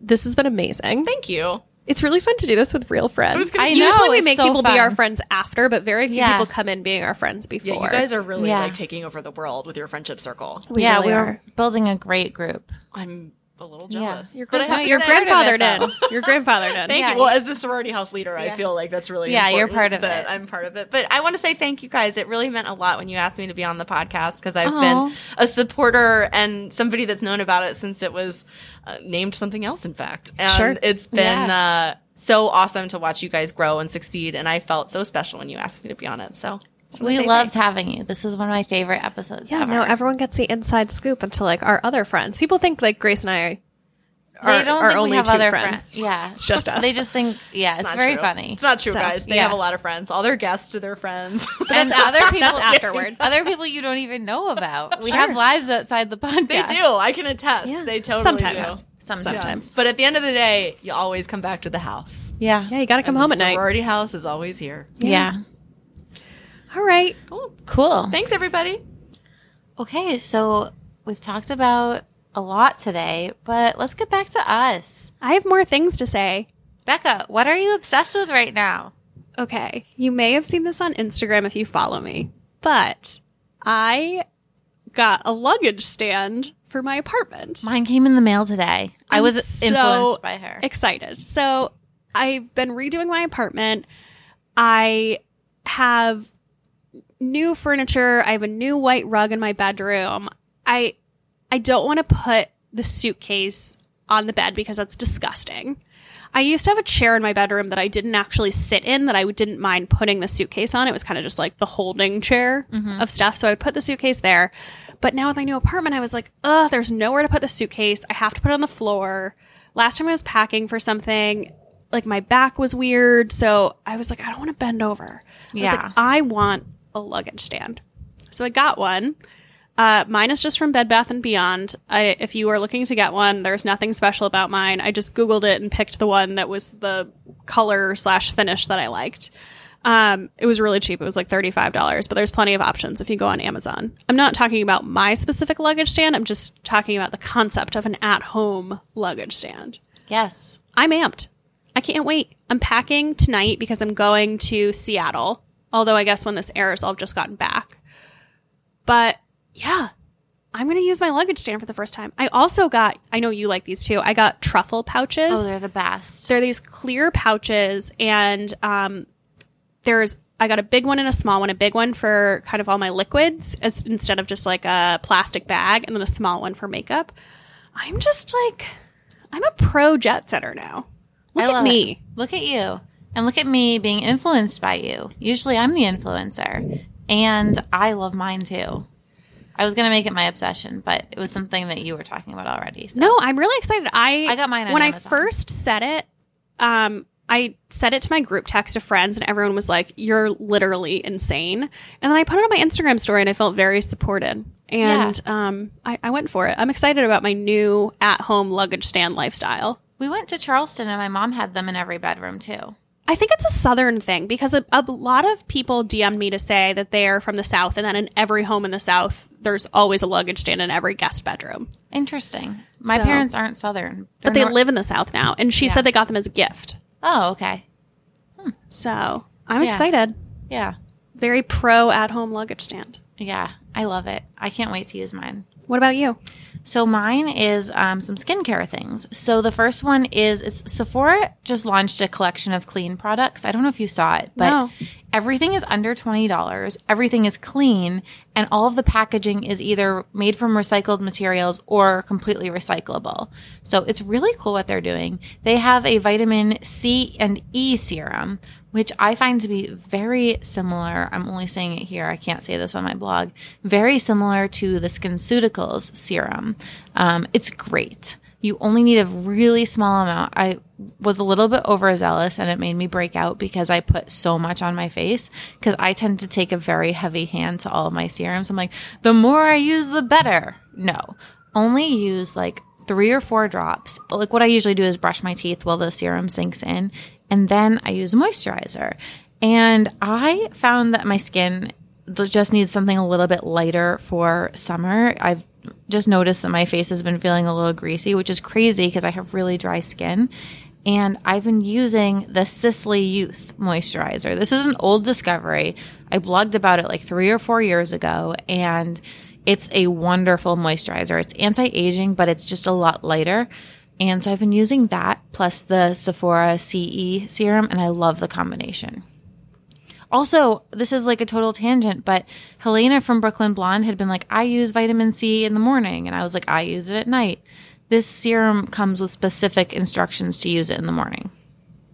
this has been amazing. Thank you. It's really fun to do this with real friends. I Usually know, we make so people be our friends after, but very few Yeah. people come in being our friends before. Yeah, you guys are really Yeah. like taking over the world with your friendship circle. We yeah, really we are. were building a great group. I'm a little jealous. Your, grand- have your grandfather part of it, grandfathered though. in. Your grandfathered in. Thank Yeah, you. Well, as the sorority house leader, I feel like that's really Yeah, you're part of that it. I'm part of it. But I want to say thank you guys. It really meant a lot when you asked me to be on the podcast because I've Aw. been a supporter and somebody that's known about it since it was uh, named something else. In fact, and Sure. it's been uh, so awesome to watch you guys grow and succeed. And I felt so special when you asked me to be on it. So just wanna We loved thanks. having you. This is one of my favorite episodes Yeah, ever. now everyone gets the inside scoop until like our other friends. People think like Grace and I they don't are think only we have two other friends. friends. Yeah, It's just us. They just think, yeah, it's Not very true. funny. It's not true, So, guys. They yeah. have a lot of friends. All their guests are their friends. and other people, That's afterwards. other people you don't even know about. We have lives outside the podcast. they do. I can attest. Yeah. They totally Sometimes. do. Sometimes. Sometimes. But at the end of the day, you always come back to the house. Yeah. Yeah, you got to come And home at night. Sorority house is always here. Yeah. All right. Cool. Cool. Thanks, everybody. Okay, so we've talked about a lot today, but let's get back to us. I have more things to say. Becca, what are you obsessed with right now? Okay. You may have seen this on Instagram if you follow me, but I got a luggage stand for my apartment. Mine came in the mail today. I I'm was so influenced by her. Excited. So I've been redoing my apartment. I have new furniture. I have a new white rug in my bedroom. I I don't want to put the suitcase on the bed because that's disgusting. I used to have a chair in my bedroom that I didn't actually sit in that I didn't mind putting the suitcase on. It was kind of just like the holding chair mm-hmm. of stuff. So I would put the suitcase there. But now with my new apartment, I was like, ugh, there's nowhere to put the suitcase. I have to put it on the floor. Last time I was packing for something, like my back was weird. So I was like, I don't want to bend over. I was Yeah. like, I want a luggage stand. So I got one. Uh, mine is just from Bed Bath and Beyond. I, if you are looking to get one, there's nothing special about mine. I just Googled it and picked the one that was the color slash finish that I liked. Um, it was really cheap. It was like $35, but there's plenty of options if you go on Amazon. I'm not talking about my specific luggage stand. I'm just talking about the concept of an at home luggage stand. yes. I'm amped. I can't wait. I'm packing tonight because I'm going to Seattle. Although I guess when this airs, I'll have just gotten back. But yeah, I'm going to use my luggage stand for the first time. I also got, I know you like these too. I got truffle pouches. Oh, they're the best. They're these clear pouches, and um, there's I got a big one and a small one. A big one for kind of all my liquids, as, instead of just like a plastic bag, and then a small one for makeup. I'm just like, I'm a pro jet setter now. Look I at me. it. Look at you. And look at me being influenced by you. Usually I'm the influencer. And I love mine too. I was going to make it my obsession, but it was something that you were talking about already. So. No, I'm really excited. I I got mine when Amazon. I first said it. Um, I said it to my group text of friends, and everyone was like, "You're literally insane." And then I put it on my Instagram story, and I felt very supported. And um, I, I went for it. I'm excited about my new at-home luggage stand lifestyle. We went to Charleston and my mom had them in every bedroom too. I think it's a southern thing because a, a lot of people DM'd me to say that they are from the south, and that in every home in the south, there's always a luggage stand in every guest bedroom. Interesting. My So- parents aren't Southern. But They're they nor- live in the south now, and she Yeah. said they got them as a gift. Oh, okay. Hmm. So I'm Yeah. excited. Yeah. Very pro at home luggage stand. Yeah. I love it. I can't wait to use mine. What about you? So mine is um, some skincare things. So the first one is it's Sephora just launched a collection of clean products. I don't know if you saw it, but No. Everything is under twenty dollars. Everything is clean, and all of the packaging is either made from recycled materials or completely recyclable. So it's really cool what they're doing. They have a vitamin C and E serum, which I find to be very similar. I'm only saying it here. I can't say this on my blog. Very similar to the SkinCeuticals serum. Um, it's great. You only need a really small amount. I was a little bit overzealous and it made me break out because I put so much on my face because I tend to take a very heavy hand to all of my serums. I'm like, the more I use, the better. No, only use like three or four drops. Like what I usually do is brush my teeth while the serum sinks in, and then I use moisturizer. And I found that my skin just needs something a little bit lighter for summer. I've just noticed that my face has been feeling a little greasy, which is crazy because I have really dry skin. And I've been using the Sisley Youth moisturizer. This is an old discovery. I blogged about it like three or four years ago, and it's a wonderful moisturizer. It's anti aging, but it's just a lot lighter. And so I've been using that plus the Sephora CE serum, and I love the combination. Also, this is like a total tangent, but Helena from Brooklyn Blonde had been like, I use vitamin C in the morning. And I was like, I use it at night. This serum comes with specific instructions to use it in the morning.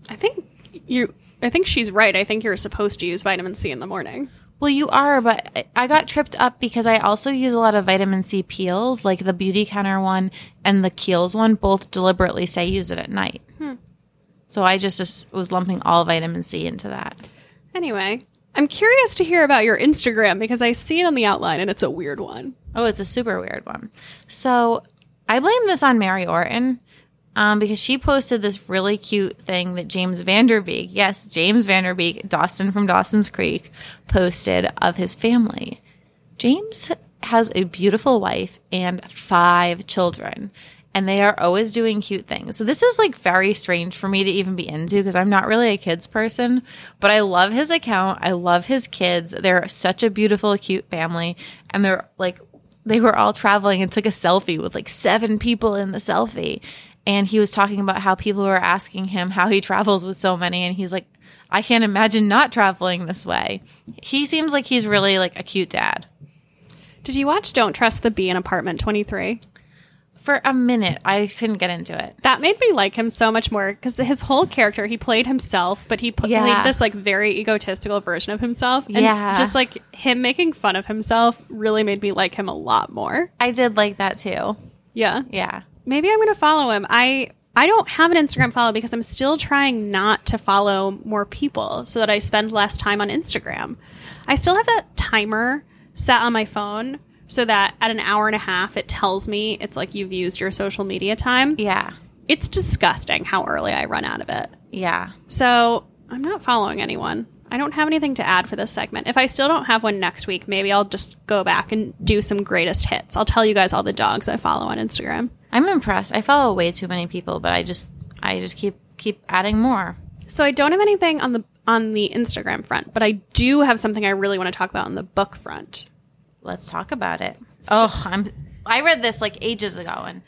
I think you. I think she's right. I think you're supposed to use vitamin C in the morning. Well, you are, but I- got tripped up because I also use a lot of vitamin C peels, like the Beautycounter one and the Kiehl's one, both deliberately say use it at night. Hmm. So I just was lumping all vitamin C into that. Anyway, I'm curious to hear about your Instagram because I see it on the outline and it's a weird one. Oh, it's a super weird one. So I blame this on Mary Orton um, because she posted this really cute thing that James Van Der Beek, yes, James Van Der Beek, Dawson from Dawson's Creek, posted of his family. James has a beautiful wife and five children. And they are always doing cute things. So this is like very strange for me to even be into because I'm not really a kids person, but I love his account. I love his kids. They're such a beautiful, cute family. And they're like, they were all traveling and took a selfie with like seven people in the selfie. And he was talking about how people were asking him how he travels with so many. And he's like, I can't imagine not traveling this way. He seems like he's really like a cute dad. Did you watch Don't Trust the Bee in Apartment 23? For a minute, I couldn't get into it. That made me like him so much more because his whole character, he played himself, but he pl- Yeah. played this like very egotistical version of himself. And Yeah. just like him making fun of himself really made me like him a lot more. I did like that too. Yeah. Yeah. Maybe I'm going to follow him. I I don't have an Instagram follow because I'm still trying not to follow more people so that I spend less time on Instagram. I still have that timer set on my phone so that at an hour and a half it tells me it's like you've used your social media time. Yeah. It's disgusting how early I run out of it. Yeah. So I'm not following anyone. I don't have anything to add for this segment. If I still don't have one next week, maybe I'll just go back and do some greatest hits. I'll tell you guys all the dogs I follow on Instagram. I'm impressed. I follow way too many people, but I just I just keep keep adding more. So I don't have anything on the on the Instagram front, but I do have something I really want to talk about on the book front. Let's talk about it. Oh, I'm I read this like ages ago and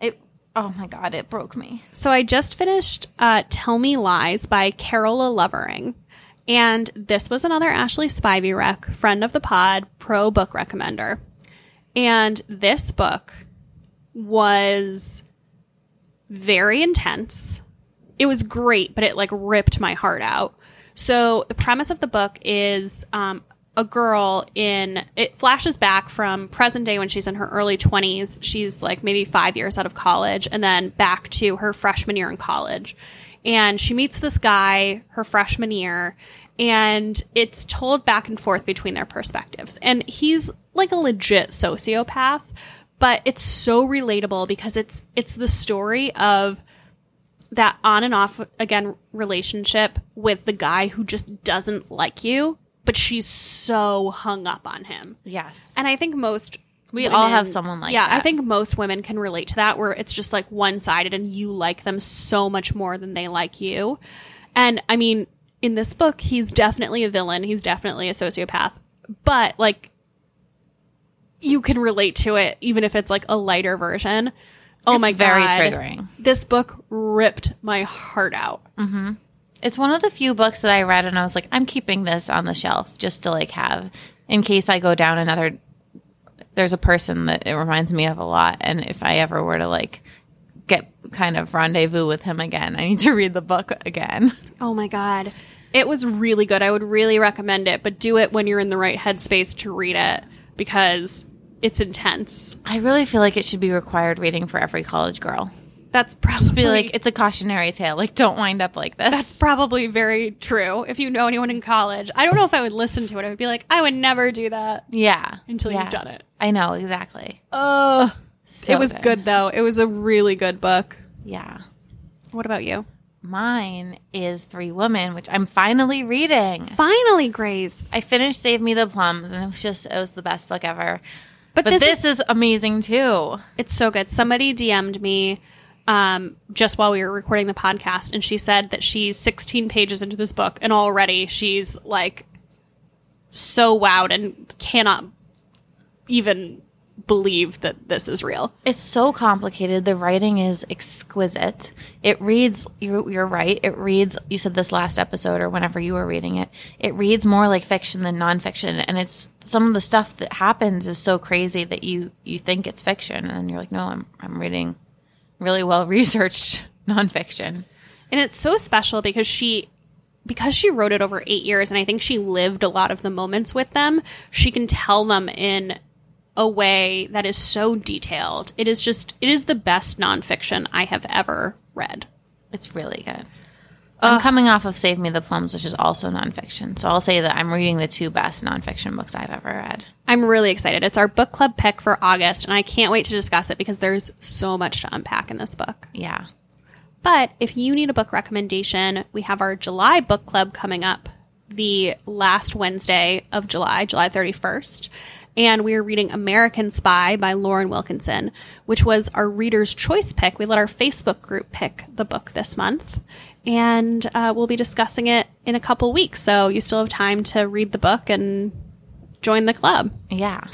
it oh my god, it broke me. So I just finished uh, "Tell Me Lies" by Carola Lovering, and this was another Ashley Spivey rec, friend of the pod, pro book recommender. And this book was very intense. It was great, but it like ripped my heart out. So the premise of the book is um, a girl in it flashes back from present day when she's in her early 20s. She's like maybe five years out of college, and then back to her freshman year in college. And she meets this guy her freshman year, and it's told back and forth between their perspectives. And he's like a legit sociopath, but it's so relatable because it's it's the story of that on and off again relationship with the guy who just doesn't like you, but she's so hung up on him. Yes. And I think most We all have someone like yeah, I think most women can relate to that where it's just like one sided and you like them so much more than they like you. And I mean, in this book, he's definitely a villain. He's definitely a sociopath. But like you can relate to it even if it's like a lighter version. Oh It's my very god. triggering. This book ripped my heart out. Mm-hmm. It's one of the few books that I read and I was like, I'm keeping this on the shelf just to like have in case I go down another there's a person that it reminds me of a lot and if I ever were to like get kind of rendezvous with him again, I need to read the book again. Oh my god. It was really good. I would really recommend it, but do it when you're in the right headspace to read it because it's intense. I really feel like it should be required reading for every college girl. That's probably Be like, it's a cautionary tale. Like, don't wind up like this. That's probably very true. If you know anyone in college, I don't know if I would listen to it. I would be like, I would never do that yeah. until Yeah. you've done it. I know exactly. Oh, So it was good. though. It was a really good book. Yeah. What about you? Mine is Three Women, which I'm finally reading. Finally, Grace. I finished Save Me the Plums, and it was just it was the best book ever. but, But this, this, is, is, amazing too. it's so good. Somebody DM'd me um, just while we were recording the podcast, and she said that she's 16 pages into this book, and already she's like so wowed and cannot even believe that this is real. It's so complicated. The writing is exquisite. It reads, you're, you're right. It reads, you said this last episode or whenever you were reading it, it reads more like fiction than nonfiction. And it's some of the stuff that happens is so crazy that you, you think it's fiction. And you're like, no, I'm, I'm reading really well researched nonfiction. And it's so special because she because she wrote it over 8 years and I think she lived a lot of the moments with them, she can tell them in a way that is so detailed. It is just it is the best nonfiction I have ever read. It's really good. I'm uh, coming off of Save Me the Plums, which is also nonfiction. So I'll say that I'm reading the two best nonfiction books I've ever read. I'm really excited. It's our book club pick for August and I can't wait to discuss it because there's so much to unpack in this book. Yeah. But if you need a book recommendation, we have our July book club coming up the last Wednesday of July, July 31st. And we are reading American Spy by Lauren Wilkinson, which was our reader's choice pick. We let our Facebook group pick the book this month. And uh, we'll be discussing it in a couple weeks. So you still have time to read the book and join the club. Yeah.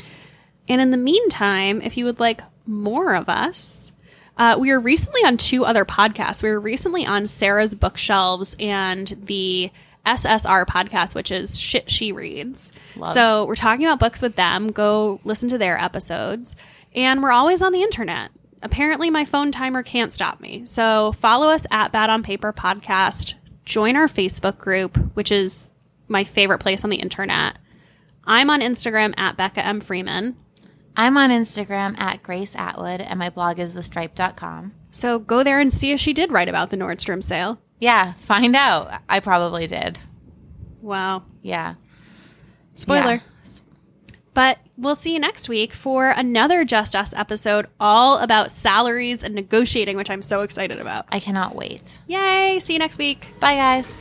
And in the meantime, if you would like more of us, uh, we were recently on two other podcasts. We were recently on Sarah's Bookshelves and the SSR podcast, which is Shit She Reads. So we're talking about books with them. Go listen to their episodes. And we're always on the internet. Apparently, my phone timer can't stop me. So follow us at Bad on Paper Podcast. Join our Facebook group, which is my favorite place on the internet. I'm on Instagram at Becca M. Freeman. I'm on Instagram at Grace Atwood, and my blog is thestripe.com. So go there and see if she did write about the Nordstrom sale. Yeah, find out. I probably did. Wow. Yeah. Spoiler. Yeah. But we'll see you next week for another Just Us episode all about salaries and negotiating, which I'm so excited about. I cannot wait. Yay! See you next week. Bye, guys.